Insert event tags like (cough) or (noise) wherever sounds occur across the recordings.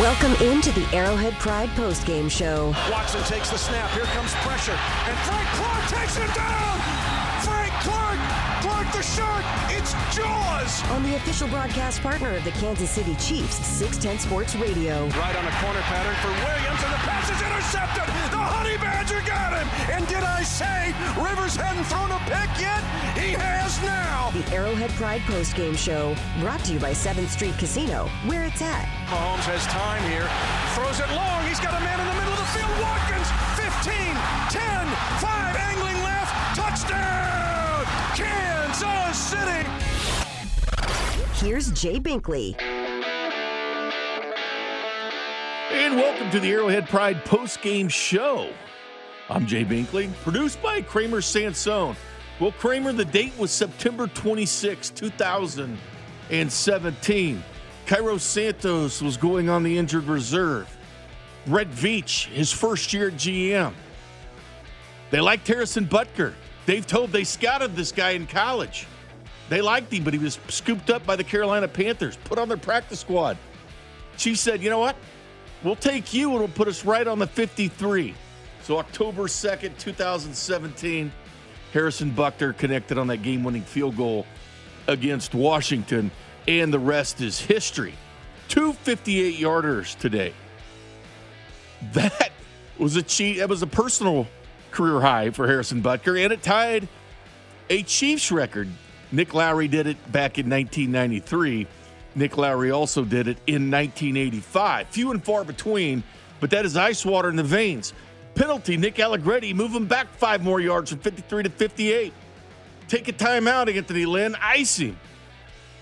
Welcome into the Arrowhead Pride postgame show. Watson takes the snap. Here comes pressure. And Frank Clark takes it down. Frank Clark. Clark the shark. It's Jaws. On the official broadcast partner of the Kansas City Chiefs, 610 Sports Radio. Right on a corner pattern for Williams, and the pass is intercepted. The Honey Badger got him. And did I say Rivers hadn't thrown a pick yet? He has now. The Arrowhead Pride postgame show, brought to you by 7th Street Casino, where it's at. Mahomes has time here. Throws it long. He's got a man in the middle of the field. Watkins, 15, 10, 5, angling left. Touchdown! Kansas City! Here's Jay Binkley. And welcome to the Arrowhead Pride post-game show. I'm Jay Binkley, produced by Kramer Sansone. Well, Kramer, the date was September 26, 2017. Cairo Santos was going on the injured reserve. Brett Veach, his first year at GM. They liked Harrison Butker. Dave Toub they scouted this guy in college. They liked him, but he was scooped up by the Carolina Panthers, put on their practice squad. She said, you know what? We'll take you and we'll put us right on the 53. So October 2nd, 2017, Harrison Butker connected on that game-winning field goal against Washington, and the rest is history. Two 58-yarders today. That was a cheat. That was a personal career high for Harrison Butker, and it tied a Chiefs record. Nick Lowery did it back in 1993. Nick Lowery also did it in 1985. Few and far between, but that is ice water in the veins. Penalty, Nick Allegretti, move him back five more yards from 53 to 58. Take a timeout, Anthony Lynn, ice him.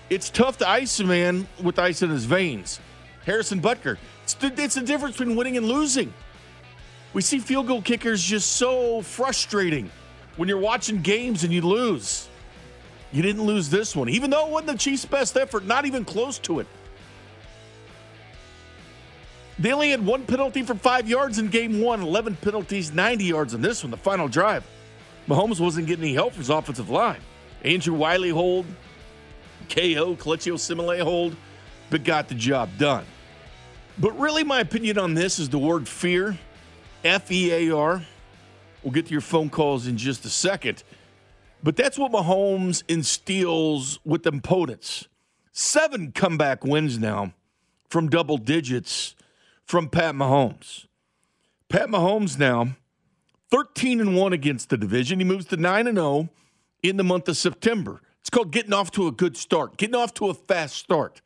It's tough to ice a man with ice in his veins. Harrison Butker, it's the, it's the difference between winning and losing. We see field goal kickers just so frustrating when you're watching games and you lose. You didn't lose this one, even though it wasn't the Chiefs' best effort, not even close to it. They only had one penalty for five yards in game one, 11 penalties, 90 yards in this one, the final drive. Mahomes wasn't getting any help from his offensive line. Andrew Wiley hold, KO, Kelechi Osemele hold, but got the job done. But really, my opinion on this is the word fear, F E A R. We'll get to your phone calls in just a second. But that's what Mahomes instills with opponents. Seven comeback wins now from double digits from Pat Mahomes. Pat Mahomes now 13 and 1 against the division. He moves to 9 and 0 in the month of September. It's called getting off to a good start, getting off to a fast start.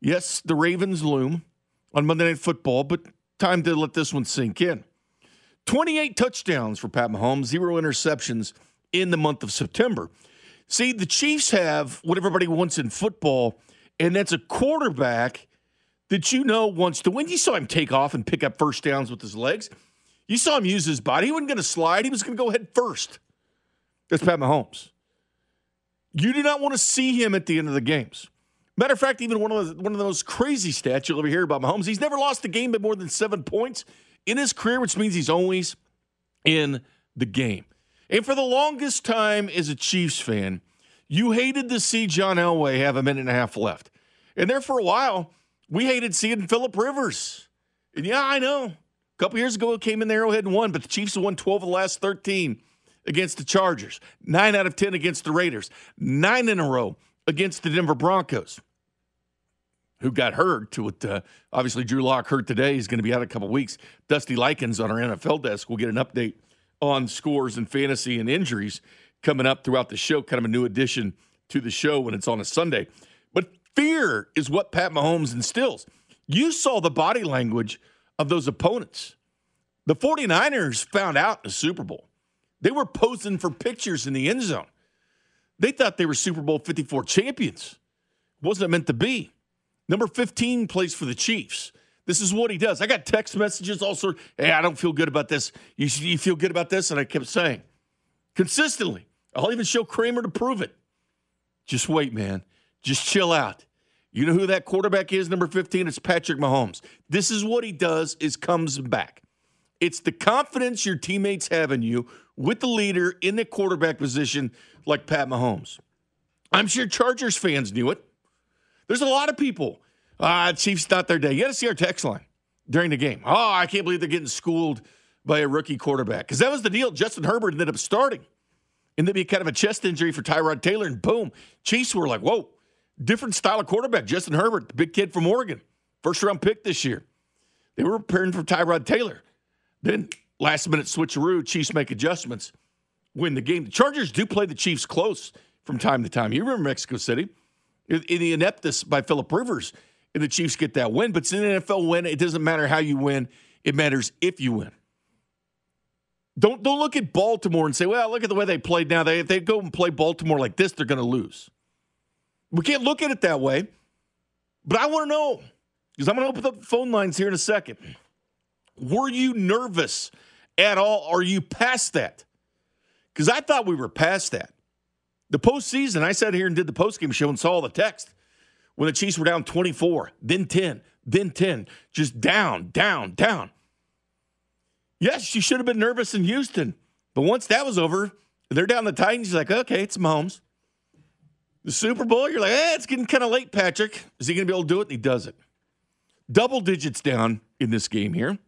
Yes, the Ravens loom on Monday Night Football, but time to let this one sink in. 28 touchdowns for Pat Mahomes, zero interceptions in the month of September. See, the Chiefs have what everybody wants in football, and that's a quarterback that you know wants to win. You saw him take off and pick up first downs with his legs. You saw him use his body. He wasn't going to slide, he was going to go head first. That's Pat Mahomes. You do not want to see him at the end of the games. Matter of fact, even one of the, one of those crazy stats you'll ever hear about Mahomes, he's never lost a game by more than seven points in his career, which means he's always in the game. And for the longest time as a Chiefs fan, you hated to see John Elway have a minute and a half left. And there for a while, we hated seeing Philip Rivers. And yeah, I know. A couple years ago, it came in the Arrowhead and won, but the Chiefs have won 12 of the last 13 against the Chargers, nine out of 10 against the Raiders, nine in a row against the Denver Broncos, who got hurt to. Uh, obviously, Drew Lock hurt today. He's going to be out a couple weeks. Dusty Likens on our NFL desk will get an update on scores and fantasy and injuries coming up throughout the show. Kind of a new addition to the show when it's on a Sunday. But fear is what Pat Mahomes instills. You saw the body language of those opponents. The 49ers found out in the Super Bowl. They were posing for pictures in the end zone. They thought they were Super Bowl 54 champions. Wasn't it meant to be. Number 15 plays for the Chiefs. This is what he does. I got text messages all also. Hey, I don't feel good about this. You, you feel good about this? And I kept saying consistently. I'll even show Kramer to prove it. Just wait, man. Just chill out. You know who that quarterback is, number 15? It's Patrick Mahomes. This is what he does is comes back. It's the confidence your teammates have in you with the leader in the quarterback position like Pat Mahomes. I'm sure Chargers fans knew it. There's a lot of people Ah, Chiefs not their day. You got to see our text line during the game. Oh, I can't believe they're getting schooled by a rookie quarterback because that was the deal. Justin Herbert ended up starting, and then be kind of a chest injury for Tyrod Taylor, and boom, Chiefs were like, whoa, different style of quarterback. Justin Herbert, the big kid from Oregon, first round pick this year. They were preparing for Tyrod Taylor. Then last minute switcheroo, Chiefs make adjustments, win the game. The Chargers do play the Chiefs close from time to time. You remember Mexico City in the ineptness by Philip Rivers, and the Chiefs get that win. But it's an NFL win. It doesn't matter how you win; it matters if you win. Don't don't look at Baltimore and say, "Well, look at the way they played." Now, they if they go and play Baltimore like this, they're going to lose. We can't look at it that way. But I want to know because I'm going to open up the phone lines here in a second. Were you nervous at all? Are you past that? Because I thought we were past that. The postseason, I sat here and did the postgame show and saw all the text when the Chiefs were down 24, then 10, then 10, just down, down, down. Yes, you should have been nervous in Houston. But once that was over, they're down the Titans. You're like, okay, it's Mahomes. The Super Bowl, you're like, eh, it's getting kind of late, Patrick. Is he going to be able to do it? And he does it. Double digits down in this game here.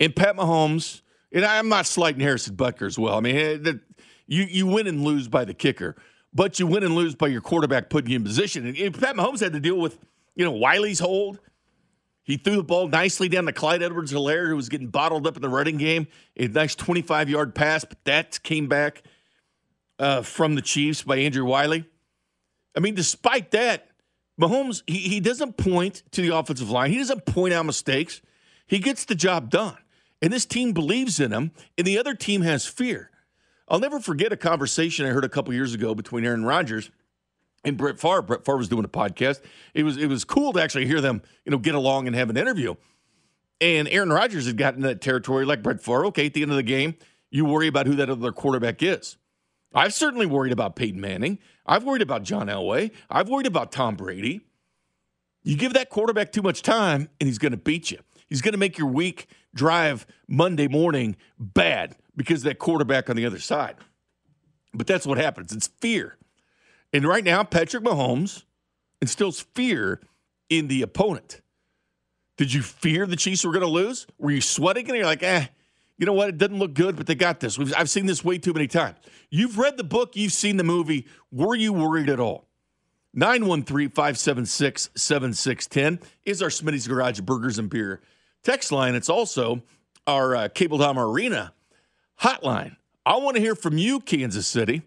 And Pat Mahomes, and I'm not slighting Harrison Butker as well. I mean, eh, you, you win and lose by the kicker, but you win and lose by your quarterback putting you in position. And Pat Mahomes had to deal with, you know, Wiley's hold he threw the ball nicely down to Clyde Edwards Helaire, who was getting bottled up in the running game. A nice 25 yard pass, but that came back uh, from the Chiefs by Andrew Wiley. I mean, despite that, Mahomes, he, he doesn't point to the offensive line, he doesn't point out mistakes. He gets the job done. And this team believes in him, and the other team has fear. I'll never forget a conversation I heard a couple years ago between Aaron Rodgers and Brett Favre. Brett Favre was doing a podcast. It was it was cool to actually hear them, you know, get along and have an interview. And Aaron Rodgers had gotten that territory like Brett Favre. Okay, at the end of the game, you worry about who that other quarterback is. I've certainly worried about Peyton Manning. I've worried about John Elway. I've worried about Tom Brady. You give that quarterback too much time, and he's going to beat you. He's going to make your week drive Monday morning bad because that quarterback on the other side. But that's what happens. It's fear. And right now, Patrick Mahomes instills fear in the opponent. Did you fear the Chiefs were going to lose? Were you sweating and you're like, eh, you know what? It doesn't look good, but they got this. We've, I've seen this way too many times. You've read the book, you've seen the movie. Were you worried at all? 913 576 7610 is our Smitty's Garage Burgers and Beer text line. It's also our uh, Cable Dahmer Arena hotline. I want to hear from you, Kansas City.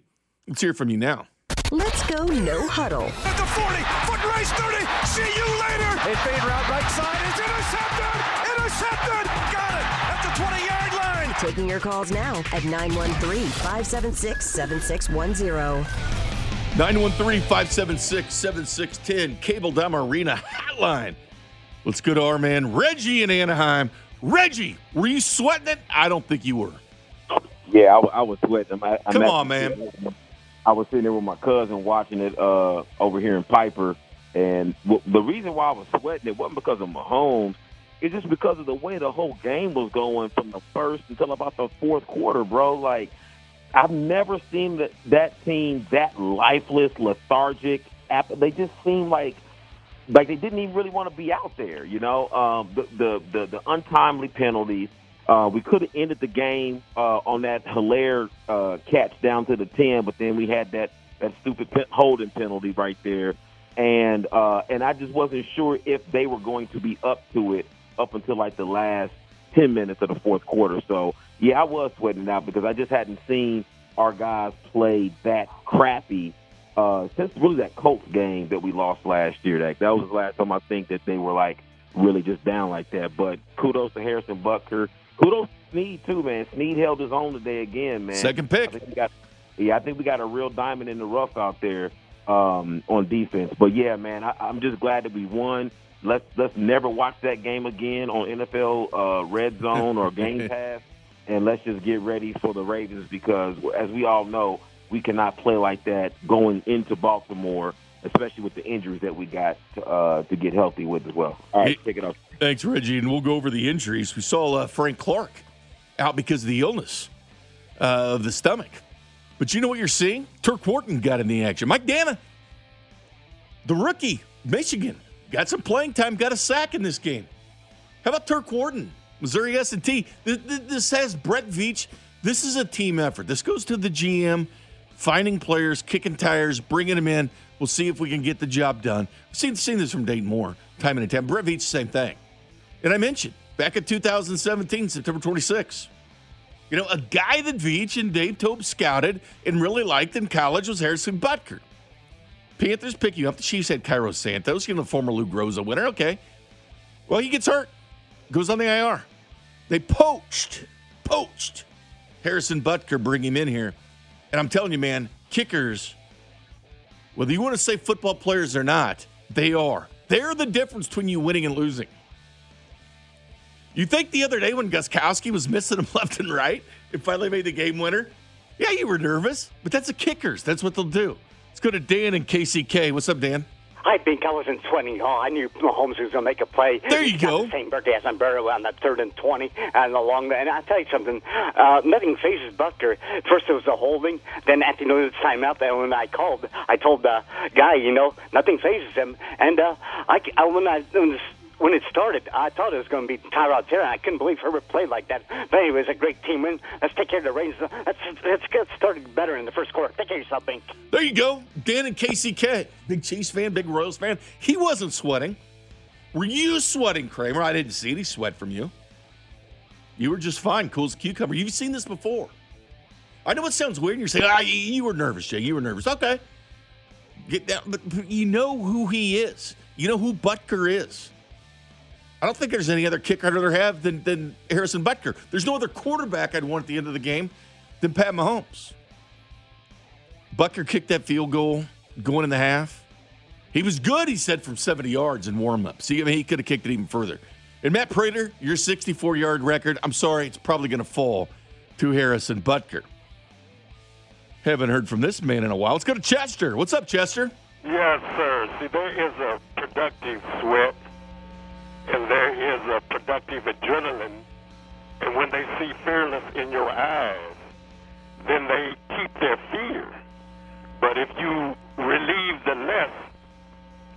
Let's hear from you now. Let's go no huddle. At the 40, foot race 30. See you later. A fade route right side is intercepted. Intercepted. Got it at the 20 yard line. Taking your calls now at 913 576 7610. 913 576 7610, Cable Dahmer Arena Hotline. Let's go to our man Reggie in Anaheim. Reggie, were you sweating it? I don't think you were. Yeah, I, I was sweating. I, Come on, man. I was sitting there with my cousin watching it uh, over here in Piper, and w- the reason why I was sweating it wasn't because of Mahomes. It's just because of the way the whole game was going from the first until about the fourth quarter, bro. Like I've never seen that that team that lifeless, lethargic. They just seem like like they didn't even really want to be out there. You know, um, the, the the the untimely penalties uh, we could have ended the game uh, on that Helaire uh, catch down to the ten, but then we had that that stupid holding penalty right there, and uh, and I just wasn't sure if they were going to be up to it up until like the last ten minutes of the fourth quarter. So yeah, I was sweating out because I just hadn't seen our guys play that crappy uh, since really that Colts game that we lost last year. That that was the last time I think that they were like really just down like that. But kudos to Harrison Butker kudos to Sneed too, man. Sneed held his own today again, man. Second pick. I got, yeah, I think we got a real diamond in the rough out there um, on defense. But yeah, man, I, I'm just glad that we won. Let's let's never watch that game again on NFL uh, Red Zone or (laughs) Game Pass, and let's just get ready for the Ravens because, as we all know, we cannot play like that going into Baltimore, especially with the injuries that we got to, uh, to get healthy with as well. All right, hey, take it off. Thanks, Reggie. And we'll go over the injuries. We saw uh, Frank Clark out because of the illness uh, of the stomach. But you know what you're seeing? Turk Wharton got in the action. Mike Danna, the rookie, Michigan, got some playing time, got a sack in this game. How about Turk Wharton, Missouri S&T? This has Brett Veach. This is a team effort. This goes to the GM, finding players, kicking tires, bringing them in. We'll see if we can get the job done. I've seen, seen this from Dayton Moore time and time. Brett Veach, same thing. And I mentioned back in 2017, September 26. You know, a guy that Veach and Dave Toub scouted and really liked in college was Harrison Butker. Panthers pick you up. The Chiefs had Cairo Santos, you know, the former Lou Groza winner. Okay. Well, he gets hurt, goes on the IR. They poached, poached Harrison Butker, bring him in here. And I'm telling you, man, kickers, whether you want to say football players or not, they are. They're the difference between you winning and losing. You think the other day when Gostkowski was missing them (laughs) left and right and finally made the game winner? Yeah, you were nervous, but that's the kickers. That's what they'll do. Let's go to Dan and KCK. What's up, Dan? I think I wasn't sweating. Oh, I knew Mahomes was going to make a play. There you go. The same birthday as I'm Burrow on that third and 20 and along the, and I'll tell you something. Uh, nothing phases Butker. First it was the holding, then at the end of the timeout, then when I called, I told the guy, you know, nothing phases him. And uh, I, I when I when when it started, I thought it was going to be Tyrod Taylor. I couldn't believe Herbert played like that. But anyways, a great team win. Let's take care of the Ravens. Let's, let's get started better in the first quarter. Take care of yourself, Bink. There you go. Dan and KCK. Big Chiefs fan, big Royals fan. He wasn't sweating. Were you sweating, Kramer? I didn't see any sweat from you. You were just fine, cool as a cucumber. You've seen this before. I know it sounds weird. You're saying, ah, you were nervous, Jay. You were nervous. Okay. Get down. But you know who he is. You know who Butker is. I don't think there's any other kicker I'd rather have than, than Harrison Butker. There's no other quarterback I'd want at the end of the game than Pat Mahomes. Butker kicked that field goal going in the half. He was good, he said, from 70 yards in warm-up. See, I mean, he could have kicked it even further. And Matt Prater, your 64-yard record, I'm sorry, it's probably going to fall to Harrison Butker. Haven't heard from this man in a while. Let's go to Chester. What's up, Chester? Yes, sir. See, there is a productive sweat and there is a productive adrenaline. And when they see fearless in your eyes, then they keep their fear. But if you relieve the less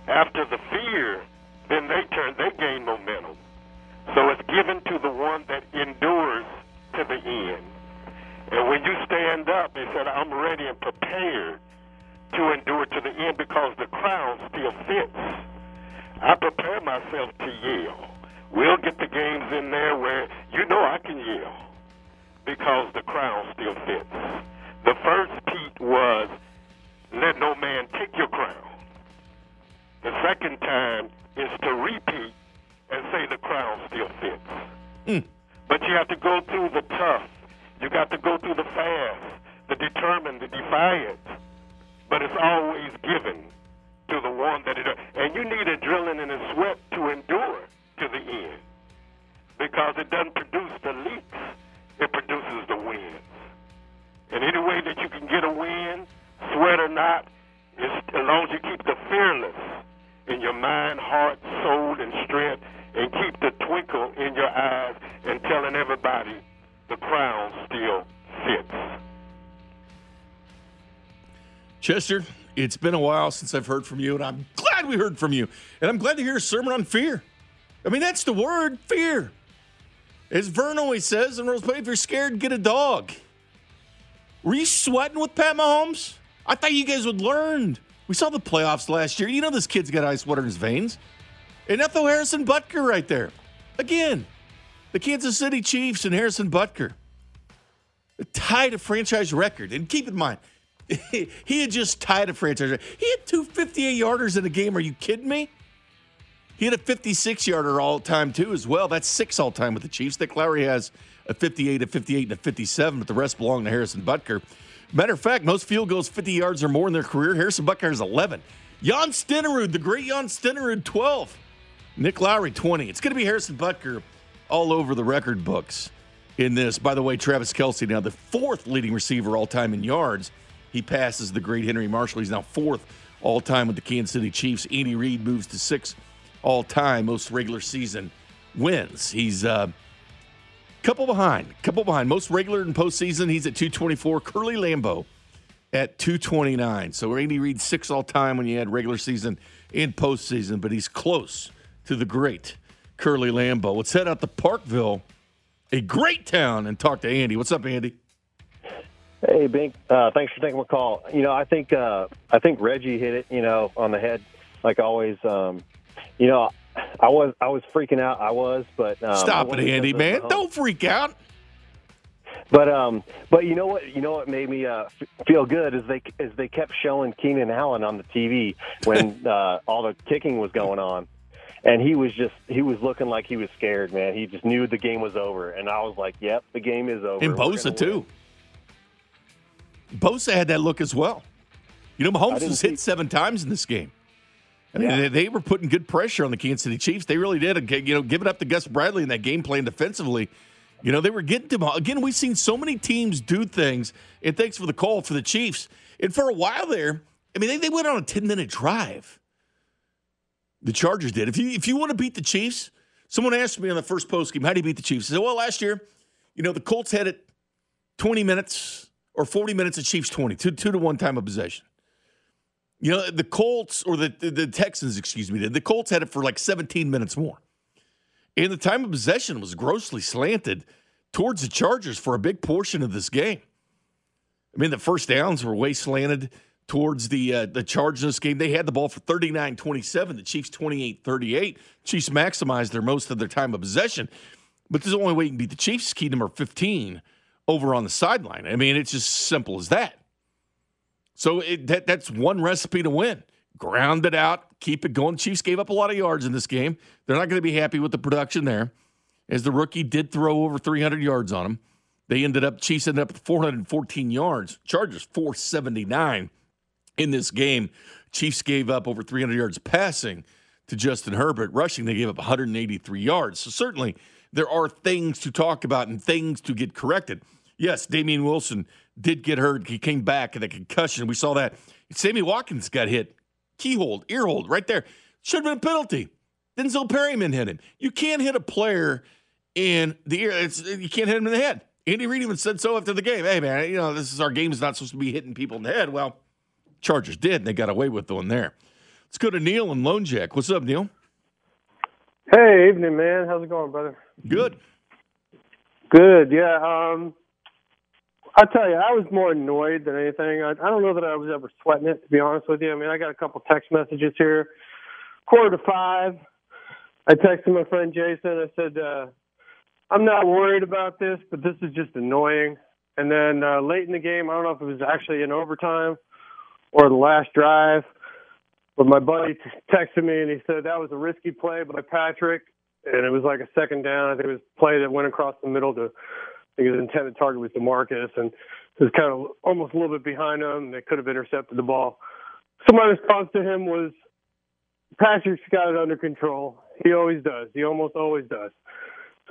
after the fear, then they turn, they gain momentum. So it's given to the one that endures to the end. And when you stand up, they said, I'm ready and prepared to endure to the end because the crown still fits. I prepare myself to yell. We'll get the games in there where you know I can yell because the crown still fits. The first Pete was, let no man take your crown. The second time is to repeat and say the crown still fits. Mm. But you have to go through the tough. You got to go through the fast, the determined, the defiant. But it's always given to the one that it and you need adrenaline and a sweat to endure to the end. Because it doesn't produce the leaks it produces the wins and any way that you can get a win sweat or not as long as you keep the fearless in your mind heart soul and strength and keep the twinkle in your eyes and telling everybody the crown still fits Chester, it's been a while since I've heard from you, and I'm glad we heard from you. And I'm glad to hear a sermon on fear. I mean, that's the word fear. As Vern always says in Rose if you're scared, get a dog. Were you sweating with Pat Mahomes? I thought you guys would learn. We saw the playoffs last year. You know this kid's got ice water in his veins. And Ethel Harrison Butker right there. Again, the Kansas City Chiefs and Harrison Butker tied a franchise record. And keep in mind, (laughs) he had just tied a franchise. He had two 58 yarders in a game. Are you kidding me? He had a 56 yarder all time, too, as well. That's six all time with the Chiefs. Nick Lowery has a 58, a 58, and a 57, but the rest belong to Harrison Butker. Matter of fact, most field goals 50 yards or more in their career. Harrison Butker has 11. Jan Stenerud, the great Jan Stenerud, 12. Nick Lowery, 20. It's going to be Harrison Butker all over the record books in this. By the way, Travis Kelce now the fourth leading receiver all time in yards. He passes the great Henry Marshall. He's now fourth all time with the Kansas City Chiefs. Andy Reid moves to sixth all time, most regular season wins. He's a uh, couple behind, couple behind. Most regular in postseason, he's at 224. Curly Lambeau at 229. So Andy Reid six all time when you add regular season and postseason, but he's close to the great Curly Lambeau. Let's head out to Parkville, a great town, and talk to Andy. What's up, Andy? Hey, Bink. Uh, thanks for taking my call. You know, I think uh, I think Reggie hit it. You know, on the head, like always. Um, you know, I was I was freaking out. I was, but um, stop it, Andy, man! Don't freak out. But um, but you know what? You know what made me uh, f- feel good is they is they kept showing Keenan Allen on the TV when (laughs) uh, all the kicking was going on, and he was just he was looking like he was scared, man. He just knew the game was over, and I was like, "Yep, the game is over." And Bosa too. Bosa had that look as well. You know, Mahomes was hit seven times in this game. I mean, yeah. they, they, were putting good pressure on the Kansas City Chiefs. They really did. You know, giving up to Gus Bradley in that game plan defensively. You know, they were getting to again. We've seen so many teams do things. And thanks for the call for the Chiefs. And for a while there, I mean, they, they went on a ten minute drive. The Chargers did. If you if you want to beat the Chiefs, someone asked me on the first post game, how do you beat the Chiefs? I said, well, last year, you know, the Colts had it twenty minutes or 40 minutes of Chiefs 20, two, two to one time of possession. You know, the Colts or the, the, the Texans, excuse me, the Colts had it for like 17 minutes more. And the time of possession was grossly slanted towards the Chargers for a big portion of this game. I mean, the first downs were way slanted towards the uh, the Chargers in this game. They had the ball for 39-27, the Chiefs 28-38. Chiefs maximized their most of their time of possession. But there's the only way you can beat the Chiefs, key number 15 over on the sideline. I mean, it's just simple as that. So it, that, that's one recipe to win. Ground it out, keep it going. Chiefs gave up a lot of yards in this game. They're not going to be happy with the production there, as the rookie did throw over 300 yards on them. They ended up, Chiefs ended up with 414 yards. Chargers 479 in this game. Chiefs gave up over 300 yards passing to Justin Herbert. Rushing, they gave up 183 yards. So certainly there are things to talk about and things to get corrected. Yes, Damien Wilson did get hurt. He came back in a concussion. We saw that. Sammy Watkins got hit. Keyhold, ear hold, right there. Should have been a penalty. Denzel Perryman hit him. You can't hit a player in the ear. It's, you can't hit him in the head. Andy Reid even said so after the game. Hey, man, you know, this is our game is not supposed to be hitting people in the head. Well, Chargers did, and they got away with the one there. Let's go to Neil and Lone Jack. What's up, Neil? Hey, evening, man. How's it going, brother? Good. Good. Yeah. Um, I tell you, I was more annoyed than anything. I, I don't know that I was ever sweating it, to be honest with you. I mean, I got a couple text messages here. Quarter to five, I texted my friend Jason. I said, uh, "I'm not worried about this, but this is just annoying." And then uh, late in the game, I don't know if it was actually in overtime or the last drive. But my buddy texted me and he said that was a risky play by Patrick, and it was like a second down. I think it was a play that went across the middle to. Think his intended target was Demarcus, and was kind of almost a little bit behind him. They could have intercepted the ball. So my response to him was, Patrick's got it under control. He always does. He almost always does.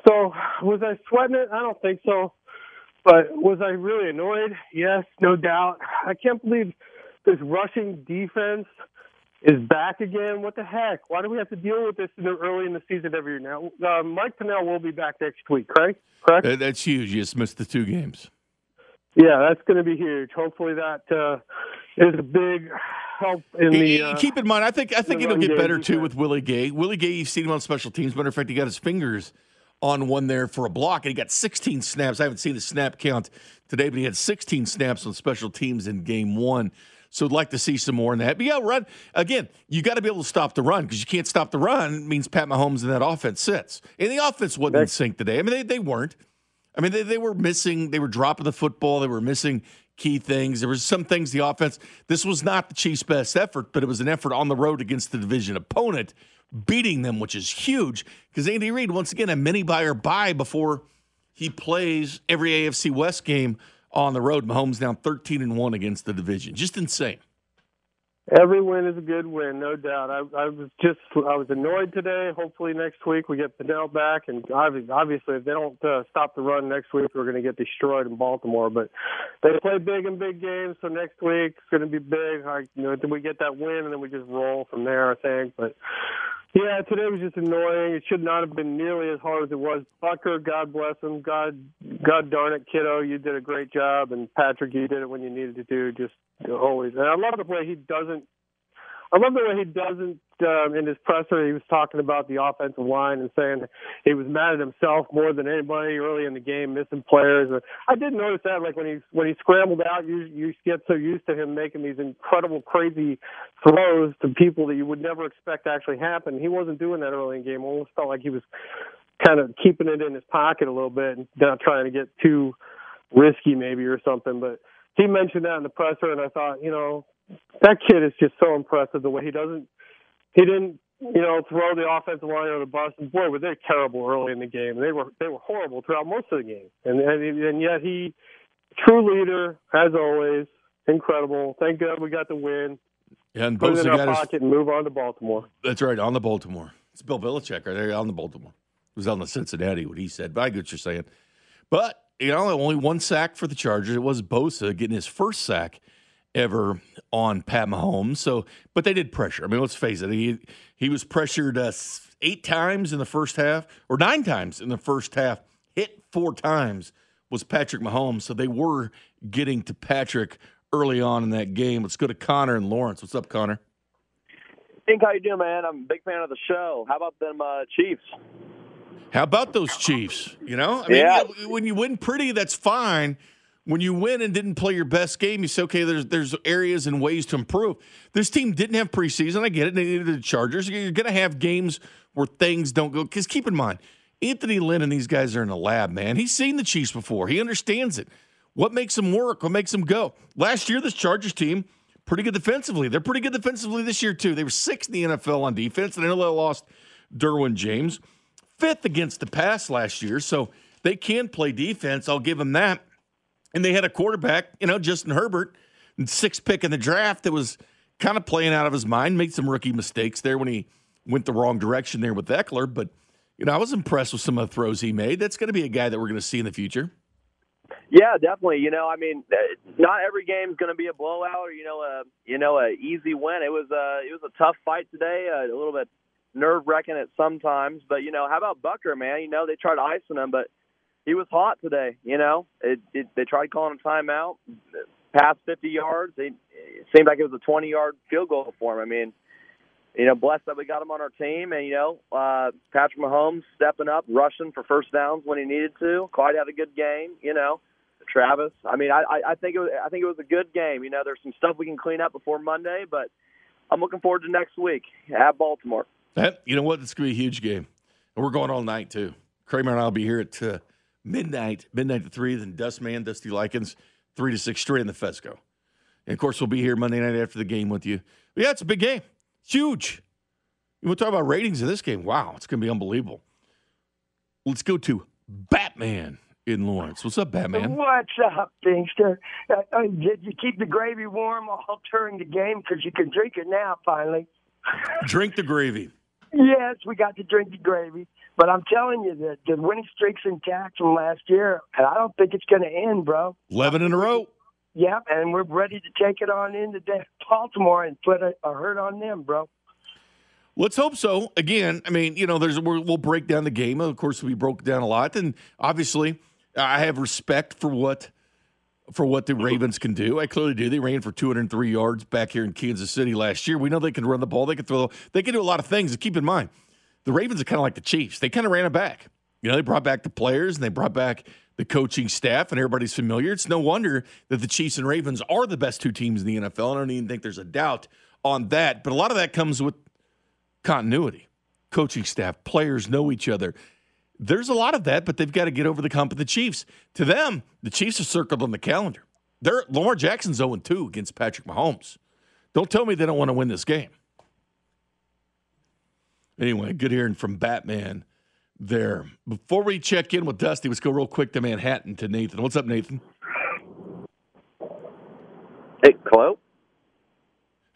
So was I sweating it? I don't think so. But was I really annoyed? Yes, no doubt. I can't believe this rushing defense is back again. What the heck? Why do we have to deal with this in the, early in the season every year now? Uh, Mike Pennel will be back next week, right? Correct. That's huge. You just missed the two games. Yeah, that's going to be huge. Hopefully, that uh, is a big help in the. Uh, Keep in mind, I think I think it'll get better too with Willie Gay. Willie Gay, you've seen him on special teams. Matter of fact, he got his fingers on one there for a block, and he got 16 snaps. I haven't seen the snap count today, but he had 16 snaps on special teams in game one. So I'd like to see some more in that. But yeah, run again. You got to be able to stop the run because you can't stop the run. means Pat Mahomes and that offense sits. And the offense wasn't in sync today. I mean, they, they weren't. I mean, they, they were missing. They were dropping the football. They were missing key things. There was some things the offense. This was not the Chiefs' best effort, but it was an effort on the road against the division opponent, beating them, which is huge. Because Andy Reid, once again, a mini buy or buy before he plays every AFC West game on the road. Mahomes down 13 and 1 against the division. Just insane. Every win is a good win, no doubt. I, I was just I was annoyed today. Hopefully next week we get Pennel back, and obviously if they don't uh, stop the run next week, we're going to get destroyed in Baltimore. But they play big in big games, so next week it's going to be big. I, you know, we get that win, and then we just roll from there. I think, but yeah, today was just annoying. It should not have been nearly as hard as it was. Butker, God bless him. God, God darn it, kiddo, you did a great job. And Patrick, you did it when you needed to do. Just always. And I love the way he doesn't I love the way he doesn't um, in his presser. He was talking about the offensive line and saying he was mad at himself more than anybody early in the game, missing players. And I did notice that, like when he when he scrambled out, you you get so used to him making these incredible, crazy throws to people that you would never expect to actually happen. He wasn't doing that early in the game. Almost felt like he was kind of keeping it in his pocket a little bit and not trying to get too risky, maybe or something. But he mentioned that in the presser, and I thought, you know, that kid is just so impressive the way he doesn't he didn't you know throw the offensive line on the bus and boy were they terrible early in the game they were they were horrible throughout most of the game and and, and yet he true leader as always incredible thank god we got the win and put it in our got his- and move on to baltimore That's right, on the Baltimore. It's Bill Belichick right there on the Baltimore. It was on the Cincinnati, what he said. But I get what you're saying. But, you know, only one sack for the Chargers. It was Bosa getting his first sack ever on Pat Mahomes. So, but they did pressure. I mean, let's face it. He he was pressured uh, eight times in the first half, or nine times in the first half. Hit four times was Patrick Mahomes. So they were getting to Patrick early on in that game. Let's go to Connor and Lawrence. What's up, Connor? Think how you doing, man? I'm a big fan of the show. How about them uh, Chiefs? How about those Chiefs? You know, I mean, Yeah. you know, when you win pretty, that's fine. When you win and didn't play your best game, you say, okay, there's there's areas and ways to improve. This team didn't have preseason. I get it. They needed the Chargers. You're going to have games where things don't go. Because keep in mind, Anthony Lynn and these guys are in a lab, man. He's seen the Chiefs before. He understands it. What makes them work? What makes them go? Last year, this Chargers team pretty good defensively. They're pretty good defensively this year too. They were sixth in the NFL on defense, and I know they lost Derwin James fifth against the pass last year, so they can play defense. I'll give them that. And they had a quarterback, you know, Justin Herbert, sixth pick in the draft that was kind of playing out of his mind, made some rookie mistakes there when he went the wrong direction there with Ekeler. But, you know, I was impressed with some of the throws he made. That's going to be a guy that we're going to see in the future. Yeah, definitely. You know, I mean, uh, not every game's going to be a blowout or you know a you know a easy win. It was a it was a tough fight today, uh, a little bit nerve wracking at sometimes. But you know, how about Butker, man? You know, they tried icing him, but he was hot today. You know, it, it they tried calling a timeout, past 50 yards. It, it seemed like it was a 20 yard field goal for him. I mean, you know, blessed that we got him on our team, and you know, uh, Patrick Mahomes stepping up, rushing for first downs when he needed to. Clyde had a good game. You know. Travis. I mean, I, I- think it was, I think it was a good game. You know, there's some stuff we can clean up before Monday, but I'm looking forward to next week at Baltimore. You know what? It's to be a huge game, and we're going all night too. Kramer and I'll be here at uh, midnight, midnight to three. Then Dustman, Dusty Likens, three to six straight in the Fesco. And of course, we'll be here Monday night after the game with you. But yeah, it's a big game. It's huge. We'll talk about ratings of this game. Wow, it's going to be unbelievable. Let's go to Batman in Lawrence. What's up, Batman? What's up, Pinkster? Uh, uh, did you keep the gravy warm all (laughs) during the game? Because you can drink it now, finally. (laughs) Drink the gravy. Yes, we got to drink the gravy. But I'm telling you that the winning streak's intact from last year, and I don't think it's going to end, bro. 11 in a row. Yeah, and we're ready to take it on into Baltimore and put a, a hurt on them, bro. Let's hope so. Again, I mean, you know, there's we're, we'll break down the game. Of course, we broke down a lot, and obviously, I have respect for what for what the Ravens can do. I clearly do. They ran for 203 yards back here in Kansas City last year. We know they can run the ball. They can throw. They can do a lot of things. Keep in mind, the Ravens are kind of like the Chiefs. They kind of ran it back. You know, they brought back the players and they brought back the coaching staff, and everybody's familiar. It's no wonder that the Chiefs and Ravens are the best two teams in the NFL. I don't even think there's a doubt on that. But a lot of that comes with continuity. Coaching staff, players know each other. There's a lot of that, but they've got to get over the hump of the Chiefs. To them, the Chiefs are circled on the calendar. They're Lamar Jackson's 0 2 against Patrick Mahomes. Don't tell me they don't want to win this game. Anyway, good hearing from Batman there. Before we check in with Dusty, let's go real quick to Manhattan to Nathan. What's up, Nathan? Hey, hello.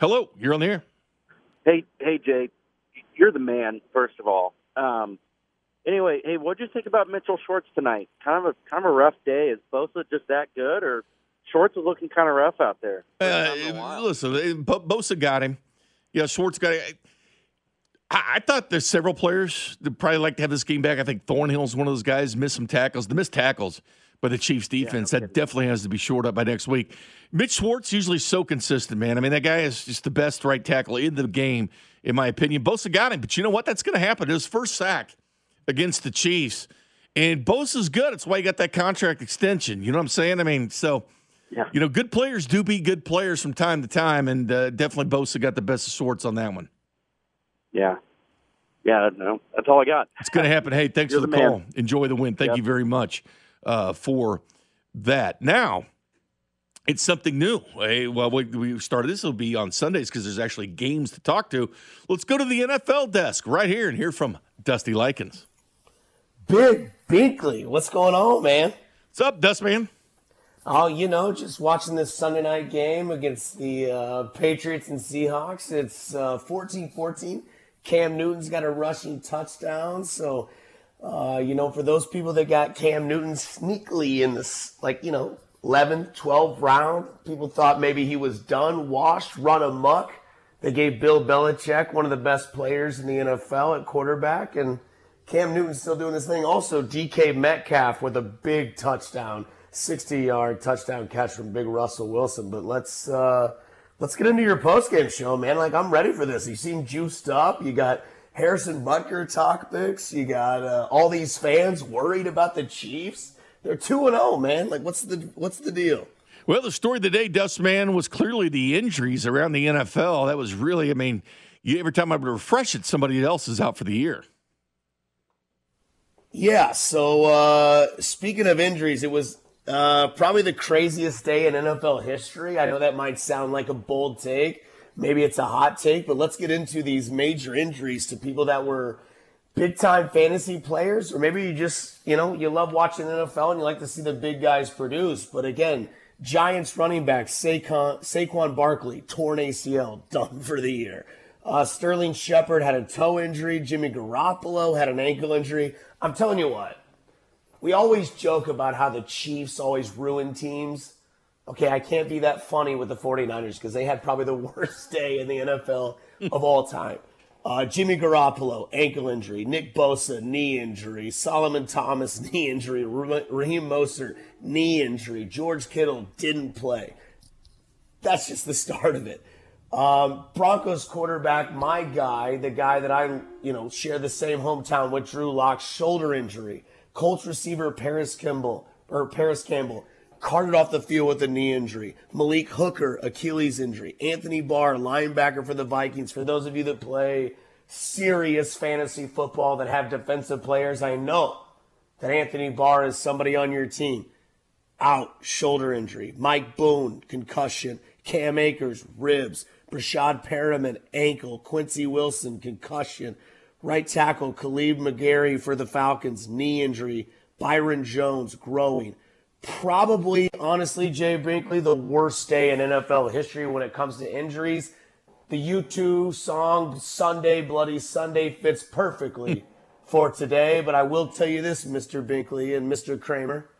Hello, you're on the air. Hey, hey, Jay. You're the man. First of all. Um, anyway, hey, what'd you think about Mitchell Schwartz tonight? Kind of a kind of a rough day. Is Bosa just that good, or Schwartz is looking kind of rough out there? Uh, listen, uh, Bosa got him. Yeah, Schwartz got it. I, thought there's several players that probably like to have this game back. I think Thornhill's one of those guys. Missed some tackles. The missed tackles by the Chiefs defense. that definitely has to be shored up by next week. Mitch Schwartz usually so consistent, man. I mean, that guy is just the best right tackle in the game, in my opinion. Bosa got him, but you know what? That's going to happen. His first sack against the Chiefs. And Bosa's good. It's why he got that contract extension. You know what I'm saying? I mean, so – yeah. You know, good players do be good players from time to time, and uh, definitely Bosa got the best of Schwartz on that one. Yeah. Yeah, no, that's all I got. It's going to happen. Hey, thanks You're for the, the call. Enjoy the win. Thank Yep. you very much uh, for that. Now, it's something new. Hey, well, we, we started this will be on Sundays because there's actually games to talk to. Let's go to the NFL desk right here and hear from Dusty Likens. Big Binkley, what's going on, man? What's up, Dustman? Oh, you know, just watching this Sunday night game against the uh, Patriots and Seahawks. It's uh, 14-14. Cam Newton's got a rushing touchdown. So, uh, you know, for those people that got Cam Newton sneakily in this, like, you know, 11th, 12th round, people thought maybe he was done, washed, run amok. They gave Bill Belichick, one of the best players in the NFL at quarterback, and Cam Newton's still doing this thing. Also, DK Metcalf with a big touchdown, 60-yard touchdown catch from Big Russell Wilson. But let's uh, let's get into your postgame show, man. Like I'm ready for this. You seem juiced up. You got Harrison Butker topics. You got uh, all these fans worried about the Chiefs. They're two and zero, man. Like what's the what's the deal? Well, the story of the day, Dustman, was clearly the injuries around the NFL. That was really, I mean, you, every time I would refresh it, somebody else is out for the year. Yeah. So uh, speaking of injuries, it was uh, probably the craziest day in NFL history. I know that might sound like a bold take. Maybe it's a hot take, but let's get into these major injuries to people that were big time fantasy players, or maybe you just, you know, you love watching NFL and you like to see the big guys produce. But again, Giants running back Saquon, Saquon Barkley, torn ACL, (laughs) done for the year. Uh, Sterling Shepard had a toe injury. Jimmy Garoppolo had an ankle injury. I'm telling you what, we always joke about how the Chiefs always ruin teams. Okay, I can't be that funny with the 49ers because they had probably the (laughs) worst day in the NFL of all time. Uh, Jimmy Garoppolo, ankle injury. Nick Bosa, knee injury. Solomon Thomas, (laughs) knee injury. Ra- Raheem Mostert, knee injury. George Kittle didn't play. That's just the (laughs) start of it. Um, Broncos quarterback, my guy, the guy that I, you know, share the same hometown with Drew Lock, shoulder injury. Colts receiver Parris Campbell or Parris Campbell carted off the field with a knee injury. Malik Hooker, Achilles injury. Anthony Barr, linebacker for the Vikings. For those of you that play serious fantasy football that have defensive players, I know that Anthony Barr is somebody on your team. Out, shoulder injury. Mike Boone, concussion. Cam Akers, ribs. Breshad Perriman, ankle. Quincy Wilson, concussion. Right tackle, Khalid McGary for the Falcons, knee injury. Byron Jones, growing. Probably, honestly, Jay Binkley, the worst day in NFL history when it comes to injuries. The U2 song Sunday, Bloody Sunday fits perfectly (laughs) for today. But I will tell you this, Mr. Binkley and Mr. Kramer.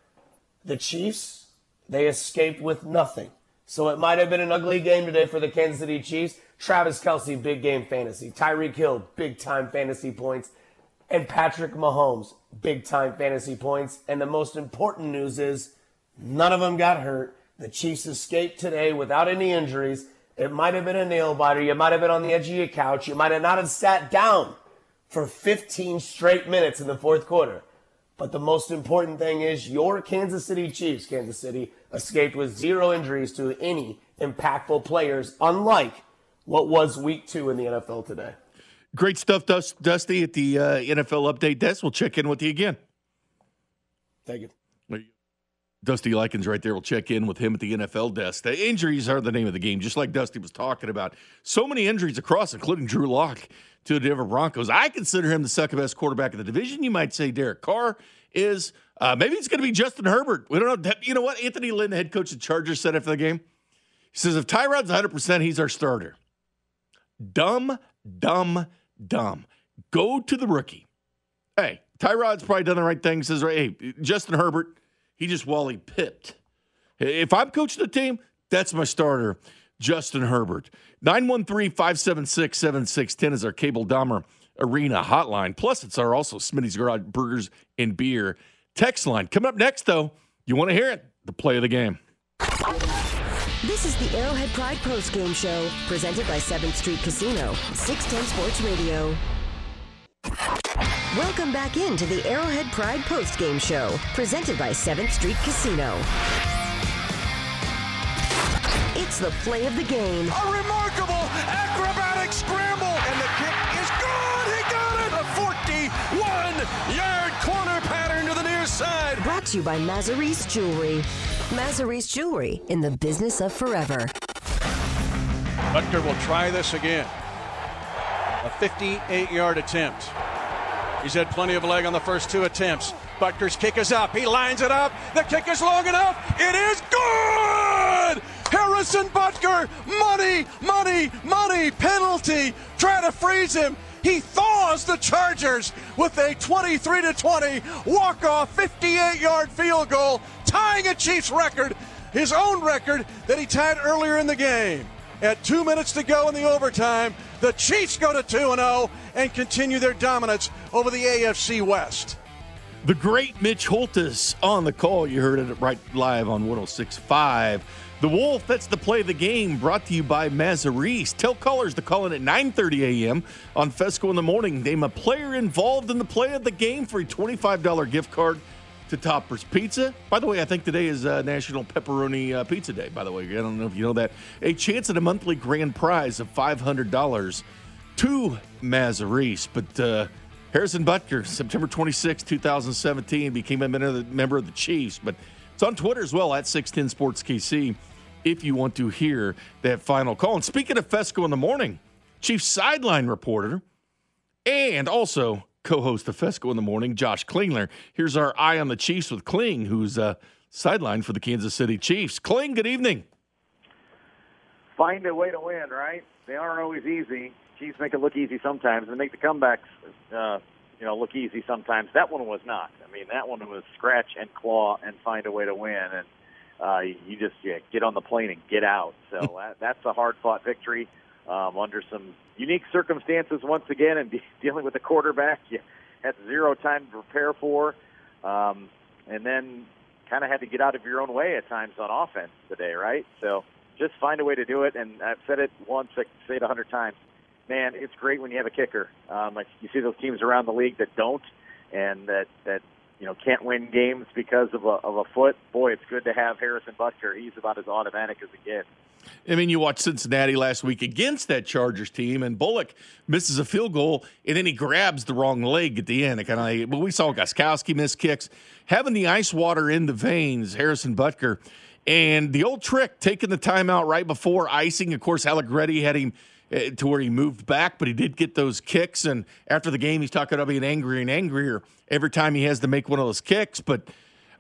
The Chiefs, they escaped with nothing. So it might have been an ugly game today for the Kansas City Chiefs. Travis Kelce, big game fantasy. Tyreek Hill, big time fantasy points. And Patrick Mahomes, big time fantasy points. And the most important news is none of them got hurt. The Chiefs escaped today without any injuries. It might have been a nail biter. You might have been on the edge of your couch. You might have not have sat down for 15 straight minutes in the fourth quarter. But the most important thing is your Kansas City Chiefs, Kansas City, escaped with zero injuries to any impactful players, unlike what was week two in the NFL today. Great stuff, Dusty, at the uh, NFL update desk. We'll check in with you again. Thank you. There you go. Dusty Likens right there. We'll check in with him at the NFL desk. The injuries are the name of the game, just like Dusty was talking about. So many injuries across, including Drew Lock to the Denver Broncos. I consider him the second best quarterback in the division. You might say Derek Carr is. Uh, maybe it's going to be Justin Herbert. We don't know. You know what? Anthony Lynn, the head coach of the Chargers, said after the game. He says if Tyrod's 100%, he's our starter. Dumb, dumb, dumb. Go to the rookie. Hey, Tyrod's probably done the right thing. Says, hey, Justin Herbert, he just Wally pipped. If I'm coaching the team, that's my starter, Justin Herbert. 913 576 7610 is our Cable Dahmer Arena hotline. Plus, it's our also Smitty's Garage Burgers and Beer text line. Coming up next, though, You want to hear it? The play of the game. This is the Arrowhead Pride Post Game Show, presented by 7th Street Casino, 610 Sports Radio. Welcome back into the Arrowhead Pride Post Game Show, presented by 7th Street Casino. It's the play of the game. A remarkable acrobatic scramble, and the kick is good. He got it. A 41-yard corner pattern Brought to you by Mazzarese Jewelry. Mazzarese Jewelry in the business of forever. Butker will try this again. A 58 yard attempt. He's had plenty of leg on the first two attempts. Butker's kick is up. He lines it up. The kick is long enough. It is good! Harrison Butker, money, money, money, penalty. Try to freeze him. He thaws the Chargers with a 23 to 20 walk-off 58-yard field goal, tying a Chiefs record, his own record that he tied earlier in the game. At two minutes to go in the overtime, the Chiefs go to 2 0 and continue their dominance over the AFC West. The great Mitch Holthus on the call. You heard it right live on 1065. The Wolf, that's the play of the game brought to you by Mazzarese. Tell callers to call in at 9.30 a.m. on Fescoe in the morning. Name a player involved in the play of the game for a $25 gift card to Topper's Pizza. By the way, I think today is uh, National Pepperoni uh, Pizza Day, by the way. I don't know if you know that. A chance at a monthly grand prize of $500 to Mazzarese. But uh, Harrison Butker, September 26, 2017, became a member of the Chiefs. But it's on Twitter as well, at 610 Sports KC, if you want to hear that final call. And speaking of Fescoe in the morning, Chief sideline reporter and also co-host of Fescoe in the morning, Josh Klingler. Here's our eye on the Chiefs with Kling, who's uh, sideline for the Kansas City Chiefs. Kling, good evening. Find a way to win, right? They aren't always easy. Chiefs make it look easy sometimes, and make the comebacks, uh, you know, look easy sometimes. That one was not. I mean, that one was scratch and claw and find a way to win, and uh, you just yeah, get on the plane and get out. So (laughs) that, that's a hard-fought victory um, under some unique circumstances once again, and de- (laughs) dealing with a quarterback you had zero time to prepare for, um, and then kind of had to get out of your own way at times on offense today, right? So just find a way to do it. And I've said it once, I say it a hundred times. Man, it's great when you have a kicker. Um, like you see those teams around the league that don't, and that that you know can't win games because of a of a foot. Boy, it's good to have Harrison Butker. He's about as automatic as it gets. I mean, you watched Cincinnati last week against that Chargers team, and Bullock misses a field goal, and then he grabs the wrong leg at the end. kind of, but we saw Gostkowski miss kicks, having the ice water in the veins. Harrison Butker, and the old trick, taking the timeout right before icing. Of course, Allegretti had him to where he moved back, but he did get those kicks. And after the game, he's talking about being angrier and angrier every time he has to make one of those kicks, but.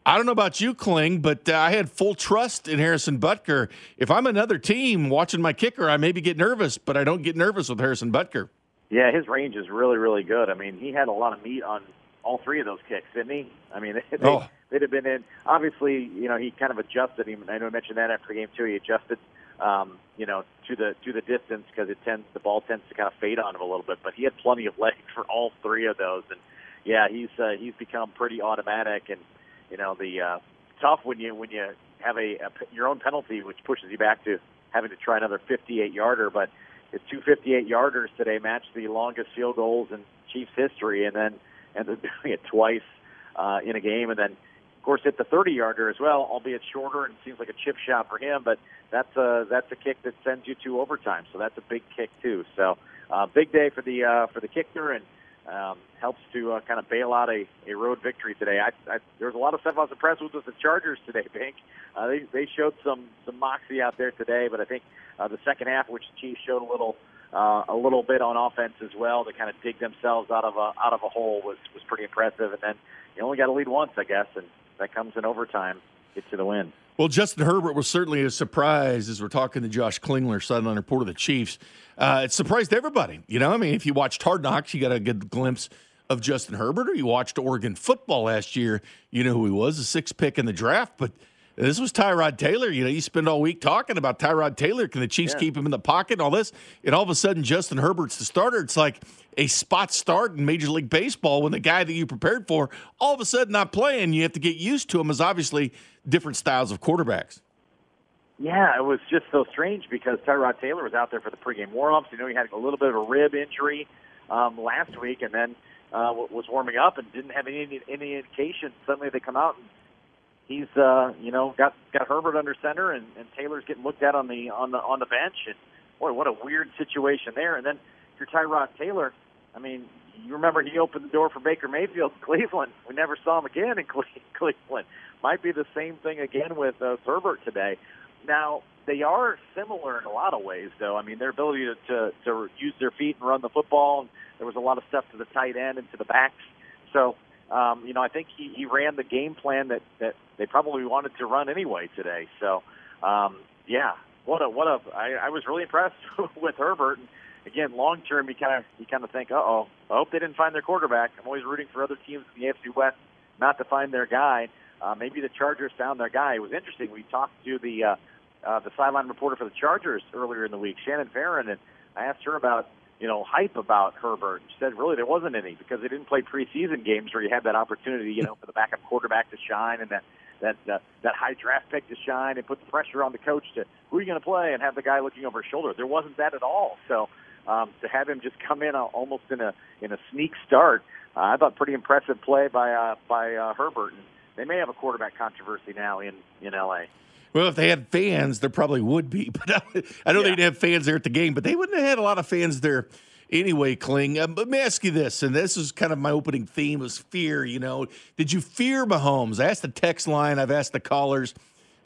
I don't know about you, Kling, but uh, I had full trust in Harrison Butker. If I'm another team watching my kicker, I maybe get nervous, but I don't get nervous with Harrison Butker. Yeah, his range is really, really good. I mean, he had a lot of meat on all three of those kicks, didn't he? I mean, (laughs) they, oh. they'd have been in. Obviously, you know, he kind of adjusted. Him. I know I mentioned that after the game too. He adjusted, um, you know, to the to the distance because it tends the ball tends to kind of fade on him a little bit. But he had plenty of (laughs) legs for all three of those, and yeah, he's uh, he's become pretty automatic and you know the uh, tough when you when you have a, a your own penalty, which pushes you back to having to try another 58 yarder. But his two 58 yarders today matched the longest field goals in Chiefs history, and then and then (laughs) doing it twice uh, in a game, and then course hit the 30 yarder as well, albeit shorter and seems like a chip shot for him. But that's a that's a kick that sends you to overtime, so that's a big kick too. So uh, big day for the uh, for the kicker and um, helps to uh, kind of bail out a, a road victory today. I, I, there was a lot of stuff I was impressed with with the Chargers today, (laughs) Pink. Uh, they they showed some some moxie out there today, but I think uh, the second half, which the Chiefs showed a little uh, a little bit on offense as well to kind of dig themselves out of a out of a hole was was pretty impressive. And then you only got to lead once, I guess, and that comes in overtime. Get to the win. Well, Justin Herbert was certainly a surprise as we're talking to Josh Klingler, sideline reporter of the Chiefs. Uh, it surprised everybody. You know, I mean, if you watched Hard Knocks, you got a good glimpse of Justin Herbert, or you watched Oregon football last year, you know who he was, a six pick in the draft. But This was Tyrod Taylor. You know, you spend all week talking about Tyrod Taylor. Can the Chiefs Yeah. keep him in the pocket and all this? And all of a sudden, Justin Herbert's the starter. It's like a spot start in Major League Baseball when the guy that you prepared for all of a sudden not playing. You have to get used to him as obviously different styles of quarterbacks. Yeah, it was just so strange because Tyrod Taylor was out there for the pregame warm-ups. You know, he had a little bit of a rib injury um, last week, and then uh, was warming up and didn't have any any indication. Suddenly, they come out and he's uh, you know got got Herbert under center, and, and Taylor's getting looked at on the on the on the bench. And boy, what a weird situation there. And then if you're Tyrod Taylor, I mean, you remember he opened the door for Baker Mayfield in (laughs) Cleveland. We never saw him again (laughs) in Cleveland. Might be the same thing again with uh, Herbert today. Now they are similar in a lot of ways, though. I mean, their ability to, to to use their feet and run the football. And there was a lot of stuff to the tight end and to the backs. So, um, you know, I think he, he ran the game plan that that they probably wanted to run anyway today. So, um, yeah, what a what a I, I was really impressed (laughs) with Herbert. And again, long term, you kind of you kind of think, uh oh, I hope they didn't find their quarterback. I'm always rooting for other teams in the AFC West not to find their guy. Uh, maybe the Chargers found their guy. It was interesting. We talked to the uh, uh, the sideline reporter for the Chargers earlier in the week, Shannon Farren, and I asked her about you know hype about Herbert. She said really there wasn't any because they didn't play preseason games where you had that opportunity, you know, for the backup quarterback to shine and that that uh, that high draft pick to shine and put the pressure on the coach to who are you going to play and have the guy looking over his shoulder. There wasn't that at all. So um, to have him just (laughs) come in uh, almost in a in a sneak start, uh, I thought pretty impressive play by uh, by uh, Herbert. And they may have a quarterback controversy now in in LA. Well, if they had fans, there probably would be. (laughs) But I, I know they'd have fans there at the game, but they wouldn't have had a lot of fans there anyway, Kling. Um, but let me ask you this, and this is kind of my opening theme was fear, you know. Did you fear Mahomes? I asked the text line, I've asked the callers.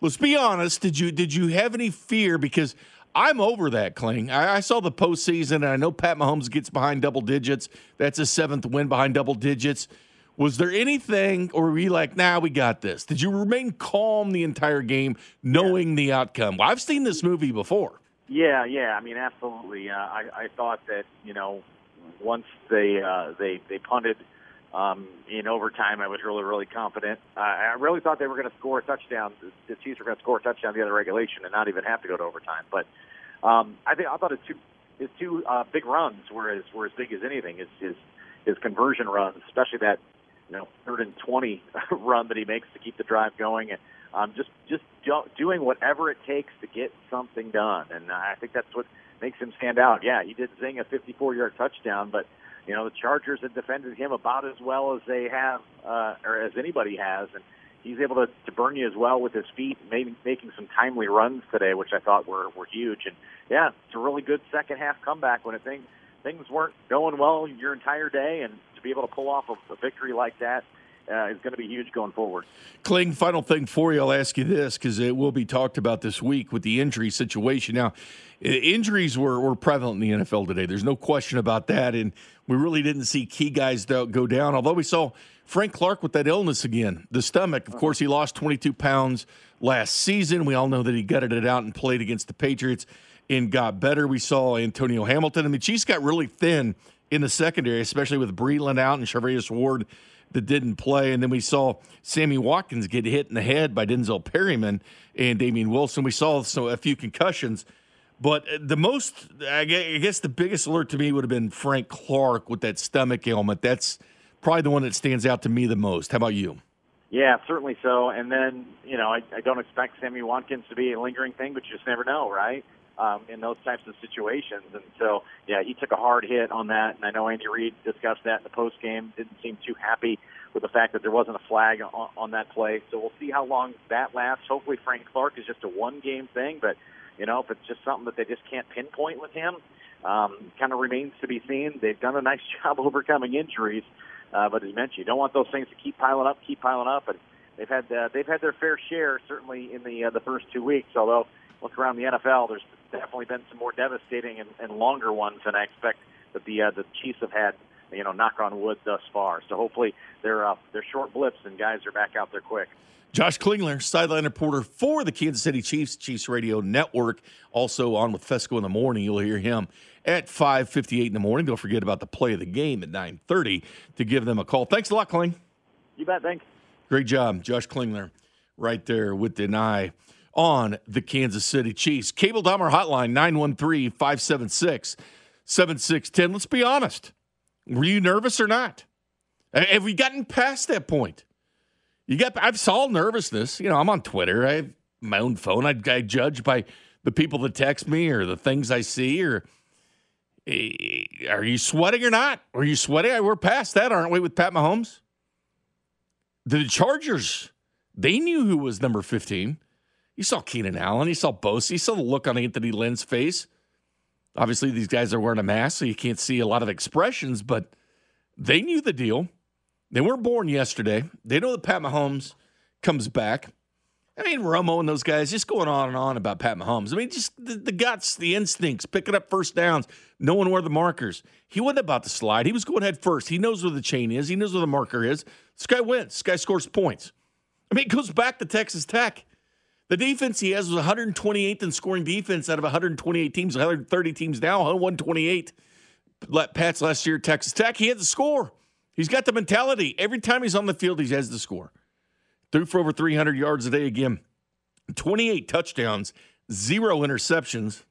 Let's be honest, did you did you have any fear? Because I'm over that, Kling. I, I saw the postseason, and I know Pat Mahomes gets behind double digits. That's his seventh win behind double digits. Was there anything, or were you like, nah, we got this? Did you remain calm the entire game, knowing the outcome? Well, I've seen this movie before. Yeah, yeah. I mean, absolutely. Uh, I, I thought that you know once they uh, they they punted um, in overtime, I was really really confident. Uh, I really thought they were going to score a touchdown. The, Chiefs were going to score a touchdown the other regulation and not even have to go to overtime. But um, I think I thought his two his two uh, big runs were as were as big as anything. His his his conversion runs, especially that you know third and twenty (laughs) run that he makes to keep the drive going, and um, just just do, doing whatever it takes to get something done. And I think that's what makes him stand out. Yeah, he did zing a 54-yard touchdown, but you know the Chargers have defended him about as well as they have, uh, or as anybody has, and he's able to, to burn you as well with his feet, maybe making some timely runs today, which I thought were were huge. And yeah, it's a really good second half comeback when it thing things weren't going well your entire day, and to be able to pull off a, a victory like that uh, is going to be huge going forward. Kling, final thing for you, I'll ask you this because it will be talked about this week with the injury situation. Now, injuries were, were prevalent in the NFL today. There's no question about that. And we really didn't see key guys go down, although we saw Frank Clark with that illness again, the stomach. Of course, he lost 22 pounds last season. We all know that he gutted it out and played against the Patriots and got better. We saw Antonio Hamilton. I mean, Chiefs got really thin in the secondary, especially with Breeland out and Charvarius Ward that didn't play. And then we saw Sammy Watkins get hit in the head by Denzel Perryman and Damien Wilson. We saw so a few concussions. But uh, the most, I I guess the biggest alert to me would have been Frank Clark with that stomach ailment. That's probably the one that stands out to me the most. How about you? Yeah, certainly so. And then, you know, I, I don't expect Sammy Watkins to be a lingering thing, but you just never know, right? Um, in those types of situations. And so, yeah, he took a hard hit on that. And I know Andy Reid discussed that in the post game. Didn't seem too happy with the fact that there wasn't a flag on, on that play. So we'll see how long that lasts. Hopefully, Frank Clark is just a one game thing, but you know, if it's just something that they just can't pinpoint with him, um, kind of remains to be seen. They've done a nice (laughs) job overcoming injuries, uh, but as mentioned, you don't want those things to keep piling up, keep piling up, and they've had uh, they've had their fair share certainly in the uh, the first two weeks. Although look around the NFL, there's definitely been some more devastating and, and longer ones than I expect that the uh, the Chiefs have had. You know, knock on wood thus far. So hopefully they're uh, they're short blips and guys are back out there quick. Josh Klingler, sideline reporter for the Kansas City Chiefs, Chiefs Radio Network. Also on with Fescoe in the morning. You'll hear him at 5.58 in the morning. Don't forget about the play of the game at 9.30 to give them a call. Thanks a lot, Kling. You bet. Thanks. Great job, Josh Klingler right there with an eye on the Kansas City Chiefs. Cable Dahmer Hotline 913 576 7610. Let's be honest. Were you nervous or not? Have we gotten past that point? You got I've saw nervousness. You know, I'm on Twitter. I have my own phone. I, I judge by the people that text me or the things I see or eh, are you sweating or not? Are you sweating? We're past that, aren't we, with Pat Mahomes? The Chargers, they knew who was number 15. You saw Keenan Allen. You saw Bosa. You saw the look on Anthony Lynn's face. Obviously, these guys are wearing a mask, so you can't see a lot of expressions, but they knew the deal. They weren't born yesterday. They know that Pat Mahomes comes back. I mean, Romo and those guys just going on and on about Pat Mahomes. I mean, just the, the, guts, the instincts, picking up first downs, knowing where the markers. He wasn't about to slide. He was going head first. He knows where the chain is. He knows where the marker is. This guy wins. This guy scores points. I mean, it goes back to Texas Tech. The defense he has was 128th in scoring defense out of 128 teams, 130 teams now, 128. Let Pats last year Texas Tech. He had the score. He's got the mentality. Every time he's on the field, he has the score. Threw for over 300 yards a day again. 28 touchdowns, zero interceptions.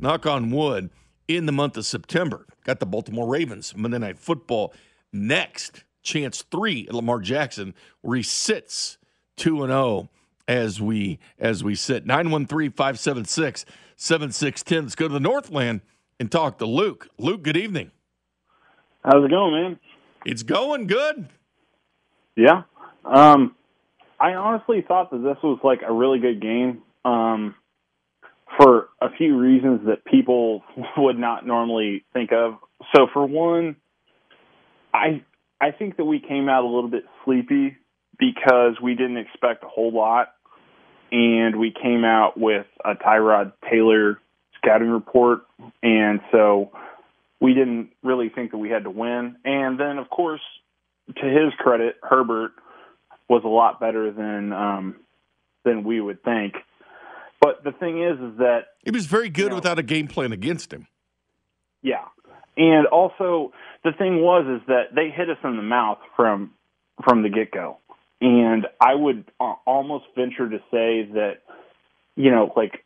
Knock on wood in the month of September. Got the Baltimore Ravens Monday Night Football next. Chance three at Lamar Jackson, where he sits 2 and 0 as we as we sit. 913-576-7610. Let's go to the Northland and talk to Luke. Luke, good evening. How's it going, man? It's going good. Yeah. Um, I honestly thought that this was like a really good game um, for a few reasons that people (laughs) would not normally think of. So for one, I I think that we came out a little bit sleepy because we didn't expect a whole lot, and we came out with a Tyrod Taylor scouting report, and so we didn't really think that we had to win. And then, of course, to his credit, Herbert was a lot better than um, than we would think. But the thing is, is that he was very good you know, without a game plan against him. Yeah, and also the thing was is that they hit us in the mouth from from the get go, and I would uh, almost venture to say that you know, like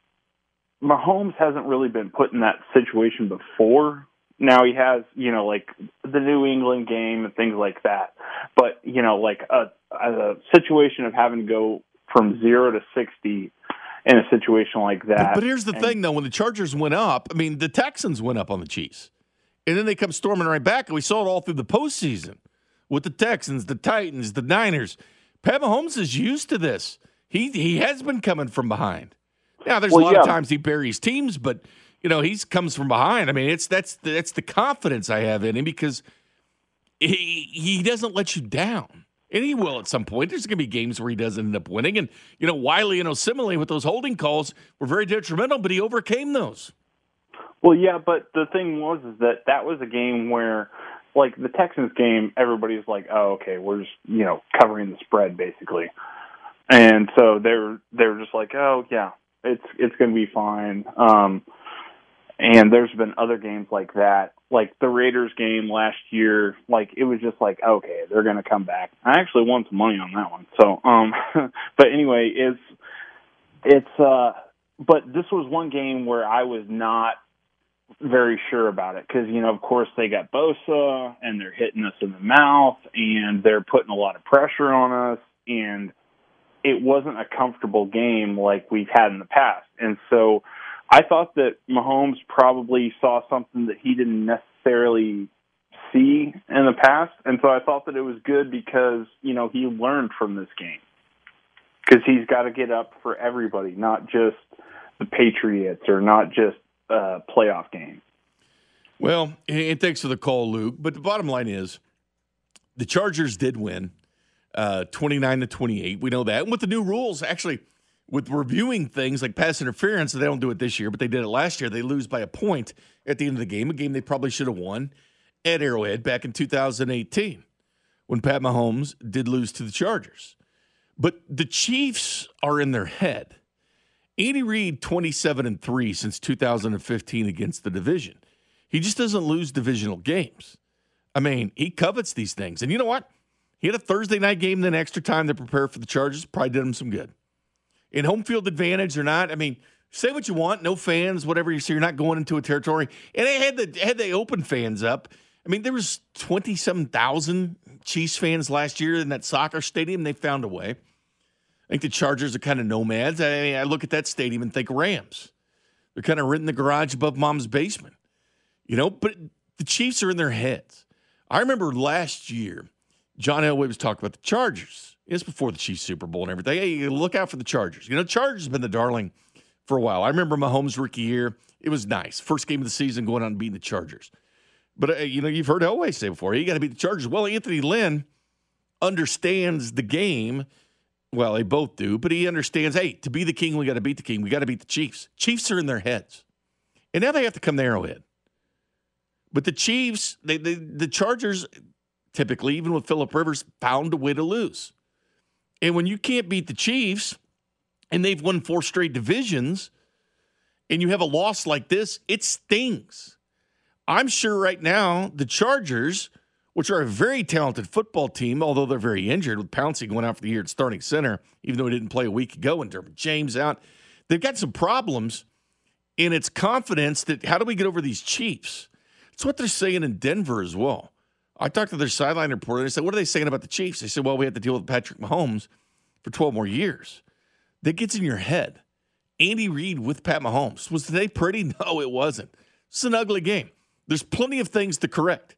Mahomes hasn't really been put in that situation before now he has, you know, like the New England game and things like that. But, you know, like a, a situation of having to go from zero to 60 in a situation like that. But, but here's the and, thing, though. When the Chargers went up, I mean, the Texans went up on the Chiefs. And then they come storming right back. And we saw it all through the postseason with the Texans, the Titans, the Niners. Pat Mahomes is used to this. He, he has been coming from behind. Now, there's well, a lot yeah. of times he buries teams, but – you know, he comes from behind. I mean, it's that's that's the confidence I have in him because he he doesn't let you down. And he will at some point. There's going to be games where he doesn't end up winning. And, you know, Wylie and Osemele with those holding calls were very detrimental, but he overcame those. Well, yeah, but the thing was is that that was a game where, like, the Texans game, everybody's like, oh, okay, we're just, you know, covering the spread, basically. And so they're they're just like, oh, yeah, it's it's going to be fine. Um, and there's been other games like that, like the Raiders game last year. Like it was just like, okay, they're going to come back. I actually won some money on that one. So, um, (laughs) but anyway, it's it's. uh But this was one game where I was not very sure about it because you know, of course, they got Bosa and they're hitting us in the mouth and they're putting a lot of pressure on us and it wasn't a comfortable game like we've had in the past. And so I thought that Mahomes probably saw something that he didn't necessarily see in the past, and so I thought that it was good because you know he learned from this game because he's got to get up for everybody, not just the Patriots or not just a playoff game. Well, and thanks for the call, Luke. But the bottom line is, the Chargers did win, uh, twenty nine to twenty eight. We know that, and with the new rules, actually with reviewing things like pass interference, they don't do it this year, but they did it last year. They lose by a point at the end of the game, a game they probably should have won at Arrowhead back in 2018 when Pat Mahomes did lose to the Chargers. But the Chiefs are in their head. Andy Reid, 27 and 3 since 2015 against the division. He just doesn't lose divisional games. I mean, he covets these things. And you know what? He had a Thursday night game, then extra time to prepare for the Chargers. Probably did him some good. In home field advantage or not, I mean, say what you want, no fans, whatever you say, you're not going into a territory. And they had the had they open fans up. I mean, there was twenty seven thousand Chiefs fans last year in that soccer stadium. They found a way. I think the Chargers are kind of nomads. I, mean, I look at that stadium and think Rams. They're kind of written the garage above mom's basement, you know. But the Chiefs are in their heads. I remember last year, John Elway was talking about the Chargers. It's before the Chiefs Super Bowl and everything. Hey, look out for the Chargers. You know, Chargers have been the darling for a while. I remember Mahomes' rookie year. It was nice. First game of the season going on and beating the Chargers. But, uh, you know, you've heard Elway say before, you got to beat the Chargers. Well, Anthony Lynn understands the game. Well, they both do, but he understands, hey, to be the king, we got to beat the king. We got to beat the Chiefs. Chiefs are in their heads. And now they have to come to Arrowhead. But the Chiefs, they, they, the Chargers, typically, even with Philip Rivers, found a way to lose. And when you can't beat the Chiefs, and they've won four straight divisions, and you have a loss like this, it stings. I'm sure right now the Chargers, which are a very talented football team, although they're very injured with Pouncey going out for the year at starting center, even though he didn't play a week ago and Derwin James out, they've got some problems in its confidence that how do we get over these Chiefs? It's what they're saying in Denver as well. I talked to their sideline reporter. They said, What are they saying about the Chiefs? They said, Well, we have to deal with Patrick Mahomes for 12 more years. That gets in your head. Andy Reid with Pat Mahomes. Was today pretty? (laughs) No, it wasn't. It's an ugly game. There's plenty of things to correct.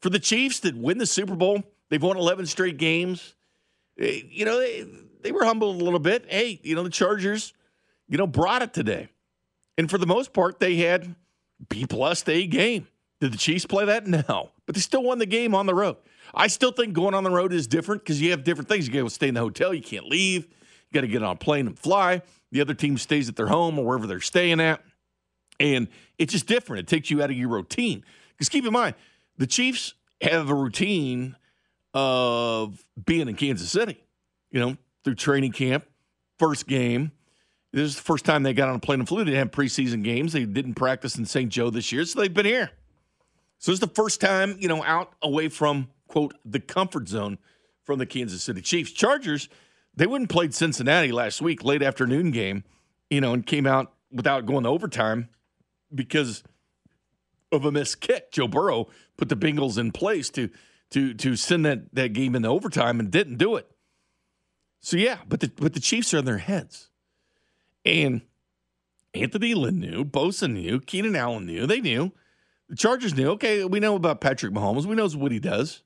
For the Chiefs that win the Super Bowl, they've won 11 straight games. Eh, you know, they, they were humbled a little bit. Hey, you know, the Chargers, you know, brought it today. And for the most part, they had B plus A game. Did the Chiefs play that? (laughs) No. But they still won the game on the road. I still think going on the road is different because you have different things. You got to stay in the hotel. You can't leave. You got to get on a plane and fly. The other team stays at their home or wherever they're staying at. And it's just different. It takes you out of your routine. Because keep in mind, the Chiefs have a routine of being in Kansas City, you know, through training camp, first game. This is the first time they got on a plane and flew. They didn't have preseason games. They didn't practice in St. Joe this year, so they've been here. So it's the first time, you know, out away from, quote, the comfort zone from the Kansas City Chiefs. Chargers, they and played Cincinnati last week, late afternoon game, you know, and came out without going to overtime because of a missed kick. Joe Burrow put the Bengals in place to to to send that, that game into overtime and didn't do it. So yeah, but the but the Chiefs are in their heads. And Anthony Lynn knew, Bosa knew, Keenan Allen knew, they knew. The Chargers knew, okay, we know about Patrick Mahomes. We know what he does.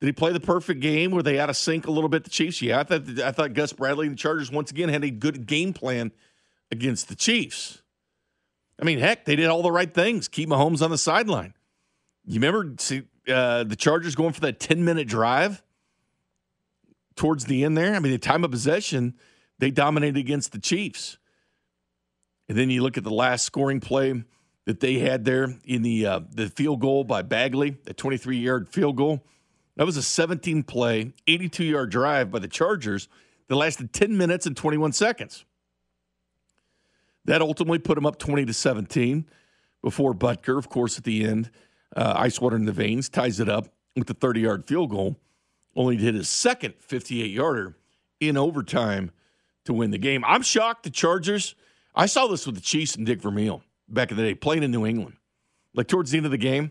Did he play the perfect game? Were they out of sync a little bit, the Chiefs? Yeah, I thought, I thought Gus Bradley and the Chargers once again had a good game plan against the Chiefs. I mean, heck, they did all the right things. Keep Mahomes on the sideline. You remember see, uh, the Chargers going for that 10 minute drive towards the end there? I mean, the time of possession, they dominated against the Chiefs. And then you look at the last scoring play that they had there in the uh, the field goal by Badgley, the 23 yard field goal. That was a 17 play, 82 yard drive by the Chargers that lasted 10 minutes and 21 seconds. That ultimately put them up 20 to 17 before Butker, of course, at the end, uh, ice water in the veins, ties it up with the 30 yard field goal, only to hit his second 58 yarder in overtime to win the game. I'm shocked the Chargers. I saw this with the Chiefs and Dick Vermeil back in the day, playing in New England. Like towards the end of the game,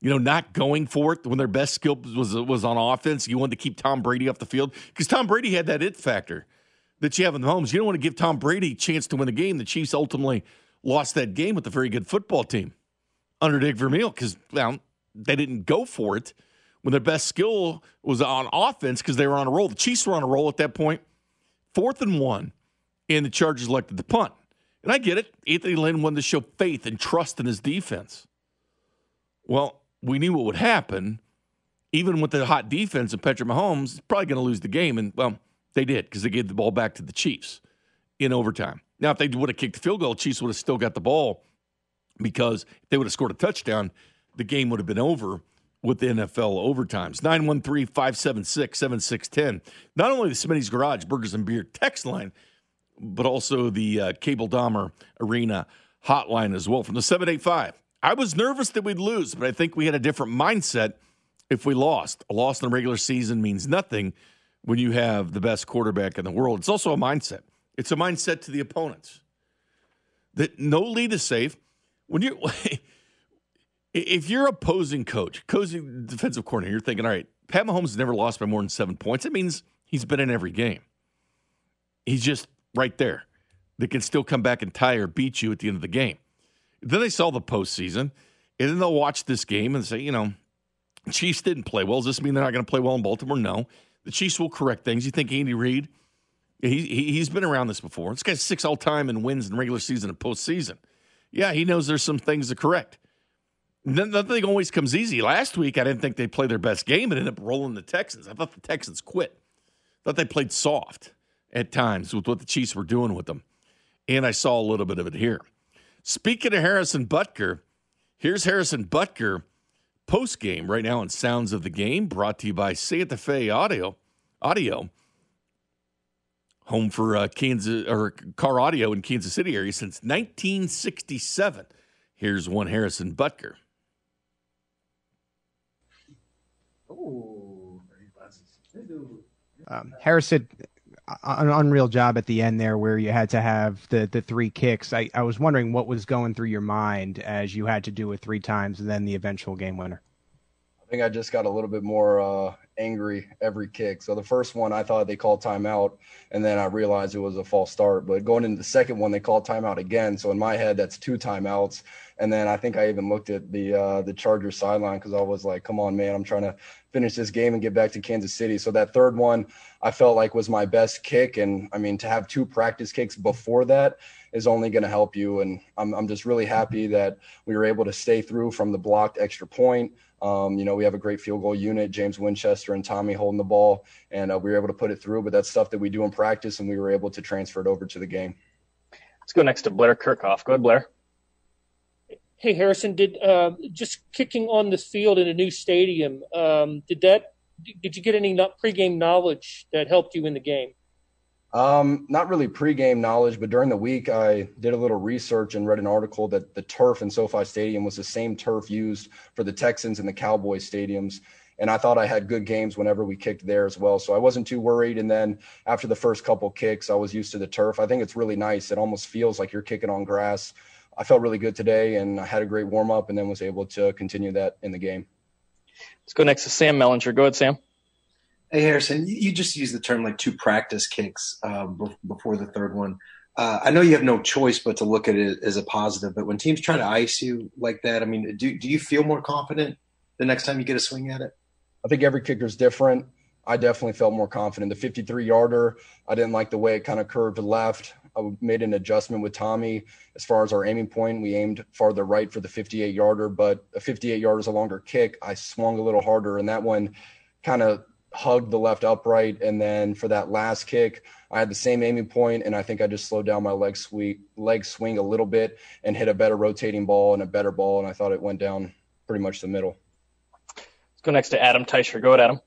you know, not going for it when their best skill was was on offense. You wanted to keep Tom Brady off the field because Tom Brady had that it factor that you have in Mahomes. You don't want to give Tom Brady a chance to win the game. The Chiefs ultimately lost that game with a very good football team under Dick Vermeil because well, they didn't go for it when their best skill was on offense because they were on a roll. The Chiefs were on a roll at that point. Fourth and one, and the Chargers elected the punt. And I get it. Anthony Lynn wanted to show faith and trust in his defense. Well, we knew what would happen. Even with the hot defense of Patrick Mahomes, probably going to lose the game. And, well, they did because they gave the ball back to the Chiefs in overtime. Now, if they would have kicked the field goal, Chiefs would have still got the ball because if they would have scored a touchdown, the game would have been over with the NFL overtimes. 913 576 7610. Not only the Smitty's Garage Burgers and Beer text line, but also the uh, Cable Dahmer Arena hotline as well from the 785. I was nervous that we'd lose, but I think we had a different mindset if we lost. A loss in the regular season means nothing when you have the best quarterback in the world. It's also a mindset. It's a mindset to the opponents that no lead is safe. When you (laughs) if you're opposing coach, opposing defensive coordinator, you're thinking, all right, Pat Mahomes has never lost by more than seven points. It means he's been in every game. He's just right there. They can still come back and tie or beat you at the end of the game. Then they saw the postseason, and then they'll watch this game and say, you know, Chiefs didn't play well. Does this mean they're not going to play well in Baltimore? No. The Chiefs will correct things. You think Andy Reid? He, he, has been around this before. This guy's six all time in wins in regular season and postseason. Yeah, he knows there's some things to correct. Nothing always comes easy. Last week, I didn't think they'd play their best game and ended up rolling the Texans. I thought the Texans quit. I thought they played soft at times with what the Chiefs were doing with them. And I saw a little bit of it here. Speaking of Harrison Butker, here's Harrison Butker post game right now on Sounds of the Game, brought to you by Santa Fe Audio. Audio, home for uh, Kansas or Car Audio in Kansas City area since 1967. Here's one Harrison Butker. Um, Harris did an unreal job at the end there where you had to have the, the three kicks. I, I was wondering what was going through your mind as you had to do it three times and then the eventual game winner. I think I just got a little bit more uh, angry every kick. So the first one, I thought they called timeout, and then I realized it was a false start. But going into the second one, they called timeout again. So in my head, that's two timeouts. And then I think I even looked at the uh, the Chargers sideline because I was like, "Come on, man! I'm trying to finish this game and get back to Kansas City." So that third one, I felt like was my best kick. And I mean, to have two practice kicks before that is only going to help you. And I'm I'm just really happy that we were able to stay through from the blocked extra point. Um, you know, we have a great field goal unit, James Winchester and Tommy holding the ball, and uh, we were able to put it through. But that's stuff that we do in practice, and we were able to transfer it over to the game. Let's go next to Blair Kerkhoff. Go ahead, Blair. Hey Harrison, did uh, just kicking on the field in a new stadium? Um, did that? Did you get any pregame knowledge that helped you in the game? Um, not really pregame knowledge, but during the week I did a little research and read an article that the turf in SoFi Stadium was the same turf used for the Texans and the Cowboys stadiums. And I thought I had good games whenever we kicked there as well. So I wasn't too worried. And then after the first couple kicks, I was used to the turf. I think it's really nice. It almost feels like you're kicking on grass. I felt really good today and I had a great warm up and then was able to continue that in the game. Let's go next to Sam Mellinger. Go ahead, Sam. Hey, Harrison, you just used the term like two practice kicks um, before the third one. Uh, I know you have no choice but to look at it as a positive, but when teams try to ice you like that, I mean, do, do you feel more confident the next time you get a swing at it? I think every kicker is different. I definitely felt more confident. The 53 yarder, I didn't like the way it kind of curved left. I made an adjustment with Tommy as far as our aiming point. We aimed farther right for the 58 yarder, but a 58 yarder is a longer kick. I swung a little harder, and that one kind of hugged the left upright. And then for that last kick, I had the same aiming point, and I think I just slowed down my leg sweep, leg swing a little bit and hit a better rotating ball and a better ball. And I thought it went down pretty much the middle. Let's go next to Adam Teicher. Go ahead, Adam.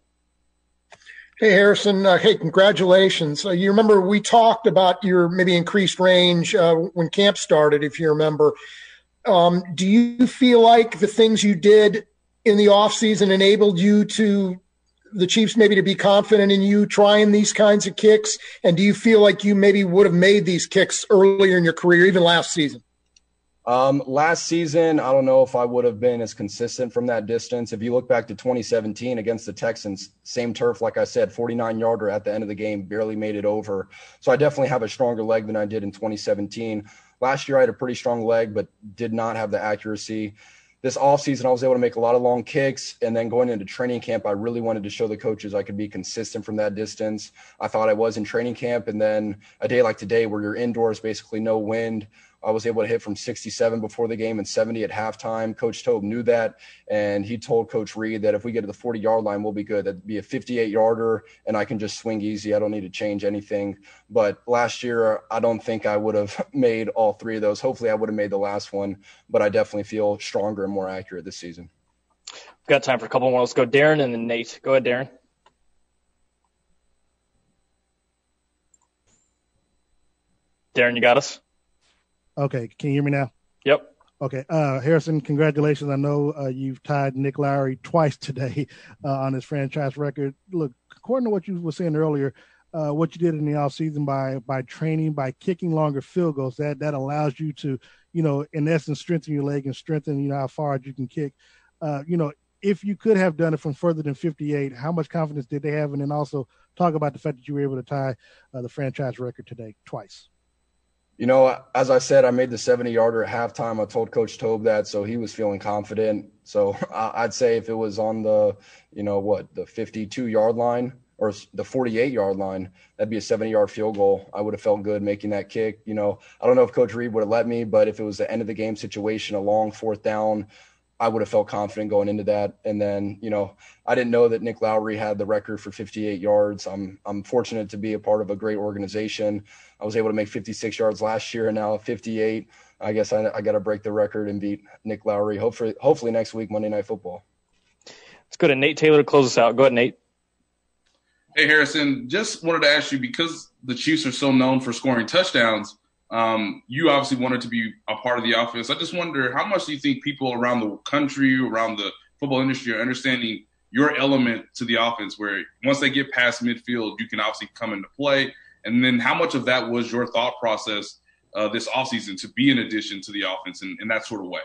Hey, Harrison. Uh, hey, congratulations. Uh, you remember we talked about your maybe increased range uh, when camp started, if you remember. Um, do you feel like the things you did in the offseason enabled you to the Chiefs maybe to be confident in you trying these kinds of kicks? And do you feel like you maybe would have made these kicks earlier in your career, even last season? Um, last season, I don't know if I would have been as consistent from that distance. If you look back to 2017 against the Texans, same turf, like I said, 49 yarder at the end of the game, barely made it over. So I definitely have a stronger leg than I did in 2017. Last year, I had a pretty strong leg, but did not have the accuracy. This offseason, I was able to make a lot of long kicks. And then going into training camp, I really wanted to show the coaches I could be consistent from that distance. I thought I was in training camp. And then a day like today, where you're indoors, basically no wind, I was able to hit from 67 before the game and 70 at halftime. Coach Toub knew that, and he told Coach Reid that if we get to the 40 yard line, we'll be good. That'd be a 58 yarder, and I can just swing easy. I don't need to change anything. But last year, I don't think I would have (laughs) made all three of those. Hopefully, I would have made the last one, but I definitely feel stronger and more accurate this season. We've got time for a couple more. Let's go, Darren and then Nate. Go ahead, Darren. Darren, you got us? Okay, can you hear me now? Yep. Okay, uh, Harrison, congratulations. I know uh, you've tied Nick Lowery twice today (laughs) uh, on his franchise record. Look, according to what you were saying earlier, uh, what you did in the offseason by by training, by kicking longer field goals, that that allows you to, you know, in essence, strengthen your leg and strengthen, you know, how far you can kick. Uh, you know, if you could have done it from further than 58, how much confidence did they have? And then also talk about the fact that you were able to tie uh, the franchise record today twice. You know, as I said, I made the 70 yarder at halftime. I told Coach Toub that, so he was feeling confident. So (laughs) I'd say if it was on the, you know, what, the 52 yard line or the 48 yard line, that'd be a 70 yard field goal. I would have felt good making that kick. You know, I don't know if Coach Reid would have let me, but if it was the end of the game situation, a long fourth down, I would have felt confident going into that. And then, you know, I didn't know that Nick Lowery had the record for 58 yards. I'm I'm fortunate to be a part of a great organization. I was able to make 56 yards last year, and now 58. I guess I, I got to break the record and beat Nick Lowery. Hopefully, hopefully next week Monday Night Football. Let's go to Nate Taylor to close us out. Go ahead, Nate. Hey Harrison, just wanted to ask you because the Chiefs are so known for scoring touchdowns um, you obviously wanted to be a part of the offense. I just wonder how much do you think people around the country, around the football industry, are understanding your element to the offense, where once they get past midfield, you can obviously come into play. And then how much of that was your thought process uh, this offseason to be an addition to the offense in, in that sort of way?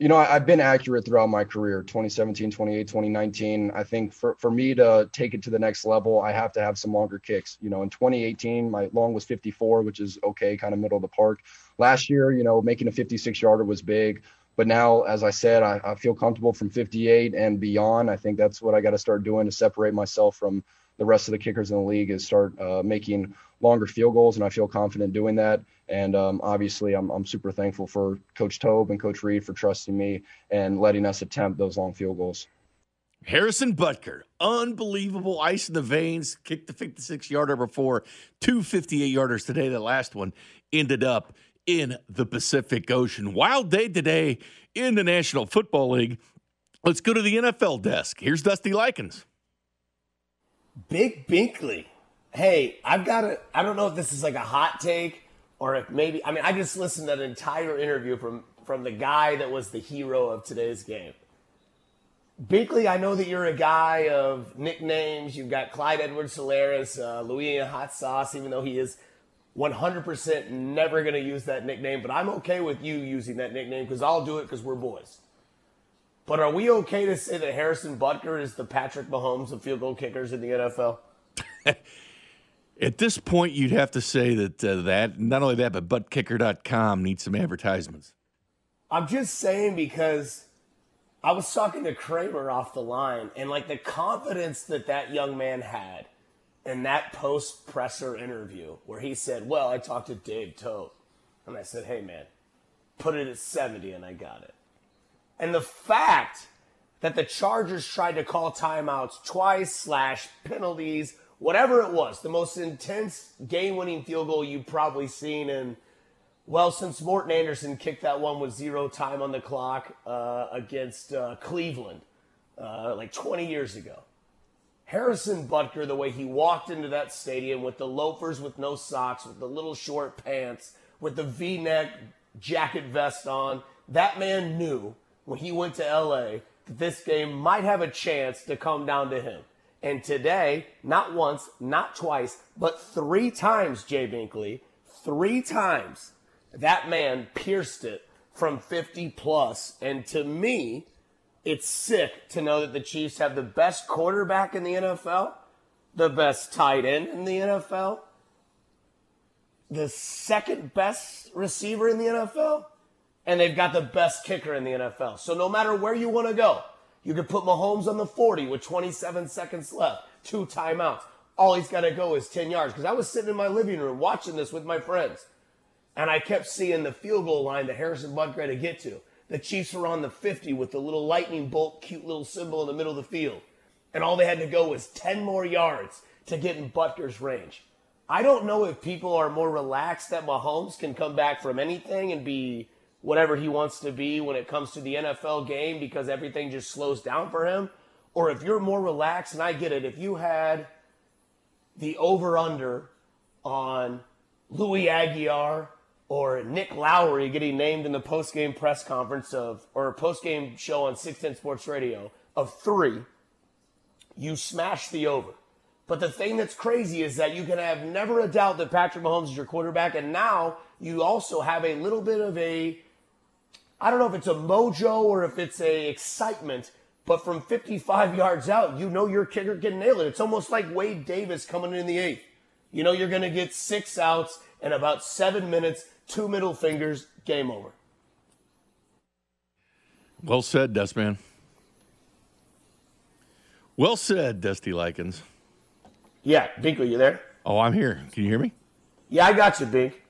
You know, I've been accurate throughout my career 2017, 2018, 2019. I think for, for me to take it to the next level, I have to have some longer kicks. You know, in 2018, my long was 54, which is okay, kind of middle of the park. Last year, you know, making a 56 yarder was big. But now, as I said, I, I feel comfortable from 58 and beyond. I think that's what I got to start doing to separate myself from the rest of the kickers in the league is start uh, making longer field goals, and I feel confident doing that. And um, obviously, I'm, I'm super thankful for Coach Toub and Coach Reid for trusting me and letting us attempt those long field goals. Harrison Butker, unbelievable ice in the veins, kicked the 56 yarder before, two 58 yarders today. The last one ended up in the Pacific Ocean. Wild day today in the National Football League. Let's go to the NFL desk. Here's Dusty Likens. Big Binkley. Hey, I've got a. I don't know if this is like a hot take or if maybe. I mean, I just listened to an entire interview from from the guy that was the hero of today's game. Binkley, I know that you're a guy of nicknames. You've got Clyde Edwards Helaire, uh, Louisiana Hot Sauce, even though he is 100% never going to use that nickname. But I'm okay with you using that nickname because I'll do it because we're boys. But are we okay to say that Harrison Butker is the Patrick Mahomes of field goal kickers in the NFL? (laughs) At this point, you'd have to say that uh, that not only that, but buttkicker.com needs some advertisements. I'm just saying because I was talking to Kramer off the line, and like the confidence that that young man had in that post presser interview, where he said, "Well, I talked to Dave Toub, and I said, hey man, put it at 70, and I got it." And the fact that the Chargers tried to call timeouts twice, slash penalties, whatever it was, the most intense game winning field goal you've probably seen in, well, since Morten Andersen kicked that one with zero time on the clock uh, against uh, Cleveland uh, like 20 years ago. Harrison Butker, the way he walked into that stadium with the loafers with no socks, with the little short pants, with the v neck jacket vest on, that man knew when he went to LA that this game might have a chance to come down to him. And today, not once, not twice, but three times, Jay Binkley, three times, that man pierced it from 50 plus. And to me, it's sick to know that the Chiefs have the best quarterback in the NFL, the best tight end in the NFL, the second best receiver in the NFL, and they've got the best kicker in the NFL. So no matter where you want to go, you can put Mahomes on the 40 with 27 seconds left, two timeouts. All he's got to go is 10 yards. Because I was sitting in my living room watching this with my friends, and I kept seeing the field goal line that Harrison Butker had to get to. The Chiefs were on the 50 with the little lightning bolt, cute little symbol in the middle of the field. And all they had to go was 10 more yards to get in Butker's range. I don't know if people are more relaxed that Mahomes can come back from anything and be whatever he wants to be when it comes to the NFL game because everything just slows down for him. Or if you're more relaxed, and I get it, if you had the over under on Louis Aguiar or Nick Lowery getting named in the post-game press conference of or post-game show on 610 Sports Radio of three, you smash the over. But the thing that's crazy is that you can have never a doubt that Patrick Mahomes is your quarterback, and now you also have a little bit of a I don't know if it's a mojo or if it's a excitement, but from 55 yards out, you know your kicker can nail it. It's almost like Wade Davis coming in the eighth. You know you're going to get six outs in about seven minutes, two middle fingers, game over. Well said, Dustman. Well said, Dusty Likens. Yeah, Bink, are you there? Oh, I'm here. Can you hear me? Yeah, I got you, Bink.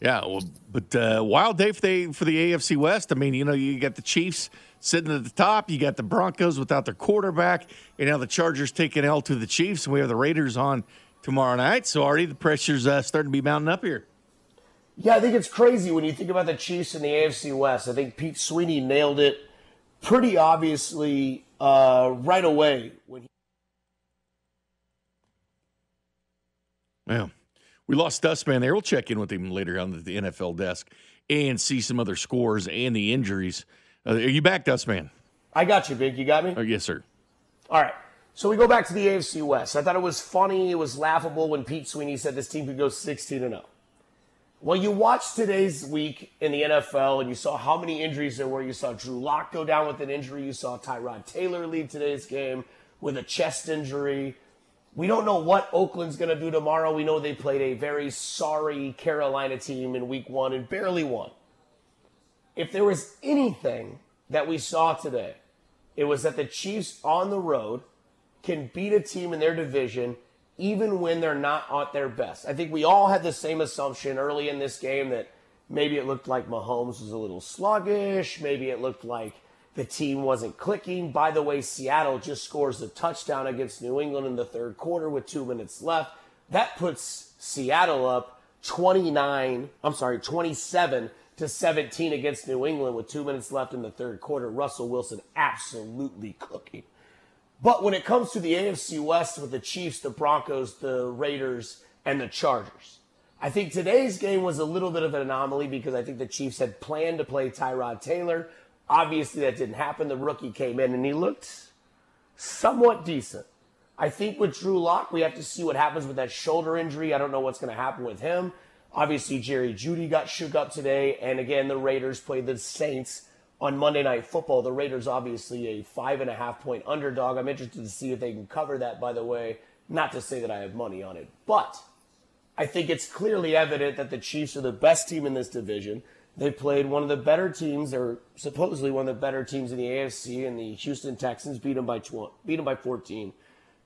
Yeah, well, but uh, wild day for the for the AFC West. I mean, you know, you got the Chiefs sitting at the top, you got the Broncos without their quarterback, and now the Chargers taking L to the Chiefs, and we have the Raiders on tomorrow night. So already the pressure's uh, starting to be mounting up here. Yeah, I think it's crazy when you think about the Chiefs in the AFC West. I think Pete Sweeney nailed it pretty obviously uh, right away when he. Yeah. We lost Dustman there. We'll check in with him later on the NFL desk and see some other scores and the injuries. Uh, are you back, Dustman? I got you, Big. You got me? Oh, yes, sir. All right. So we go back to the AFC West. I thought it was funny. It was laughable when Pete Sweeney said this team could go 16 and 0. Well, you watched today's week in the NFL and you saw how many injuries there were. You saw Drew Lock go down with an injury. You saw Tyrod Taylor leave today's game with a chest injury. We don't know what Oakland's going to do tomorrow. We know they played a very sorry Carolina team in week one and barely won. If there was anything that we saw today, it was that the Chiefs on the road can beat a team in their division even when they're not at their best. I think we all had the same assumption early in this game that maybe it looked like Mahomes was a little sluggish. Maybe it looked like the team wasn't clicking. By the way, Seattle just scores a touchdown against New England in the third quarter with two minutes left. That puts Seattle up 29, I'm sorry, 27 to 17 against New England with two minutes left in the third quarter. Russell Wilson absolutely cooking. But when it comes to the AFC West with the Chiefs, the Broncos, the Raiders, and the Chargers, I think today's game was a little bit of an anomaly because I think the Chiefs had planned to play Tyrod Taylor. Obviously, that didn't happen. The rookie came in and he looked somewhat decent. I think with Drew Lock, we have to see what happens with that shoulder injury. I don't know what's going to happen with him. Obviously, Jerry Jeudy got shook up today. And again, the Raiders played the Saints on Monday Night Football. The Raiders, obviously, a five and a half point underdog. I'm interested to see if they can cover that, by the way. Not to say that I have money on it, but I think it's clearly evident that the Chiefs are the best team in this division. They played one of the better teams, or supposedly one of the better teams in the AFC, and the Houston Texans beat them by 12, beat them by 14.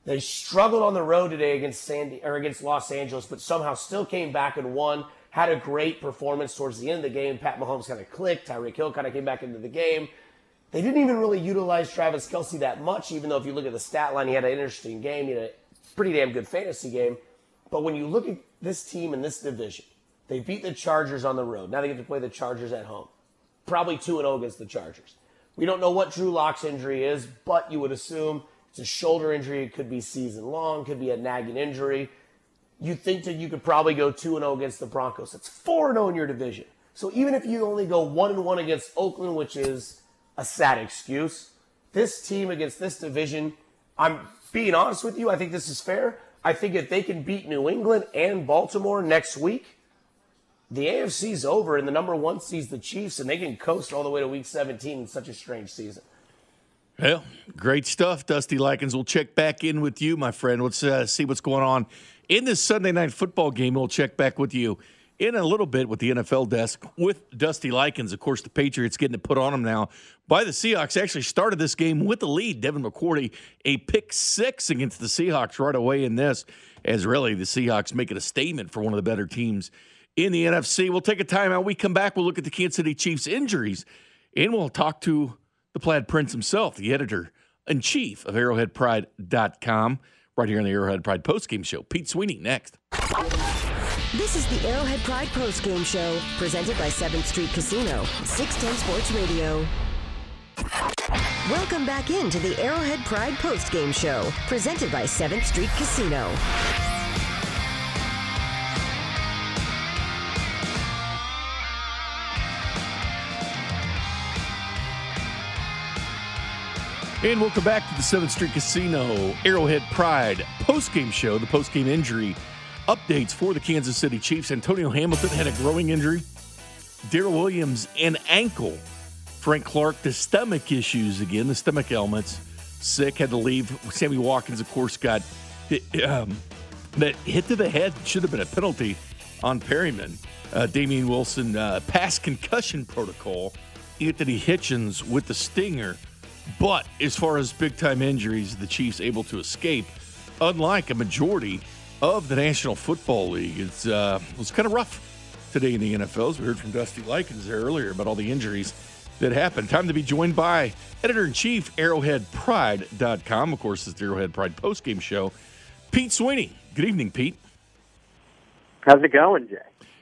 They struggled on the road today against Sandy or against Los Angeles, but somehow still came back and won. Had a great performance towards the end of the game. Pat Mahomes kind of clicked. Tyreek Hill kind of came back into the game. They didn't even really utilize Travis Kelce that much, even though if you look at the stat line, he had an interesting game. He had a pretty damn good fantasy game. But when you look at this team in this division, they beat the Chargers on the road. Now they get to play the Chargers at home. Probably 2 0 against the Chargers. We don't know what Drew Lock's injury is, but you would assume it's a shoulder injury. It could be season long, could be a nagging injury. You think that you could probably go 2 0 against the Broncos. It's 4 0 in your division. So even if you only go 1 1 against Oakland, which is a sad excuse, this team against this division, I'm being honest with you, I think this is fair. I think if they can beat New England and Baltimore next week, the AFC's over and the number one sees the Chiefs, and they can coast all the way to week 17 in such a strange season. Well, great stuff, Dusty Likens. We'll check back in with you, my friend. Let's uh, see what's going on in this Sunday night football game. We'll check back with you in a little bit with the NFL desk with Dusty Likens. Of course, the Patriots getting it put on them now by the Seahawks. Actually started this game with the lead. Devin McCourty, a pick six against the Seahawks right away in this, as really the Seahawks making a statement for one of the better teams in the NFC. We'll take a timeout. We come back. We'll look at the Kansas City Chiefs injuries, and we'll talk to the Plaid Prince himself, the editor in chief of ArrowheadPride.com, right here on the Arrowhead Pride postgame show. Pete Sweeney next. This is the Arrowhead Pride postgame show, presented by 7th Street Casino, 610 Sports Radio. Welcome back into the Arrowhead Pride postgame show, presented by 7th Street Casino. And welcome back to the 7th Street Casino Arrowhead Pride post-game show. The post-game injury updates for the Kansas City Chiefs. Antonio Hamilton had a growing injury. Daryl Williams, an ankle. Frank Clark, the stomach issues again, the stomach ailments. Sick, had to leave. Sammy Watkins, of course, got hit, um, that hit to the head. Should have been a penalty on Perriman. Uh, Damien Wilson, uh, past concussion protocol. Anthony Hitchens with the stinger. But as far as big time injuries, the Chiefs able to escape, unlike a majority of the National Football League. It's uh, it was kind of rough today in the NFL. As we heard from Dusty Likens there earlier about all the injuries that happened. Time to be joined by editor in chief, arrowheadpride.com. Of course, it's the Arrowhead Pride postgame show. Pete Sweeney. Good evening, Pete. How's it going, Jay?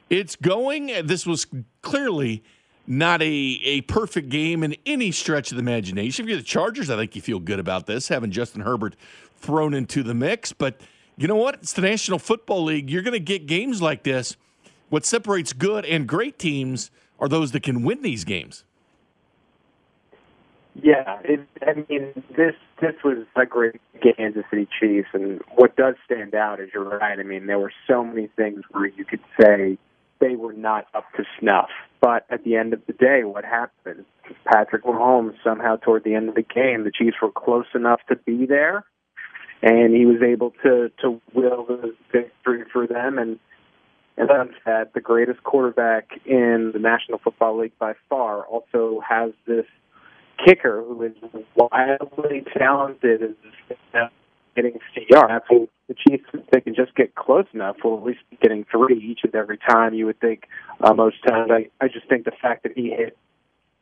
It's going. This was clearly not a, a perfect game in any stretch of the imagination. If you're the Chargers, I think you feel good about this, having Justin Herbert thrown into the mix. But you know what? It's the National Football League. You're going to get games like this. What separates good and great teams are those that can win these games. Yeah, it, I mean this this was a great Kansas City Chiefs, and what does stand out is you're right. I mean there were so many things where you could say they were not up to snuff, but at the end of the day, what happened? Patrick Mahomes somehow toward the end of the game, the Chiefs were close enough to be there, and he was able to to will the victory for them. And then that the greatest quarterback in the National Football League by far also has this kicker who is wildly talented and hitting CR. So the Chiefs, if they can just get close enough, will at least be getting three each and every time. You would think uh, most times. I I just think the fact that he hit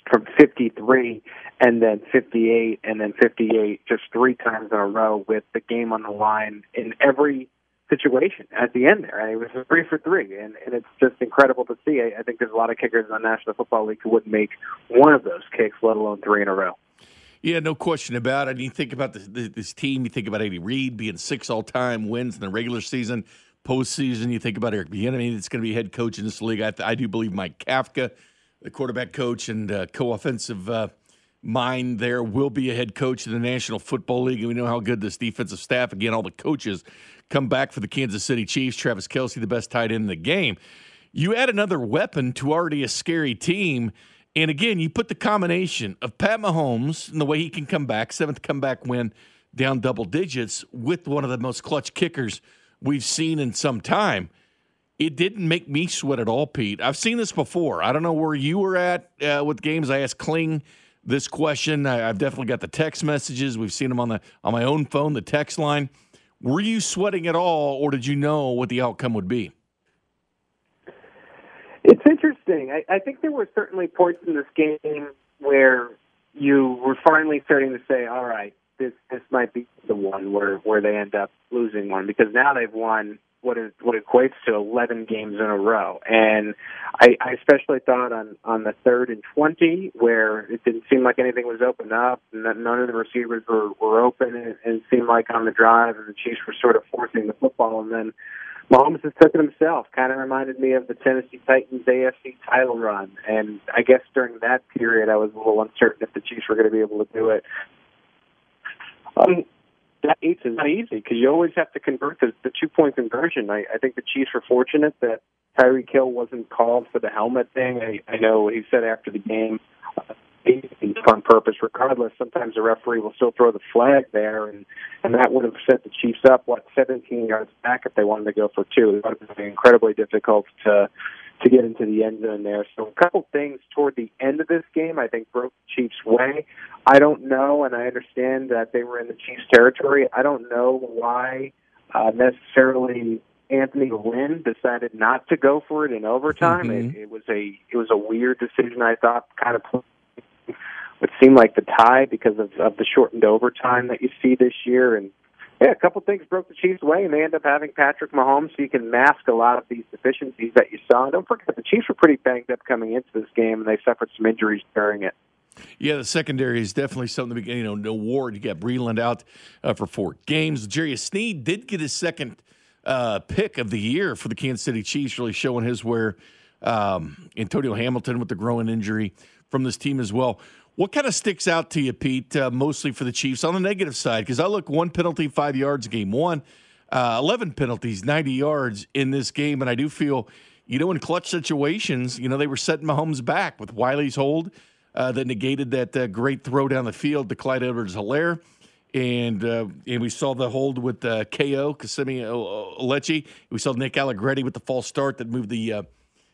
from 53 and then 58 and then 58 just three times in a row with the game on the line in every situation at the end there. And it was three for three, and, and it's just incredible to see. I, I think there's a lot of kickers in the National Football League who wouldn't make one of those kicks, let alone three in a row. Yeah, no question about it. You think about this, this team, you think about Andy Reid being six all time wins in the regular season, postseason. You think about Eric Bieniemy, it's going to be head coach in this league. I, I do believe Mike Kafka, the quarterback coach and uh, co offensive uh, mind there, will be a head coach in the National Football League. And we know how good this defensive staff, again, all the coaches come back for the Kansas City Chiefs. Travis Kelce, the best tight end in the game. You add another weapon to already a scary team. And again, you put the combination of Pat Mahomes and the way he can come back, seventh comeback win down double digits, with one of the most clutch kickers we've seen in some time. It didn't make me sweat at all, Pete. I've seen this before. I don't know where you were at uh, with games. I asked Kling this question. I, I've definitely got the text messages. We've seen them on the on my own phone, the text line. Were you sweating at all, or did you know what the outcome would be? It's interesting. I, I think there were certainly points in this game where you were finally starting to say, "All right, this this might be the one where where they end up losing one," because now they've won what is what equates to 11 games in a row. And I, I especially thought on on the third and 20 where it didn't seem like anything was open up, and that none of the receivers were were open, and, and it seemed like on the drive, and the Chiefs were sort of forcing the football, and then. Mahomes has took it himself. Kind of reminded me of the Tennessee Titans AFC title run, and I guess during that period, I was a little uncertain if the Chiefs were going to be able to do it. Um, that eight is not easy because you always have to convert the, the two point conversion. I, I think the Chiefs were fortunate that Tyreek Hill wasn't called for the helmet thing. I, I know he said after the game, uh, on purpose. Regardless, sometimes the referee will still throw the flag there, and and that would have set the Chiefs up what 17 yards back if they wanted to go for two. It would have been incredibly difficult to to get into the end zone there. So a couple things toward the end of this game I think broke the Chiefs' way. I don't know, and I understand that they were in the Chiefs' territory. I don't know why uh, necessarily Anthony Lynn decided not to go for it in overtime. Mm-hmm. It, it was a it was a weird decision. I thought kind of would seemed like the tie because of, of the shortened overtime that you see this year. And yeah, a couple things broke the Chiefs' way, and they end up having Patrick Mahomes, so you can mask a lot of these deficiencies that you saw. And don't forget, the Chiefs were pretty banged up coming into this game, and they suffered some injuries during it. Yeah, the secondary is definitely something. To, you know, no Ward, you got Breeland out uh, for four games. Jarius Sneed did get his second uh, pick of the year for the Kansas City Chiefs, really showing his where um, Antonio Hamilton with the growing injury from this team as well. What kind of sticks out to you, Pete, uh, mostly for the Chiefs on the negative side? Because I look one penalty, five yards, game one, uh, 11 penalties, 90 yards in this game. And I do feel, you know, in clutch situations, you know, they were setting Mahomes back with Wylie's hold uh, that negated that uh, great throw down the field to Clyde Edwards Helaire. And uh, and we saw the hold with uh, KO, Kelechi Osemele. We saw Nick Allegretti with the false start that moved the,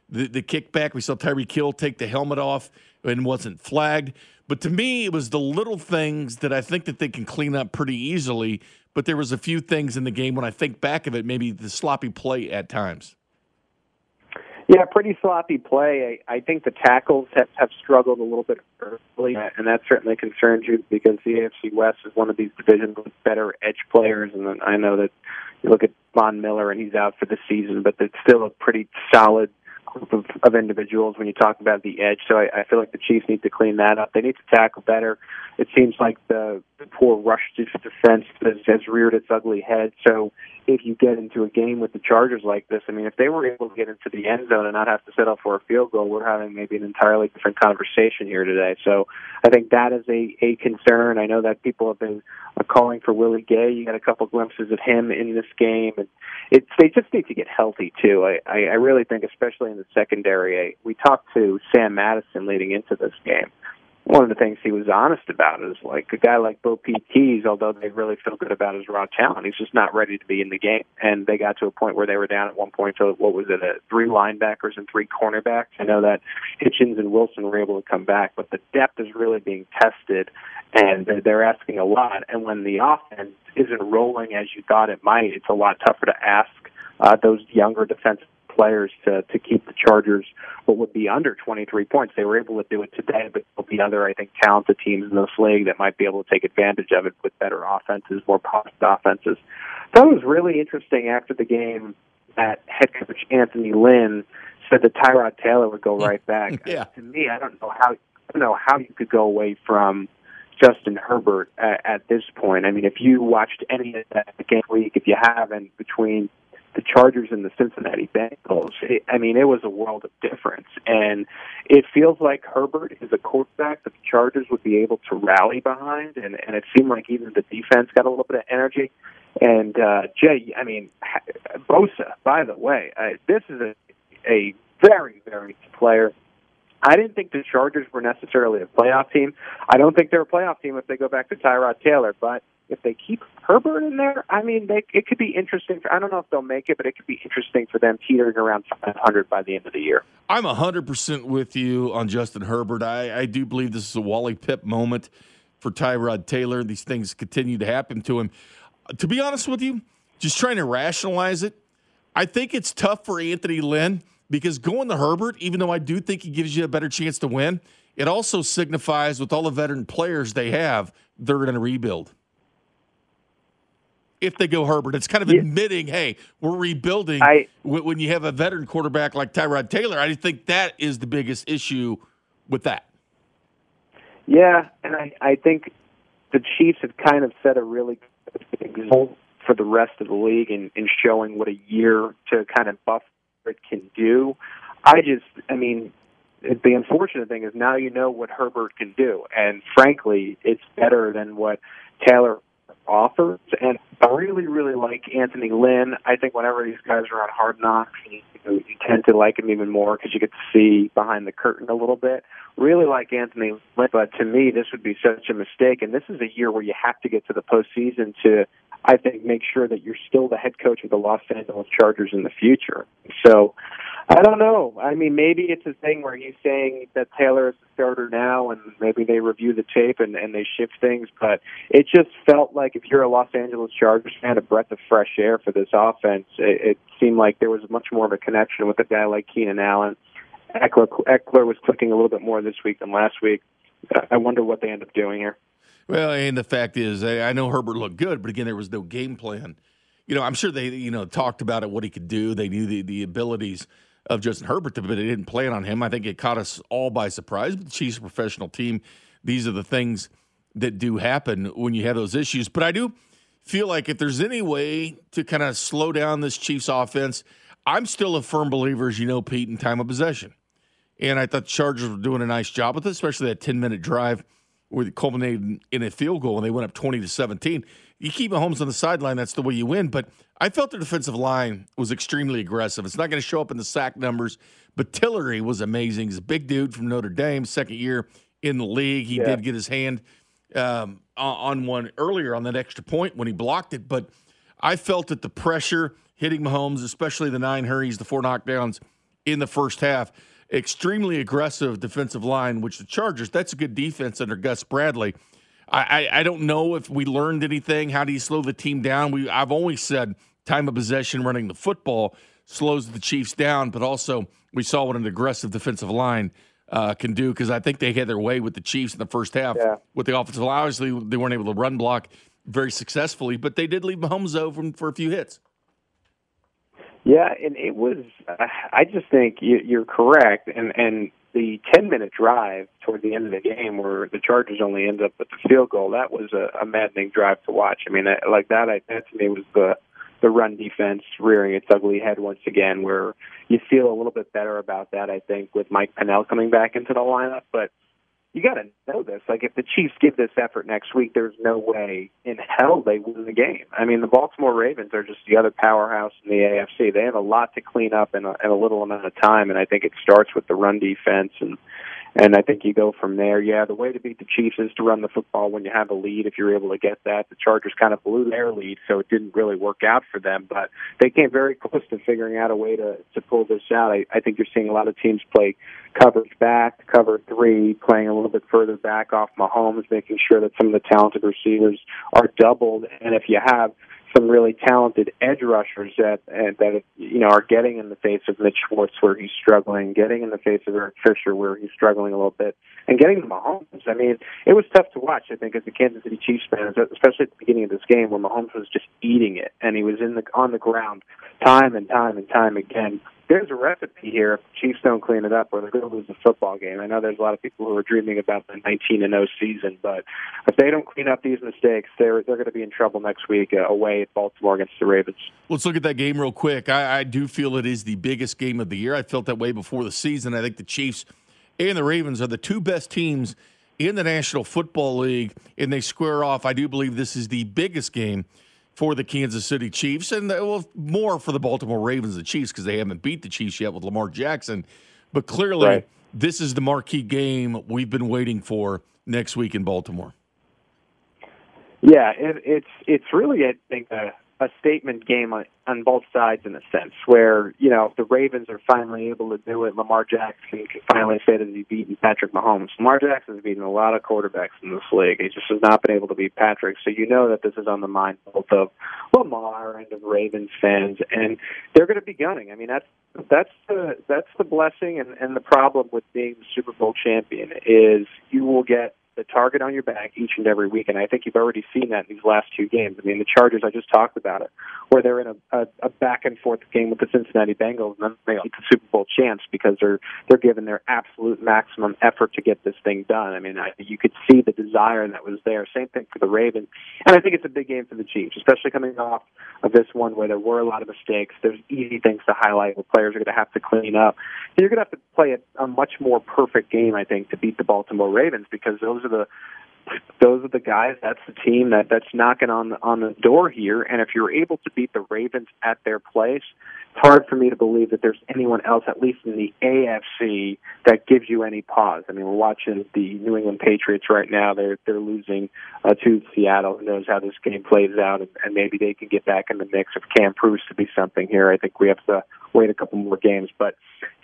the, the kickback. We saw Tyreek Hill take the helmet off and wasn't flagged. But to me, it was the little things that I think that they can clean up pretty easily. But there was a few things in the game when I think back of it, maybe the sloppy play at times. Yeah, pretty sloppy play. I, I think the tackles have, have struggled a little bit early, and that certainly concerns you because the AFC West is one of these divisions with better edge players. And then I know that you look at Von Miller, and he's out for the season, but it's still a pretty solid group of, of individuals when you talk about the edge. So I, I feel like the Chiefs need to clean that up. They need to tackle better. It seems like the, the poor rush defense has, has reared its ugly head. So if you get into a game with the Chargers like this, I mean, if they were able to get into the end zone and not have to settle for a field goal, we're having maybe an entirely different conversation here today. So I think that is a, a concern. I know that people have been uh, calling for Willie Gay. You got a couple glimpses of him in this game, and it's they just need to get healthy too. I, I, I really think, especially in the secondary, I, we talked to Sam Madison leading into this game one of the things he was honest about is like a guy like BoPete Keyes, although they really feel good about his raw talent, he's just not ready to be in the game. And they got to a point where they were down at one point to what was it, a three linebackers and three cornerbacks. I know that Hitchens and Wilson were able to come back, but the depth is really being tested, and they're asking a lot. And when the offense isn't rolling as you thought it might, it's a lot tougher to ask uh, those younger defensive players to to keep the Chargers what would be under 23 points. They were able to do it today, but there'll be other, I think, talented teams in this league that might be able to take advantage of it with better offenses, more polished offenses. That was really interesting after the game that head coach Anthony Lynn said that Tyrod Taylor would go right back. (laughs) yeah. To me, I don't know how I don't know how you could go away from Justin Herbert at, at this point. I mean, if you watched any of that game week, if you haven't, between the Chargers and the Cincinnati Bengals, I mean, it was a world of difference. And it feels like Herbert is a quarterback that the Chargers would be able to rally behind. And, and it seemed like even the defense got a little bit of energy. And, uh, Jay, I mean, Bosa, by the way, uh, this is a, a very, very player. I didn't think the Chargers were necessarily a playoff team. I don't think they're a playoff team if they go back to Tyrod Taylor, but if they keep Herbert in there, I mean, they, it could be interesting. For, I don't know if they'll make it, but it could be interesting for them teetering around 500 by the end of the year. I'm 100% with you on Justin Herbert. I, I do believe this is a Wally Pipp moment for Tyrod Taylor. These things continue to happen to him. Uh, to be honest with you, just trying to rationalize it, I think it's tough for Anthony Lynn because going to Herbert, even though I do think he gives you a better chance to win, it also signifies with all the veteran players they have, they're going to rebuild if they go Herbert. It's kind of admitting, hey, we're rebuilding. I, when you have a veteran quarterback like Tyrod Taylor, I think that is the biggest issue with that. Yeah, and I, I think the Chiefs have kind of set a really good example for the rest of the league in, in showing what a year to kind of buff it can do. I just, I mean, the unfortunate thing is now you know what Herbert can do, and frankly, it's better than what Taylor offers. And I really, really like Anthony Lynn. I think whenever these guys are on Hard Knocks, you, you tend to like him even more because you get to see behind the curtain a little bit. Really like Anthony Lynn, but to me, this would be such a mistake. And this is a year where you have to get to the postseason to, I think, make sure that you're still the head coach of the Los Angeles Chargers in the future. So I don't know. I mean, maybe it's a thing where he's saying that Taylor is the starter now, and maybe they review the tape and, and they shift things. But it just felt like if you're a Los Angeles Chargers fan, a breath of fresh air for this offense. It, it seemed like there was much more of a connection with a guy like Keenan Allen. Eckler, Ekeler was clicking a little bit more this week than last week. I wonder what they end up doing here. Well, and the fact is, I know Herbert looked good, but again, there was no game plan. You know, I'm sure they, you know, talked about it, what he could do. They knew the, the abilities of Justin Herbert, but they didn't plan on him. I think it caught us all by surprise. But the Chiefs are a professional team. These are the things that do happen when you have those issues. But I do feel like if there's any way to kind of slow down this Chiefs offense, I'm still a firm believer, as you know, Pete, in time of possession. And I thought the Chargers were doing a nice job with it, especially that 10 minute drive where it culminated in a field goal and they went up 20 to 17. You keep Mahomes on the sideline, that's the way you win. But I felt the defensive line was extremely aggressive. It's not going to show up in the sack numbers, but Tillery was amazing. He's a big dude from Notre Dame, second year in the league. He Yeah. did get his hand um, on on one earlier on that extra point when he blocked it, but I felt that the pressure hitting Mahomes, especially the nine hurries, the four knockdowns in the first half, extremely aggressive defensive line, which the Chargers, that's a good defense under Gus Bradley. I, I, I don't know if we learned anything. How do you slow the team down? We I've always said time of possession running the football slows the Chiefs down, but also we saw what an aggressive defensive line uh, can do because I think they had their way with the Chiefs in the first half with the offensive line. Obviously, they weren't able to run block very successfully, but they did leave Mahomes open for a few hits. Yeah, and it was. I just think you, you're correct, and and the 10 minute drive toward the end of the game where the Chargers only end up with the field goal. That was a, a maddening drive to watch. I mean, that, like that, I, that to me was the the run defense rearing its ugly head once again. Where you feel a little bit better about that, I think, with Mike Pennel coming back into the lineup, but you got to know this. Like, if the Chiefs give this effort next week, there's no way in hell they win the game. I mean, the Baltimore Ravens are just the other powerhouse in the AFC. They have a lot to clean up in a, in a little amount of time, and I think it starts with the run defense and. And I think you go from there. Yeah, the way to beat the Chiefs is to run the football when you have a lead. If you're able to get that, the Chargers kind of blew their lead, so it didn't really work out for them. But they came very close to figuring out a way to to pull this out. I, I think you're seeing a lot of teams play coverage back, cover three, playing a little bit further back off Mahomes, making sure that some of the talented receivers are doubled. And if you have some really talented edge rushers that that you know are getting in the face of Mitch Schwartz where he's struggling, getting in the face of Eric Fisher where he's struggling a little bit, and getting to Mahomes. I mean, it was tough to watch. I think as a Kansas City Chiefs fan, especially at the beginning of this game where Mahomes was just eating it and he was in the on the ground time and time and time again. There's a recipe here. If the Chiefs don't clean it up, or they're going to lose the football game. I know there's a lot of people who are dreaming about the 19 and 0 season, but if they don't clean up these mistakes, they're they're going to be in trouble next week uh, away at Baltimore against the Ravens. Let's look at that game real quick. I, I do feel it is the biggest game of the year. I felt that way before the season. I think the Chiefs and the Ravens are the two best teams in the National Football League, and they square off. I do believe this is the biggest game for the Kansas City Chiefs, and uh, well, more for the Baltimore Ravens than Chiefs because they haven't beat the Chiefs yet with Lamar Jackson. But clearly, Right. this is the marquee game we've been waiting for next week in Baltimore. Yeah, it, it's it's really I think a, a statement game on, both sides in a sense, where you know the Ravens are finally able to do it, Lamar Jackson can finally say that he's beaten Patrick Mahomes. Lamar Jackson's beaten a lot of quarterbacks in this league. He just has not been able to beat Patrick, so you know that this is on the mind both of Lamar and of Ravens fans, and they're going to be gunning. I mean, that's that's the that's the blessing and, and the problem with being the Super Bowl champion is you will get the target on your back each and every week, and I think you've already seen that in these last two games. I mean, the Chargers, I just talked about it, where they're in a, a, a back and forth game with the Cincinnati Bengals, and then they get the Super Bowl chance because they're they're giving their absolute maximum effort to get this thing done. I mean, I, you could see the desire that was there. Same thing for the Ravens, and I think it's a big game for the Chiefs, especially coming off of this one where there were a lot of mistakes. There's easy things to highlight where players are going to have to clean up. You're going to have to play a, a much more perfect game, I think, to beat the Baltimore Ravens because those are the those are the guys. That's the team that that's knocking on the, on the door here. And if you're able to beat the Ravens at their place, it's hard for me to believe that there's anyone else, at least in the AFC, that gives you any pause. I mean, we're watching the New England Patriots right now. They're they're losing uh, to Seattle. Who knows how this game plays out, and, and maybe they can get back in the mix if Cam proves to be something here. I think we have to wait a couple more games, but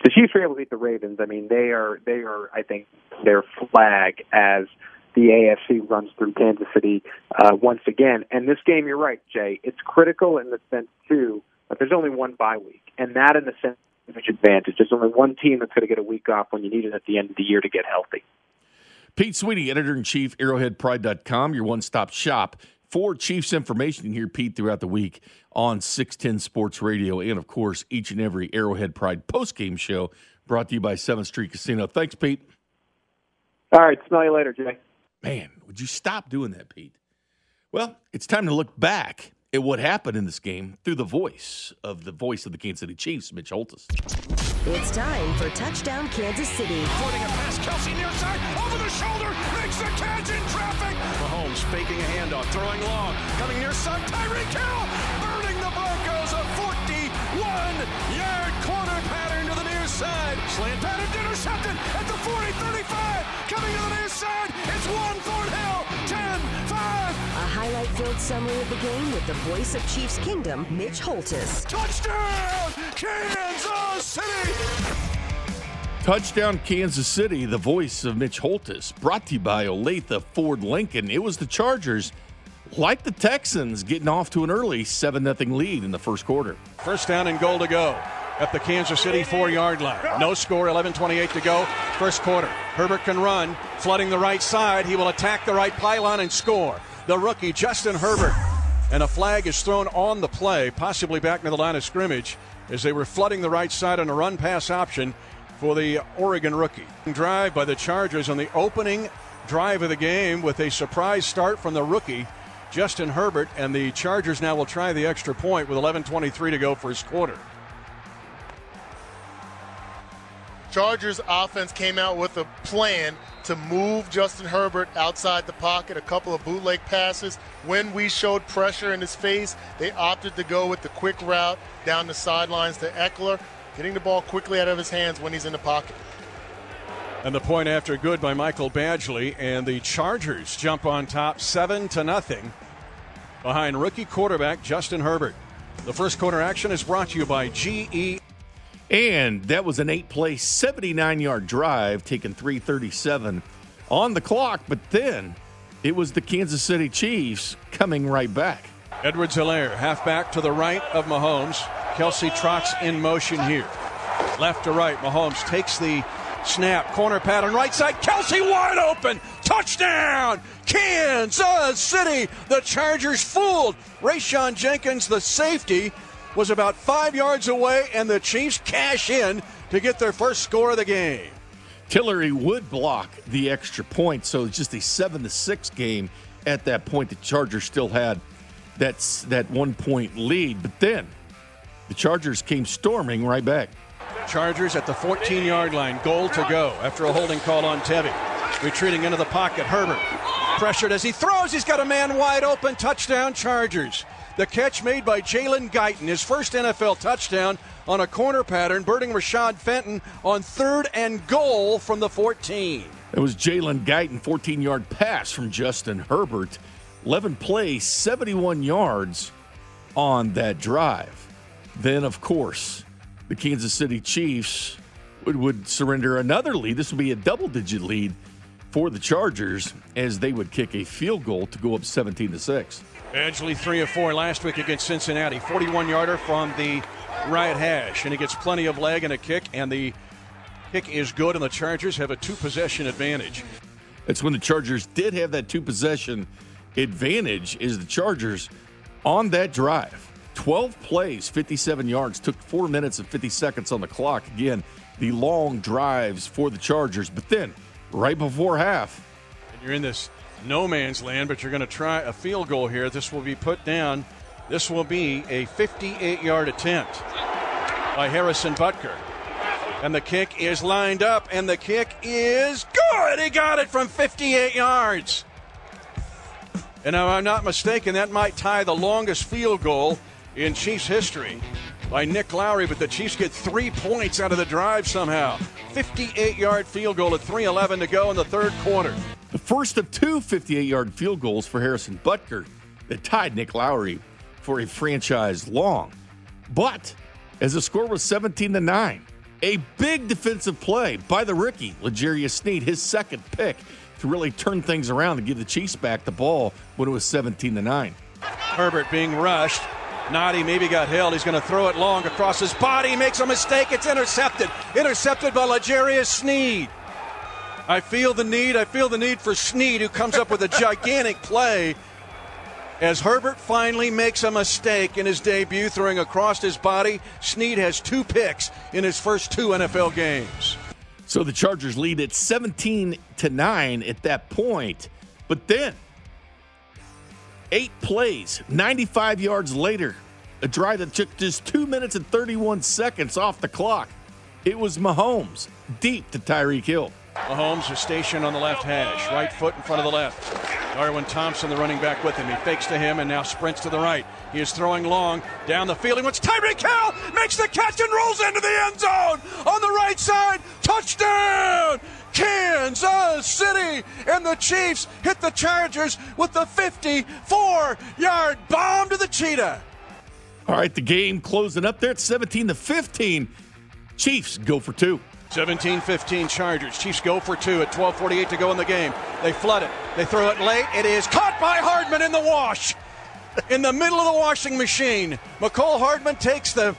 the Chiefs are able to beat the Ravens. I mean, they are they are I think their flag as the AFC runs through Kansas City uh, once again. And this game, you're right, Jay. It's critical in the sense too that there's only one bye week, and that in the sense an advantage. There's only one team that's going to get a week off when you need it at the end of the year to get healthy. Pete Sweeney, editor in chief, arrowheadpride.com, your one stop shop for Chiefs information. You can hear Pete throughout the week on 610 Sports Radio and, of course, each and every Arrowhead Pride post-game show brought to you by 7th Street Casino. Thanks, Pete. All right, smell you later, Jay. Man, would you stop doing that, Pete? Well, it's time to look back at what happened in this game through the voice of the voice of the Kansas City Chiefs, Mitch Holthus. It's time for Touchdown Kansas City. Floating a pass, Kelce near side, over the shoulder, faking a handoff, throwing long, coming near side, Tyreek Hill, burning the Broncos, a 41-yard corner pattern to the near side. Slant pattern intercepted at the 40, 35, coming to the near side, it's one Fort Hill, 10, 5. A highlight-filled summary of the game with the voice of Chiefs Kingdom, Mitch Holthus. Touchdown, Kansas City! Touchdown Kansas City, the voice of Mitch Holthus, brought to you by Olathe Ford Lincoln. It was the Chargers, like the Texans, getting off to an early 7 0 lead in the first quarter. First down and goal to go at the Kansas City four yard line. No score, 11 28 to go, first quarter. Herbert can run, flooding the right side. He will attack the right pylon and score. The rookie, Justin Herbert. And a flag is thrown on the play, possibly back near the line of scrimmage, as they were flooding the right side on a run pass option for the Oregon rookie. Drive by the Chargers on the opening drive of the game with a surprise start from the rookie, Justin Herbert, and the Chargers now will try the extra point with 11.23 to go first quarter. Chargers offense came out with a plan to move Justin Herbert outside the pocket, a couple of bootleg passes. When we showed pressure in his face, they opted to go with the quick route down the sidelines to Ekeler, getting the ball quickly out of his hands when he's in the pocket. And the point after good by Michael Badgley, and the Chargers jump on top seven to nothing behind rookie quarterback Justin Herbert. The first quarter action is brought to you by GE. And that was an eight play, 79 yard drive, taking 337 on the clock. But then it was the Kansas City Chiefs coming right back. Edwards Helaire, halfback to the right of Mahomes. Kelce trots in motion here. Left to right, Mahomes takes the snap, corner pattern, right side. Kelce wide open. Touchdown! Kansas City! The Chargers fooled. Rayshawn Jenkins, the safety, was about five yards away, and the Chiefs cash in to get their first score of the game. Tillery would block the extra point, so it's just a seven to six game at that point. The Chargers still had that that one point lead, but then the Chargers came storming right back. Chargers at the 14 yard line, goal to go after a holding call on Tevi. Retreating into the pocket, Herbert pressured as he throws. He's got a man wide open. Touchdown, Chargers. The catch made by Jalen Guyton, his first NFL touchdown on a corner pattern, birding Rashad Fenton on third and goal from the 14. It was Jalen Guyton, 14 yard pass from Justin Herbert. 11 plays, 71 yards on that drive. Then, of course, the Kansas City Chiefs would, would surrender another lead. This would be a double digit lead for the Chargers as they would kick a field goal to go up 17 to 6. Badgley three of four last week against Cincinnati. 41 yarder from the right hash. And he gets plenty of leg and a kick, and the kick is good, and the Chargers have a two possession advantage. That's when the Chargers did have that two possession advantage, is the Chargers on that drive. 12 plays, 57 yards, took four minutes and 50 seconds on the clock. Again, the long drives for the Chargers. But then, right before half, and you're in this no man's land, but you're going to try a field goal here. This will be put down. This will be a 58 yard attempt by Harrison Butker. And the kick is lined up, and the kick is good. He got it from 58 yards. And if I'm not mistaken, that might tie the longest field goal in Chiefs history by Nick Lowery, but the Chiefs get three points out of the drive somehow. 58 yard field goal at 3.11 to go in the third quarter. The first of two 58 yard field goals for Harrison Butker that tied Nick Lowery for a franchise long. But as the score was 17 to 9, a big defensive play by the rookie, L'Jarius Sneed, his second pick to really turn things around and give the Chiefs back the ball when it was 17 to 9. Herbert being rushed. Noddy maybe got held. He's going to throw it long across his body. Makes a mistake. It's intercepted. Intercepted by L'Jarius Sneed. I feel the need. I feel the need for Sneed, who comes up with a gigantic play. As Herbert finally makes a mistake in his debut, throwing across his body, Sneed has two picks in his first two NFL games. So the Chargers lead at 17 to 9 at that point. But then, eight plays, 95 yards later, a drive that took just two minutes and 31 seconds off the clock. It was Mahomes deep to Tyreek Hill. Mahomes is stationed on the left hash, right foot in front of the left. Darwin Thompson, the running back with him. He fakes to him and now sprints to the right. He is throwing long down the field. He wants Tyreek Hill, makes the catch and rolls into the end zone on the right side. Touchdown! Kansas City and the Chiefs hit the Chargers with the 54 yard bomb to the Cheetah. All right, the game closing up there at 17 to 15. Chiefs go for two. 17 15 Chargers. Chiefs go for two at 12.48 to go in the game. They flood it. They throw it late. It is caught by Hardman in the wash. In the middle of the washing machine. Mecole Hardman takes the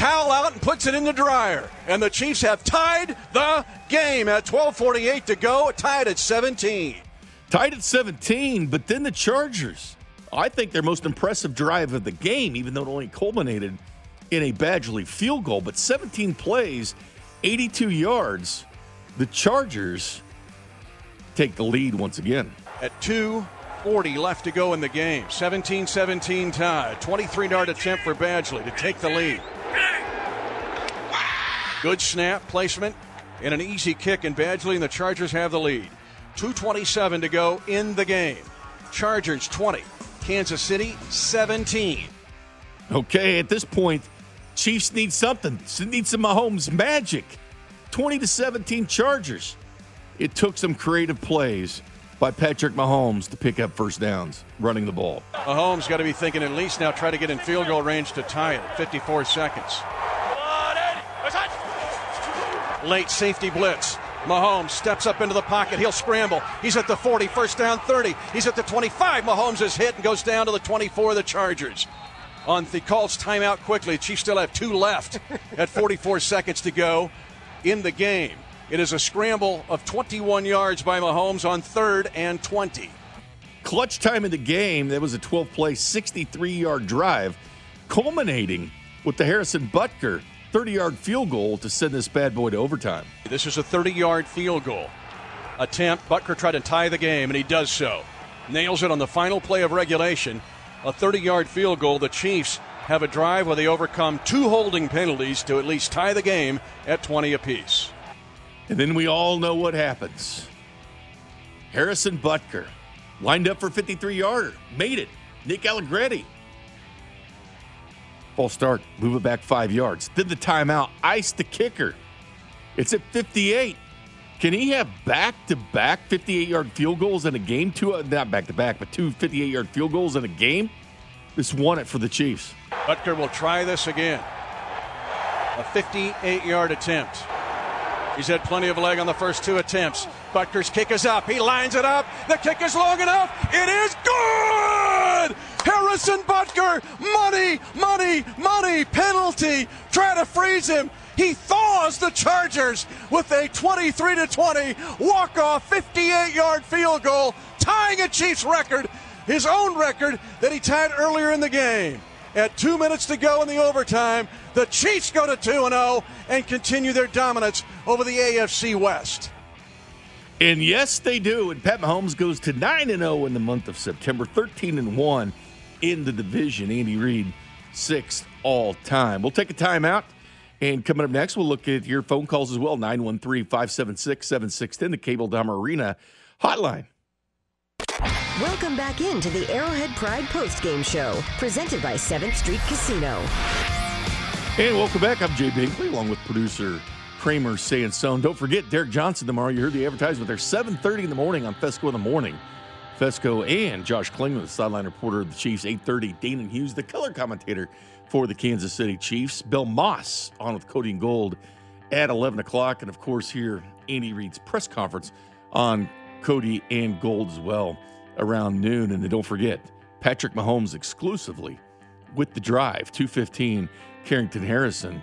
towel out and puts it in the dryer. And the Chiefs have tied the game at 12.48 to go, tied at 17. Tied at 17, but then the Chargers. I think their most impressive drive of the game, even though it only culminated in a Badgley field goal, but 17 plays, 82 yards. The Chargers take the lead once again. At 2.40 left to go in the game. 17 17 tie. 23 yard attempt for Badgley to take the lead. Good snap placement and an easy kick, and Badgley and the Chargers have the lead. 2.27 to go in the game. Chargers 20, Kansas City 17. Okay, at this point, Chiefs need something. Need some Mahomes magic. 20 to 17 Chargers. It took some creative plays by Patrick Mahomes to pick up first downs running the ball. Mahomes got to be thinking at least now try to get in field goal range to tie it. 54 seconds. Late safety blitz. Mahomes steps up into the pocket. He'll scramble. He's at the 40, first down 30. He's at the 25. Mahomes is hit and goes down to the 24 of the Chargers. On the calls timeout quickly. Chiefs still have two left at 44 seconds to go in the game. It is a scramble of 21 yards by Mahomes on third and 20. Clutch time in the game. That was a 12 play, 63 yard drive, culminating with the Harrison Butker 30 yard field goal to send this bad boy to overtime. This is a 30 yard field goal attempt. Butker tried to tie the game, and he does so. Nails it on the final play of regulation. A 30 yard field goal. The Chiefs have a drive where they overcome two holding penalties to at least tie the game at 20 apiece. And then we all know what happens. Harrison Butker lined up for 53 yarder, made it. Nick Allegretti. False start, move it back five yards. Then the timeout, ice the kicker. It's at 58. Can he have back to back 58 yard field goals in a game? Two, uh, not back to back, but two 58 yard field goals in a game? This won it for the Chiefs. Butker will try this again. A 58 yard attempt. He's had plenty of leg on the first two attempts. Butker's kick is up. He lines it up. The kick is long enough. It is good! Harrison Butker, money, money, money, penalty. Try to freeze him. He thaws the Chargers with a 23 to 20 walk-off 58-yard field goal, tying a Chiefs record, his own record that he tied earlier in the game. At two minutes to go in the overtime, the Chiefs go to 2 0 and continue their dominance over the AFC West. And yes, they do. And Pat Mahomes goes to 9 0 in the month of September, 13 and 1 in the division. Andy Reid, sixth all time. We'll take a timeout. And coming up next, we'll look at your phone calls as well 913 576 7610, the Cable Dahmer Arena hotline. Welcome back into the Arrowhead Pride post-game show, presented by 7th Street Casino. And welcome back. I'm Jay Binkley, along with producer Kramer Sansone. Don't forget Derrick Johnson tomorrow. You heard the advertisement there, 7.30 in the morning on Fescoe in the morning. Fescoe and Josh Klingman, the sideline reporter of the Chiefs, 8.30. Danan Hughes, the color commentator for the Kansas City Chiefs. Bill Moss on with Cody and Gold at 11 o'clock. And, of course, here, Andy Reid's press conference on Cody and Gold as well around noon. And then don't forget, Patrick Mahomes exclusively with the drive, 215, Carrington Harrison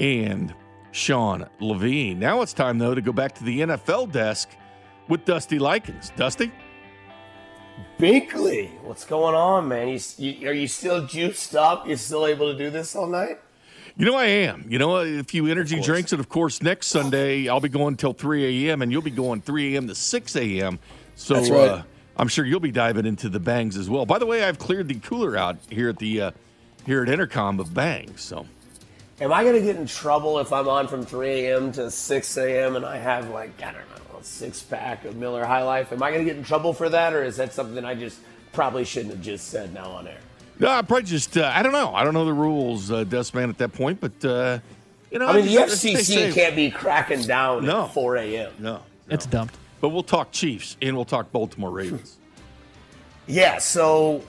and Sean Levine. Now it's time, though, to go back to the NFL desk with Dusty Likens. Dusty? Binkley, what's going on, man? You, you, are you still juiced up? You still able to do this all night? You know, I am. You know, a few energy drinks, and of course, next Sunday I'll be going till 3 a.m., and you'll be going 3 a.m. to 6 a.m. So That's right. uh, I'm sure you'll be diving into the bangs as well. By the way, I've cleared the cooler out here at the uh, here at Entercom of bangs. So Am I going to get in trouble if I'm on from 3 a.m. to 6 a.m. and I have like I don't know a six pack of Miller High Life? Am I going to get in trouble for that, or is that something I just probably shouldn't have just said now on air? No, I probably just uh, I don't know. I don't know the rules, uh, Dustman, at that point, but uh, you know, I mean, the FCC can't be cracking down No. at 4 a.m. No, it's dumped. But we'll talk Chiefs and we'll talk Baltimore Ravens. (laughs) Yeah, so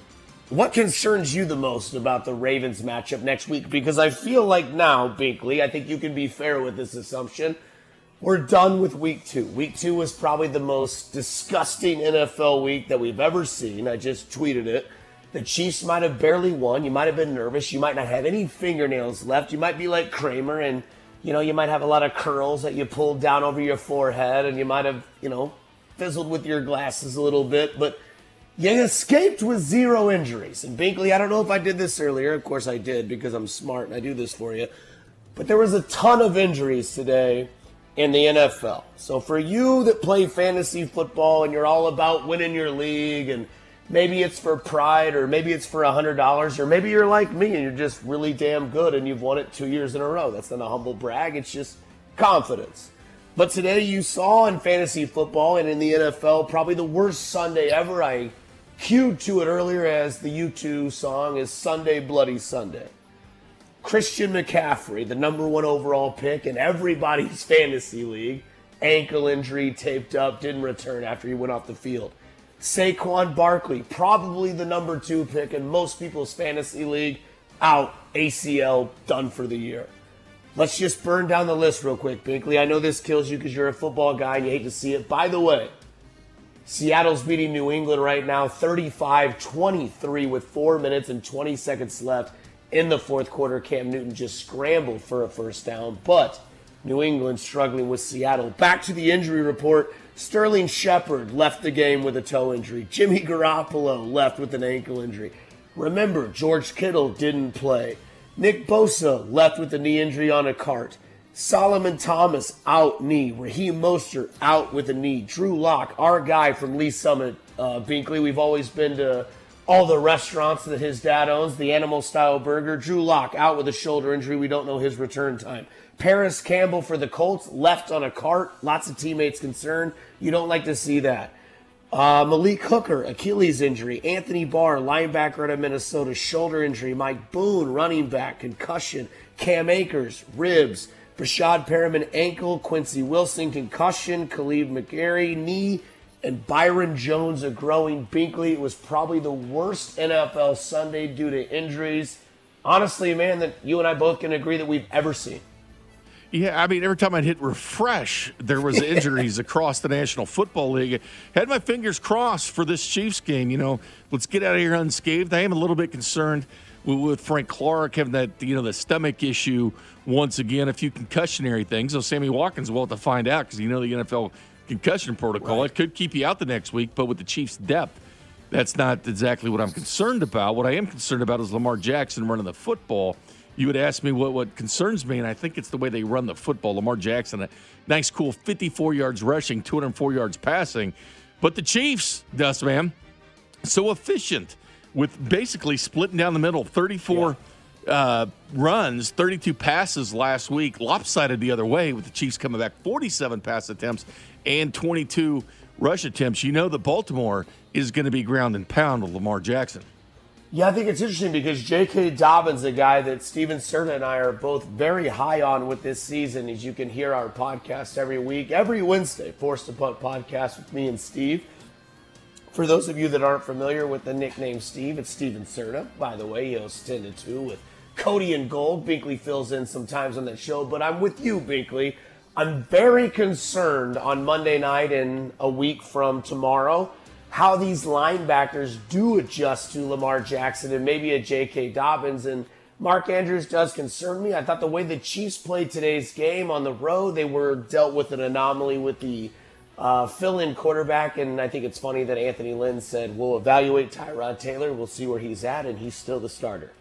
what concerns you the most about the Ravens matchup next week? Because I feel like now, Binkley, I think you can be fair with this assumption. We're done with week two. Week two was probably the most disgusting NFL week that we've ever seen. I just tweeted it. The Chiefs might have barely won. You might have been nervous. You might not have any fingernails left. You might be like Kramer and, you know, you might have a lot of curls that you pulled down over your forehead and you might have, you know, fizzled with your glasses a little bit. But you escaped with zero injuries. And Binkley, I don't know if I did this earlier. Of course I did because I'm smart and I do this for you. But there was a ton of injuries today in the NFL. So for you that play fantasy football and you're all about winning your league and maybe it's for pride or maybe it's for $100 or maybe you're like me and you're just really damn good and you've won it 2 years in a row. That's not a humble brag, it's just confidence. But today you saw in fantasy football and in the NFL probably the worst Sunday ever. I cued to it earlier as the U2 song is Sunday Bloody Sunday. Christian McCaffrey, the number one overall pick in everybody's (laughs) fantasy league, ankle injury, taped up, didn't return after he went off the field. Saquon Barkley, probably the number two pick in most people's fantasy league, out, ACL, done for the year. Let's just burn down the list real quick, Binkley. I know this kills you because you're a football guy and you hate to see it. By the way, Seattle's beating New England right now 35 23 with four minutes and 20 seconds left in the fourth quarter. Cam Newton just scrambled for a first down, but New England struggling with Seattle. Back to the injury report. Sterling Shepard left the game with a toe injury. Jimmy Garoppolo left with an ankle injury. Remember, George Kittle didn't play. Nick Bosa left with a knee injury on a cart. Solomon Thomas out knee. Raheem Mostert out with a knee. Drew Lock, our guy from Lee Summit, uh, Binkley. We've always been to all the restaurants that his dad owns, the animal style burger. Drew Lock out with a shoulder injury. We don't know his return time. Parris Campbell for the Colts left on a cart. Lots of teammates concerned. You don't like to see that. Uh, Malik Hooker, Achilles injury. Anthony Barr, linebacker out of Minnesota, shoulder injury. Mike Boone, running back, concussion. Cam Akers, ribs. Breshad Perriman, ankle. Quincy Wilson, concussion. Khalid McGary, knee. And Byron Jones, a growing Binkley. It was probably the worst NFL Sunday due to injuries. Honestly, man, that you and I both can agree that we've ever seen. Yeah, I mean, every time I'd hit refresh, there was injuries (laughs) across the National Football League. Had my fingers crossed for this Chiefs game. You know, let's get out of here unscathed. I am a little bit concerned with, with Frank Clark having that, you know, the stomach issue once again, a few concussionary things. So Sammy Watkins will have to find out because you know the NFL concussion protocol. It could keep you out the next week, but with the Chiefs' depth, that's not exactly what I'm concerned about. What I am concerned about is Lamar Jackson running the football. You would ask me what, what concerns me, and I think it's the way they run the football. Lamar Jackson, a nice, cool 54 yards rushing, 204 yards passing. But the Chiefs, Dust Man, so efficient with basically splitting down the middle 34 uh, runs, 32 passes last week, lopsided the other way with the Chiefs coming back 47 pass attempts and 22 rush attempts. You know that Baltimore is going to be ground and pound with Lamar Jackson. Yeah, I think it's interesting because J.K. Dobbins, a guy that Steven Serta and I are both very high on with this season, as you can hear our podcast every week, every Wednesday, Forced to Punt podcast with me and Steve. For those of you that aren't familiar with the nickname Steve, it's Steven Serta. By the way, he hosts 10 to 2 with Cody and Gold. Binkley fills in sometimes on that show, but I'm with you, Binkley. I'm very concerned on Monday night and a week from tomorrow how these linebackers do adjust to Lamar Jackson and maybe a J.K. Dobbins. And Mark Andrews does concern me. I thought the way the Chiefs played today's game on the road, they were dealt with an anomaly with the uh, fill in quarterback. And I think it's funny that Anthony Lynn said, We'll evaluate Tyrod Taylor, we'll see where he's at, and he's still the starter.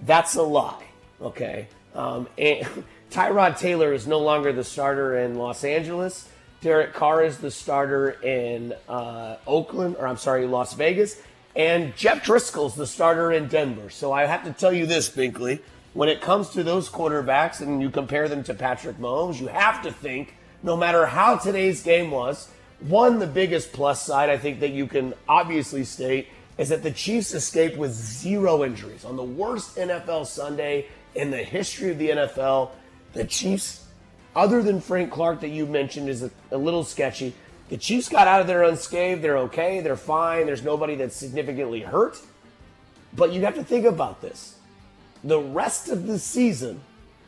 That's a lie, okay? Um, and (laughs) Tyrod Taylor is no longer the starter in Los Angeles. Derek Carr is the starter in uh, Oakland, or I'm sorry, Las Vegas, and Jeff Driskel's the starter in Denver. So I have to tell you this, Binkley. when it comes to those quarterbacks and you compare them to Patrick Mahomes, you have to think, no matter how today's game was, one, the biggest plus side I think that you can obviously state is that the Chiefs escaped with zero injuries. On the worst NFL Sunday in the history of the NFL, the Chiefs, other than Frank Clark that you mentioned is a, a little sketchy, the Chiefs got out of there unscathed. They're okay. They're fine. There's nobody that's significantly hurt. But you have to think about this. The rest of the season,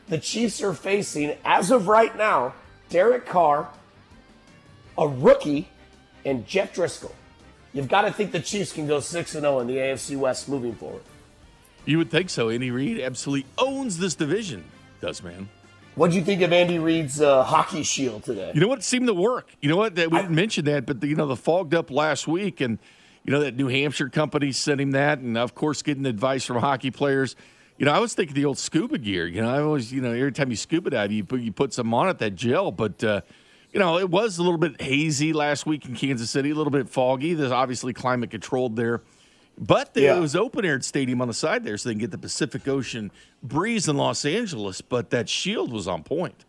the Chiefs are facing, as of right now, Derek Carr, a rookie, and Jeff Driskel. You've got to think the Chiefs can go 6 0 in the AFC West moving forward. You would think so. Andy Reid absolutely owns this division, does man. What do you think of Andy Reid's uh, hockey shield today? You know what seemed to work. You know what? We didn't mention that, but the, you know the fogged up last week, and you know that New Hampshire company sent him that, and of course getting advice from hockey players. You know, I was thinking the old scuba gear. You know, I always, you know, every time you scuba dive, you put you put some on it that gel, but. Uh, you know, it was a little bit hazy last week in Kansas City, a little bit foggy. There's obviously climate controlled there. But yeah. it was open air stadium on the side there, so they can get the Pacific Ocean breeze in Los Angeles. But that shield was on point.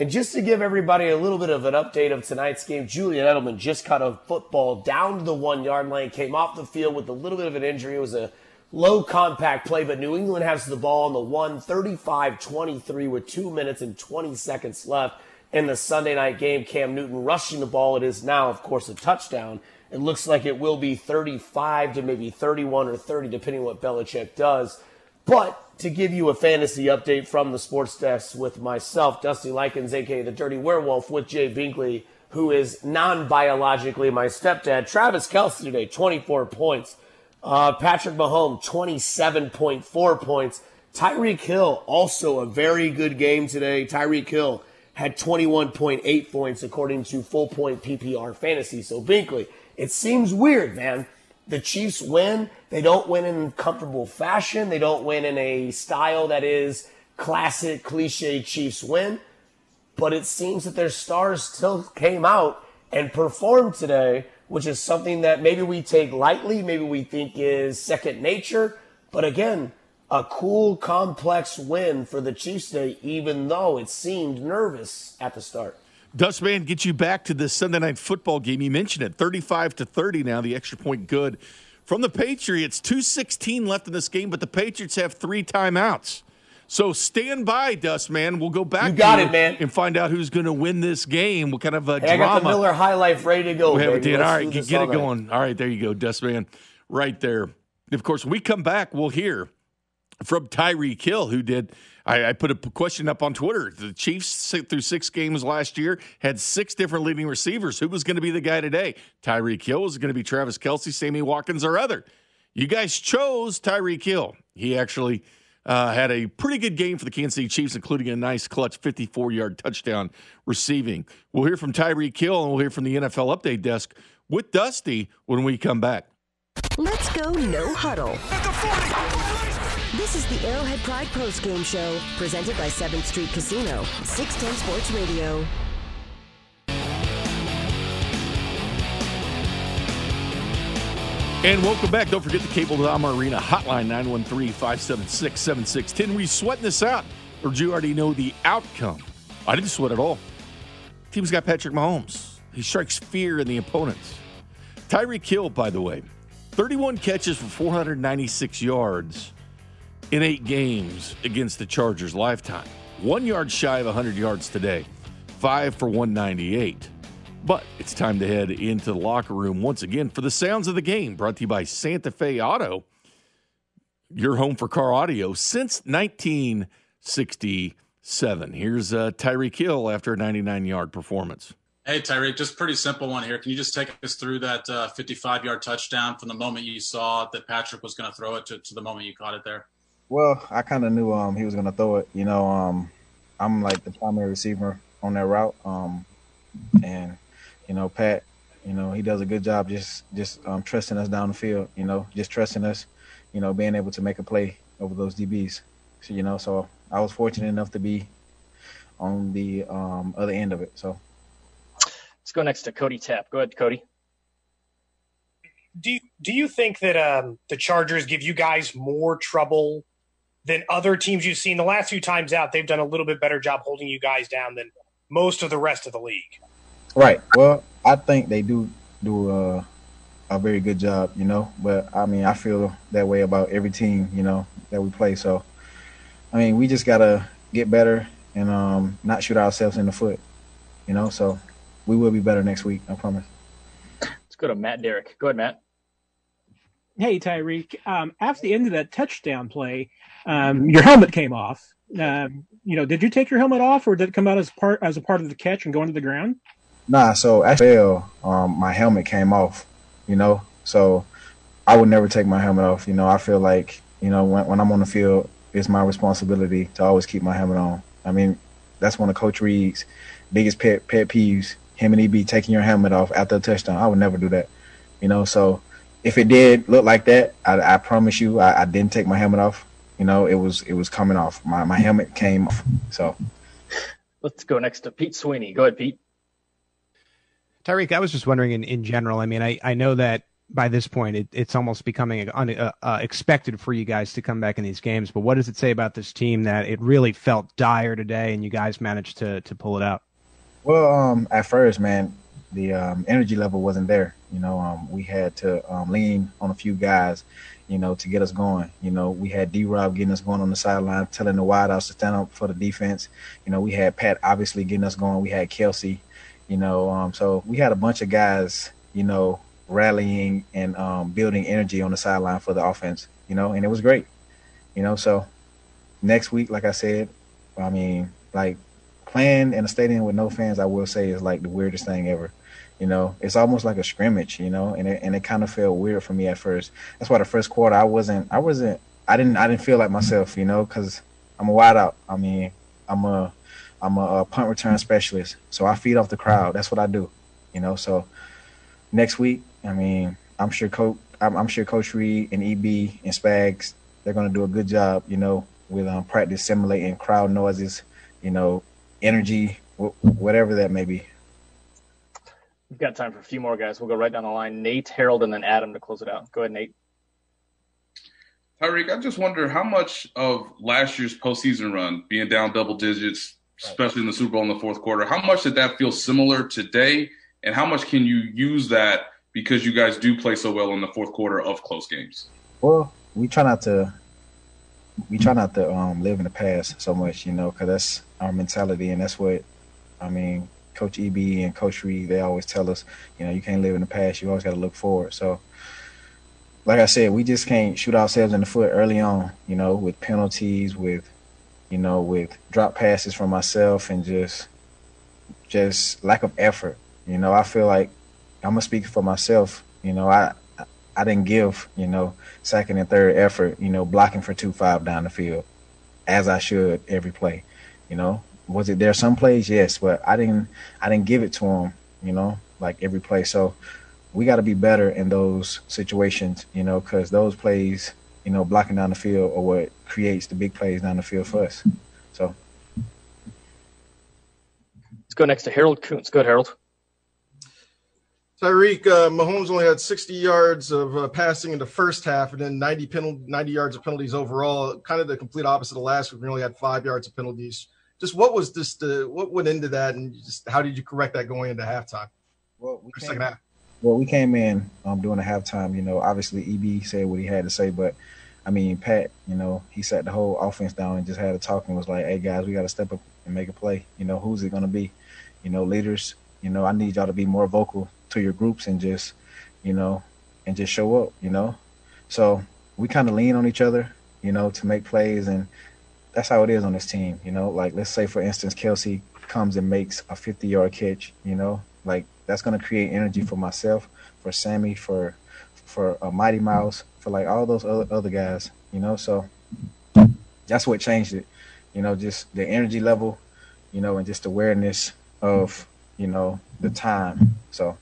And just to give everybody a little bit of an update of tonight's game, Julian Edelman just caught a football down to the one yard line, came off the field with a little bit of an injury. It was a low compact play, but New England has the ball on the 1 35 23 with two minutes and 20 seconds left in the Sunday night game. Cam Newton rushing the ball. It is now, of course, a touchdown. It looks like it will be 35 to maybe 31 or 30, depending what Belichick does. But to give you a fantasy update from the sports desk with myself, Dusty Likens, aka the Dirty Werewolf, with Jay Binkley, who is non biologically my stepdad. Travis Kelce today, 24 points. Uh, Patrick Mahomes, 27.4 points. Tyreek Hill, also a very good game today. Tyreek Hill had 21.8 points according to full point PPR fantasy. So Binkley, it seems weird, man. The Chiefs win. They don't win in comfortable fashion. They don't win in a style that is classic cliche Chiefs win. But it seems that their stars still came out and performed today, which is something that maybe we take lightly, maybe we think is second nature. But again, a cool, complex win for the Chiefs today, even though it seemed nervous at the start. Dustman, get you back to the Sunday night football game. You mentioned it, 35 to 30 now, the extra point good. From the Patriots, 216 left in this game, but the Patriots have three timeouts. So stand by, Dustman. We'll go back. You got it, man. And find out who's going to win this game. What kind of a hey, drama? I got the Miller High Life ready to go. We have baby. it, All right, get, get it going. All right, there you go, Dustman. Right there. Of course, when we come back, we'll hear from Tyreek Hill, who did. I, I, put a question up on Twitter. The Chiefs through six games last year had six different leading receivers. Who was going to be the guy today? Tyreek Hill was going to be Travis Kelce, Sammy Watkins, or other. You guys chose Tyreek Hill. He actually uh, had a pretty good game for the Kansas City Chiefs, including a nice clutch 54 yard touchdown receiving. We'll hear from Tyreek Hill and we'll hear from the NFL update desk with Dusty when we come back. Let's go no huddle. This is the Arrowhead Pride Post Game Show, presented by 7th Street Casino, 610 Sports Radio. And welcome back. Don't forget the Cable Dahmer Arena hotline 913 576 7610. We sweating this out, or do you already know the outcome? I didn't sweat at all. Team's got Patrick Mahomes. He strikes fear in the opponents. Tyreek Hill, by the way, 31 catches for 496 yards in eight games against the Chargers lifetime. One yard shy of 100 yards today, five for 198. But it's time to head into the locker room once again for the sounds of the game, brought to you by Santa Fe Auto, your home for car audio since 1967. Here's uh, Tyreek Hill after a 99 yard performance. Hey, Tyreek, just pretty simple one here. Can you just take us through that 55 uh, yard touchdown from the moment you saw that Patrick was going to throw it to, to the moment you caught it there? Well, I kind of knew um, he was going to throw it. You know, um, I'm like the primary receiver on that route. Um, and you know, Pat, you know, he does a good job just just um, trusting us down the field. You know, just trusting us. You know, being able to make a play over those DBs. So, you know, so I was fortunate enough to be on the um, other end of it. So let's go next to Cody Tapp. Go ahead, Cody. Do you, do you think that um, the Chargers give you guys more trouble than other teams you've seen. The last few times out, they've done a little bit better job holding you guys down than most of the rest of the league. Right. Well, I think they do do a, a very good job, you know. But I mean, I feel that way about every team, you know, that we play. So, I mean, we just gotta get better and um, not shoot ourselves in the foot, you know. So, we will be better next week. I promise. Let's go to Matt Derrick. Go ahead, Matt. Hey, Tyreek. Um, after the end of that touchdown play, um, your helmet came off. Um, you know, did you take your helmet off, or did it come out as part as a part of the catch and go into the ground? Nah, so I fell. Um, my helmet came off. You know, so I would never take my helmet off. You know, I feel like you know when when I'm on the field, it's my responsibility to always keep my helmet on. I mean, that's one of Coach Reid's biggest pet pet peeves. Him and EB taking your helmet off after a touchdown. I would never do that. You know, so if it did look like that, I, I promise you, I, I, didn't take my helmet off. You know, it was it was coming off. My my helmet came off. So let's go next to Pete Sweeney. Go ahead, Pete. Tyreek, I was just wondering in, in general. I mean, I, I know that by this point it, it's almost becoming un, uh, uh, expected for you guys to come back in these games. But what does it say about this team that it really felt dire today, and you guys managed to to pull it out? Well, um, at first, man, the um, energy level wasn't there. You know, um, we had to um, lean on a few guys, you know, to get us going. You know, we had D Rob getting us going on the sideline, telling the wideouts to stand up for the defense. You know, we had Pat obviously getting us going. We had Kelce, you know, um, so we had a bunch of guys, you know, rallying and um, building energy on the sideline for the offense, you know, and it was great. You know, so next week, like I said, I mean, like playing in a stadium with no fans, I will say is like the weirdest thing ever. You know, it's almost like a scrimmage, you know, and it and it kind of felt weird for me at first. That's why the first quarter I wasn't, I wasn't, I didn't, I didn't feel like myself, you know, because I'm a wide out. I mean, I'm a, I'm a, a punt return specialist, so I feed off the crowd. That's what I do, you know. So next week, I mean, I'm sure coach, I'm, I'm sure Coach Reid and EB and Spags, they're gonna do a good job, you know, with um, practice simulating crowd noises, you know, energy, whatever that may be. We've got time for a few more guys. We'll go right down the line. Nate, Harold, and then Adam to close it out. Go ahead, Nate. Tyreek, I just wonder how much of last year's postseason run, being down double digits, especially in the Super Bowl in the fourth quarter, how much did that feel similar today? And how much can you use that because you guys do play so well in the fourth quarter of close games? Well, we try not to we try not to um, live in the past so much, you know, because that's our mentality, and that's what I mean. Coach EB and Coach Reid, they always tell us, you know, you can't live in the past. You always got to look forward. So, like I said, we just can't shoot ourselves in the foot early on, you know, with penalties, with, you know, with drop passes from myself and just, just lack of effort. You know, I feel like I'm gonna speak for myself. You know, I, I didn't give, you know, second and third effort, you know, blocking for two five down the field, as I should every play. You know, was it there some plays? Yes, but I didn't I didn't give it to him, you know, like every play. So we got to be better in those situations, you know, because those plays, you know, blocking down the field are what creates the big plays down the field for us. So let's go next to Harold Kuntz. Good, Harold. Tyreek, uh, Mahomes only had 60 yards of uh, passing in the first half, and then 90 penal- 90 yards of penalties overall. Kind of the complete opposite of last week. We only had five yards of penalties just what was this the what went into that and just how did you correct that going into halftime? Well, we came, second half. Well, we came in um, during the halftime. You know, obviously EB said what he had to say, but I mean Pat, you know, he sat the whole offense down and just had a talk and was like, "Hey guys, we got to step up and make a play. You know, who's it going to be? You know, leaders. You know, I need y'all to be more vocal to your groups and just, you know, and just show up. You know, so we kind of lean on each other, you know, to make plays and that's how it is on this team. You know, like let's say for instance, Kelce comes and makes a 50 yard catch. You know, like that's gonna create energy for myself, for Sammy, for for a uh, Mighty Mouse, for like all those other other guys. You know, so that's what changed it. You know, just the energy level. You know, and just awareness of you know the time. So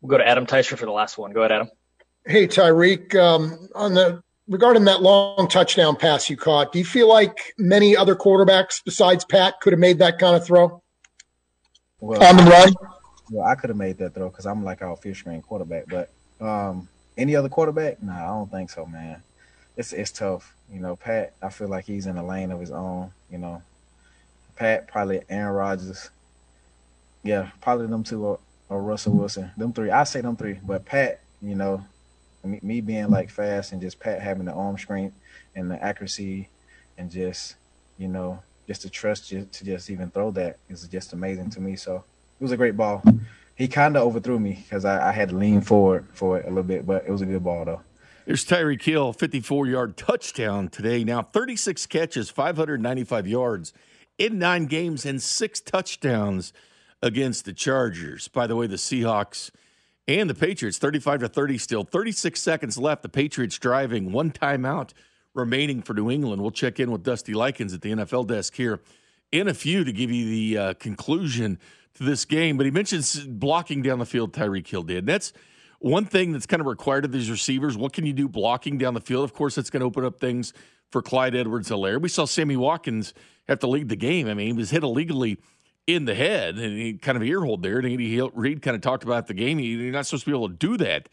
we'll go to Adam Teicher for the last one. Go ahead, Adam. Hey, Tyreek. Um, on the regarding that long touchdown pass you caught, do you feel like many other quarterbacks besides Pat could have made that kind of throw well, on the run? Well, I could have made that throw because I'm like our fish screen quarterback, but um, any other quarterback? No, nah, I don't think so, man. it's it's tough. You know, Pat, I feel like he's in a lane of his own. You know, Pat, probably Aaron Rodgers. Yeah, probably them two or, or Russell Wilson. Them three. I say them three. But Pat, you know, me, me being like fast and just Pat having the arm strength and the accuracy and just, you know, just to trust you to just even throw that is just amazing to me. So it was a great ball. He kind of overthrew me because I, I had to lean forward for it a little bit, but it was a good ball though. There's Tyreek Hill, 54 yard touchdown today. Now 36 catches, 595 yards in nine games, and six touchdowns against the Chargers. By the way, the Seahawks and the Patriots, 35 to 30 still, 36 seconds left. The Patriots driving, one timeout remaining for New England. We'll check in with Dusty Likens at the NFL desk here in a few to give you the uh, conclusion to this game. But he mentions blocking down the field, Tyreek Hill did. That's one thing that's kind of required of these receivers. What can you do blocking down the field? Of course, it's going to open up things for Clyde Edwards Helaire. We saw Sammy Watkins have to lead the game. I mean, he was hit illegally in the head and he kind of earholed there. And Andy Reid kind of talked about the game. You're not supposed to be able to do that.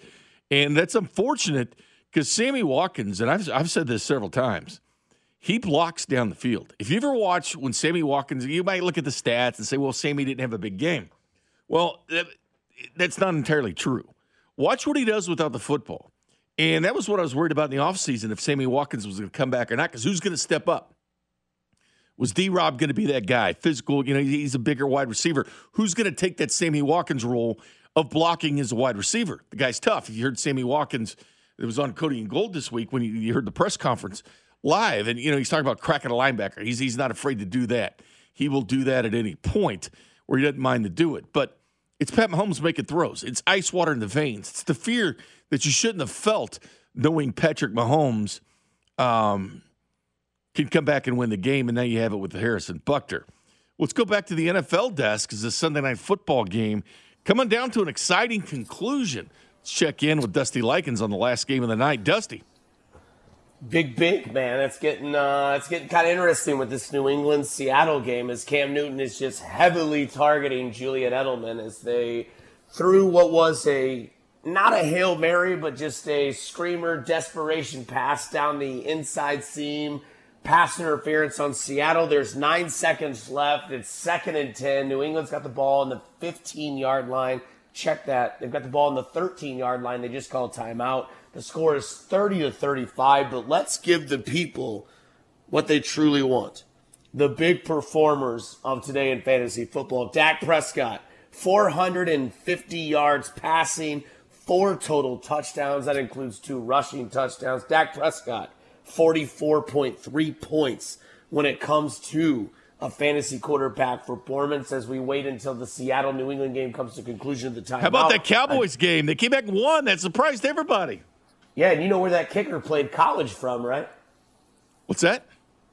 And that's unfortunate because Sammy Watkins, and I've, I've said this several times, he blocks down the field. If you ever watch when Sammy Watkins, you might look at the stats and say, well, Sammy didn't have a big game. Well, that, that's not entirely true. Watch what he does without the football. And that was what I was worried about in the offseason if Sammy Watkins was going to come back or not, because who's going to step up? Was D Rob going to be that guy? Physical, you know, he's a bigger wide receiver. Who's going to take that Sammy Watkins role of blocking as a wide receiver? The guy's tough. You heard Sammy Watkins, it was on Cody and Gold this week when you, you heard the press conference live, and you know he's talking about cracking a linebacker. He's he's not afraid to do that. He will do that at any point where he doesn't mind to do it. But it's Pat Mahomes making throws. It's ice water in the veins. It's the fear that you shouldn't have felt knowing Patrick Mahomes. Um, can come back and win the game, and now you have it with Harrison Butker. Let's go back to the NFL desk as the Sunday night football game coming down to an exciting conclusion. Let's check in with Dusty Likens on the last game of the night. Dusty. Big big man. It's getting uh, it's getting kind of interesting with this New England Seattle game as Cam Newton is just heavily targeting Julian Edelman as they threw what was a not a hail mary but just a screamer desperation pass down the inside seam pass interference on Seattle. There's nine seconds left. It's second and 10. New England's got the ball on the 15 yard line. Check that. They've got the ball on the 13 yard line. They just called timeout. The score is 30 to 35, but let's give the people what they truly want. The big performers of today in fantasy football. Dak Prescott, 450 yards passing, four total touchdowns. That includes two rushing touchdowns. Dak Prescott, 44.3 points when it comes to a fantasy quarterback performance as we wait until the Seattle New England game comes to conclusion of the time. How about that Cowboys I, game? They came back and won. That surprised everybody. Yeah, and you know where that kicker played college from, right? What's that?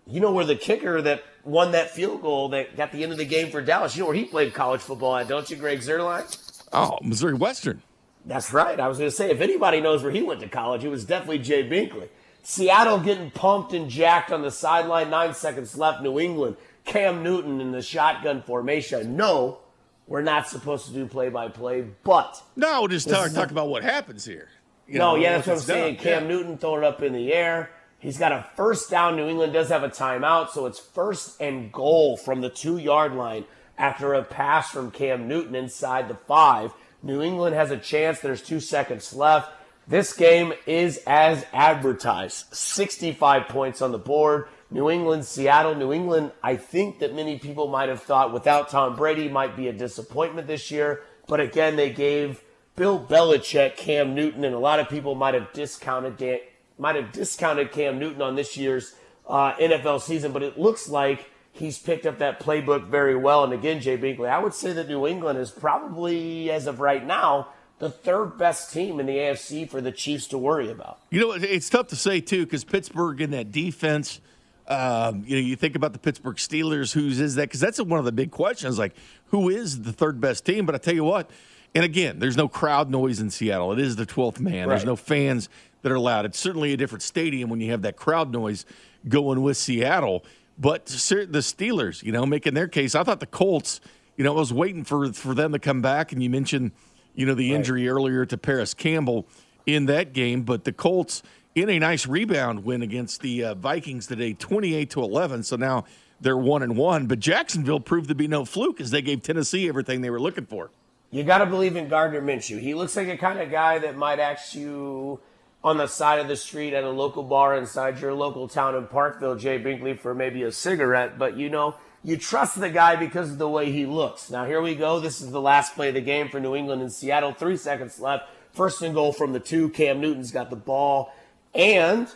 You know where the kicker that won that field goal that got the end of the game for Dallas, you know where he played college football at, don't you, Greg Zuerlein? Oh, Missouri Western. That's right. I was going to say, if anybody knows where he went to college, it was definitely Jay Binkley. Seattle getting pumped and jacked on the sideline, nine seconds left. New England, Cam Newton in the shotgun formation. No, we're not supposed to do play by play, but. No, just talk, talk about what happens here. You no, know, yeah, that's what I'm saying. Done. Cam yeah. Newton throwing it up in the air. He's got a first down. New England does have a timeout, so it's first and goal from the two yard line after a pass from Cam Newton inside the five. New England has a chance. There's two seconds left. This game is as advertised 65 points on the board. New England, Seattle. New England, I think that many people might have thought without Tom Brady might be a disappointment this year. But again, they gave Bill Belichick Cam Newton, and a lot of people might have discounted might have discounted Cam Newton on this year's uh, NFL season. But it looks like he's picked up that playbook very well. And again, Jay Binkley, I would say that New England is probably, as of right now, the third best team in the AFC for the Chiefs to worry about. You know, it's tough to say too because Pittsburgh in that defense. Um, you know, you think about the Pittsburgh Steelers. Whose is that? Because that's one of the big questions. Like, who is the third best team? But I tell you what. And again, there's no crowd noise in Seattle. It is the 12th man. Right. There's no fans that are loud. It's certainly a different stadium when you have that crowd noise going with Seattle. But the Steelers, you know, making their case. I thought the Colts. You know, I was waiting for for them to come back, and you mentioned you know, the injury earlier to Parris Campbell in that game. But the Colts in a nice rebound win against the uh, Vikings today, 28 to 11. So now they're one and one. But Jacksonville proved to be no fluke as they gave Tennessee everything they were looking for. You got to believe in Gardner Minshew. He looks like a kind of guy that might ask you on the side of the street at a local bar inside your local town in Parkville, Jay Binkley, for maybe a cigarette. But you know, you trust the guy because of the way he looks. Now, here we go. This is the last play of the game for New England and Seattle. Three seconds left. First and goal from the two. Cam Newton's got the ball. And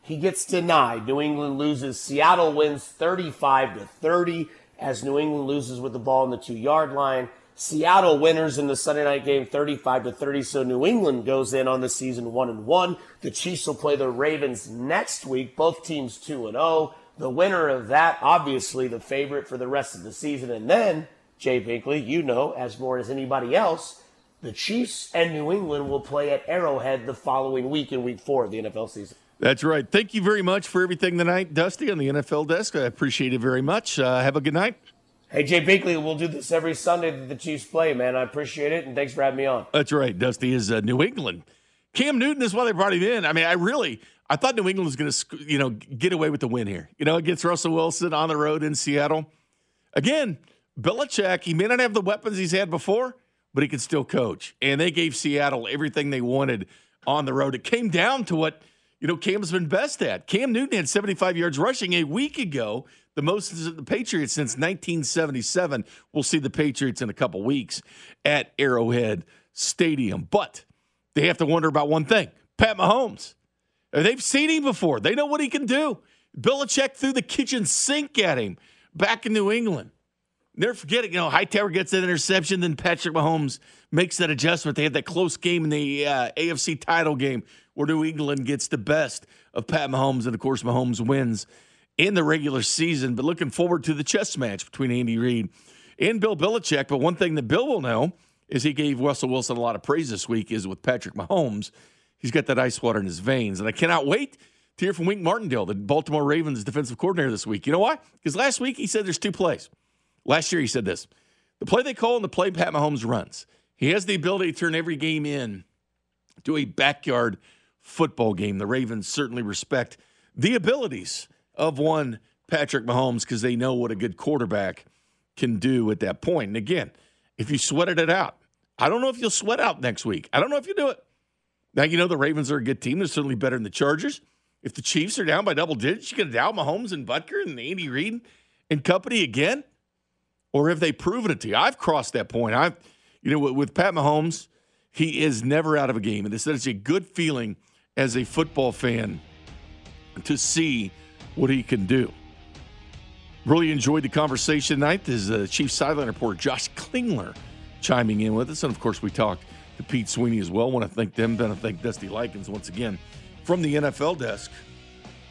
he gets denied. New England loses. Seattle wins 35 to 30 as New England loses with the ball on the two yard line. Seattle winners in the Sunday night game 35 to 30. So New England goes in on the season 1 and 1. The Chiefs will play the Ravens next week, both teams 2 and 0. The winner of that obviously the favorite for the rest of the season and then Jay Binkley, you know as more as anybody else, the Chiefs and New England will play at Arrowhead the following week in week 4 of the NFL season. That's right. Thank you very much for everything tonight, Dusty, on the NFL desk. I appreciate it very much. Uh, have a good night. Hey, Jay Binkley, we'll do this every Sunday that the Chiefs play, man. I appreciate it, and thanks for having me on. That's right. Dusty is uh, New England. Cam Newton is why they brought him in. I mean, I really, I thought New England was going to, you know, get away with the win here. You know, against Russell Wilson on the road in Seattle. Again, Belichick, he may not have the weapons he's had before, but he can still coach. And they gave Seattle everything they wanted on the road. It came down to what, you know, Cam's been best at. Cam Newton had 75 yards rushing a week ago the most of the Patriots since 1977. We'll see the Patriots in a couple weeks at Arrowhead Stadium. But they have to wonder about one thing Pat Mahomes. They've seen him before, they know what he can do. Bill Belichick threw the kitchen sink at him back in New England. Never forget it. You know, Hightower gets that interception, then Patrick Mahomes makes that adjustment. They had that close game in the uh, AFC title game where New England gets the best of Pat Mahomes, and of course, Mahomes wins in the regular season, but looking forward to the chess match between Andy Reid and Bill Belichick. But one thing that Bill will know is he gave Russell Wilson a lot of praise this week is with Patrick Mahomes. He's got that ice water in his veins. And I cannot wait to hear from Wink Martindale, the Baltimore Ravens defensive coordinator this week. You know why? Because last week he said there's two plays. Last year he said this the play they call and the play Pat Mahomes runs. He has the ability to turn every game in to a backyard football game. The Ravens certainly respect the abilities of one Patrick Mahomes because they know what a good quarterback can do at that point. And again, if you sweated it out, I don't know if you'll sweat out next week. I don't know if you do it. Now, you know, the Ravens are a good team. They're certainly better than the Chargers. If the Chiefs are down by double digits, you to doubt Mahomes and Butker and Andy Reid and company again? Or have they proven it to you? I've crossed that point. I've, you know, with, with Pat Mahomes, he is never out of a game. And it's such a good feeling as a football fan to see what he can do. Really enjoyed the conversation tonight. This is uh, Chief Sideline reporter Josh Klingler chiming in with us. And of course, we talked to Pete Sweeney as well. Want to thank them. Then I thank Dusty Likens once again from the NFL desk.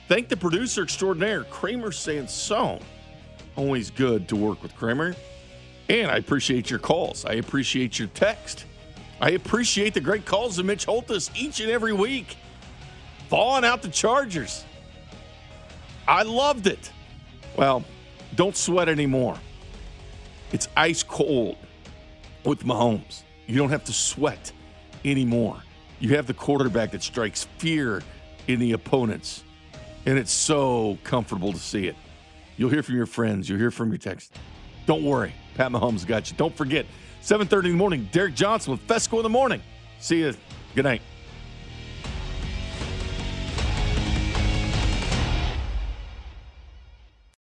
Thank the producer extraordinaire, Kramer Sansone. Always good to work with Kramer. And I appreciate your calls. I appreciate your text. I appreciate the great calls of Mitch Holthus each and every week. Falling out the Chargers. I loved it. Well, don't sweat anymore. It's ice cold with Mahomes. You don't have to sweat anymore. You have the quarterback that strikes fear in the opponents. And it's so comfortable to see it. You'll hear from your friends. You'll hear from your text. Don't worry. Pat Mahomes got you. Don't forget, 7.30 in the morning, Derrick Johnson with Fescoe in the morning. See you. Good night.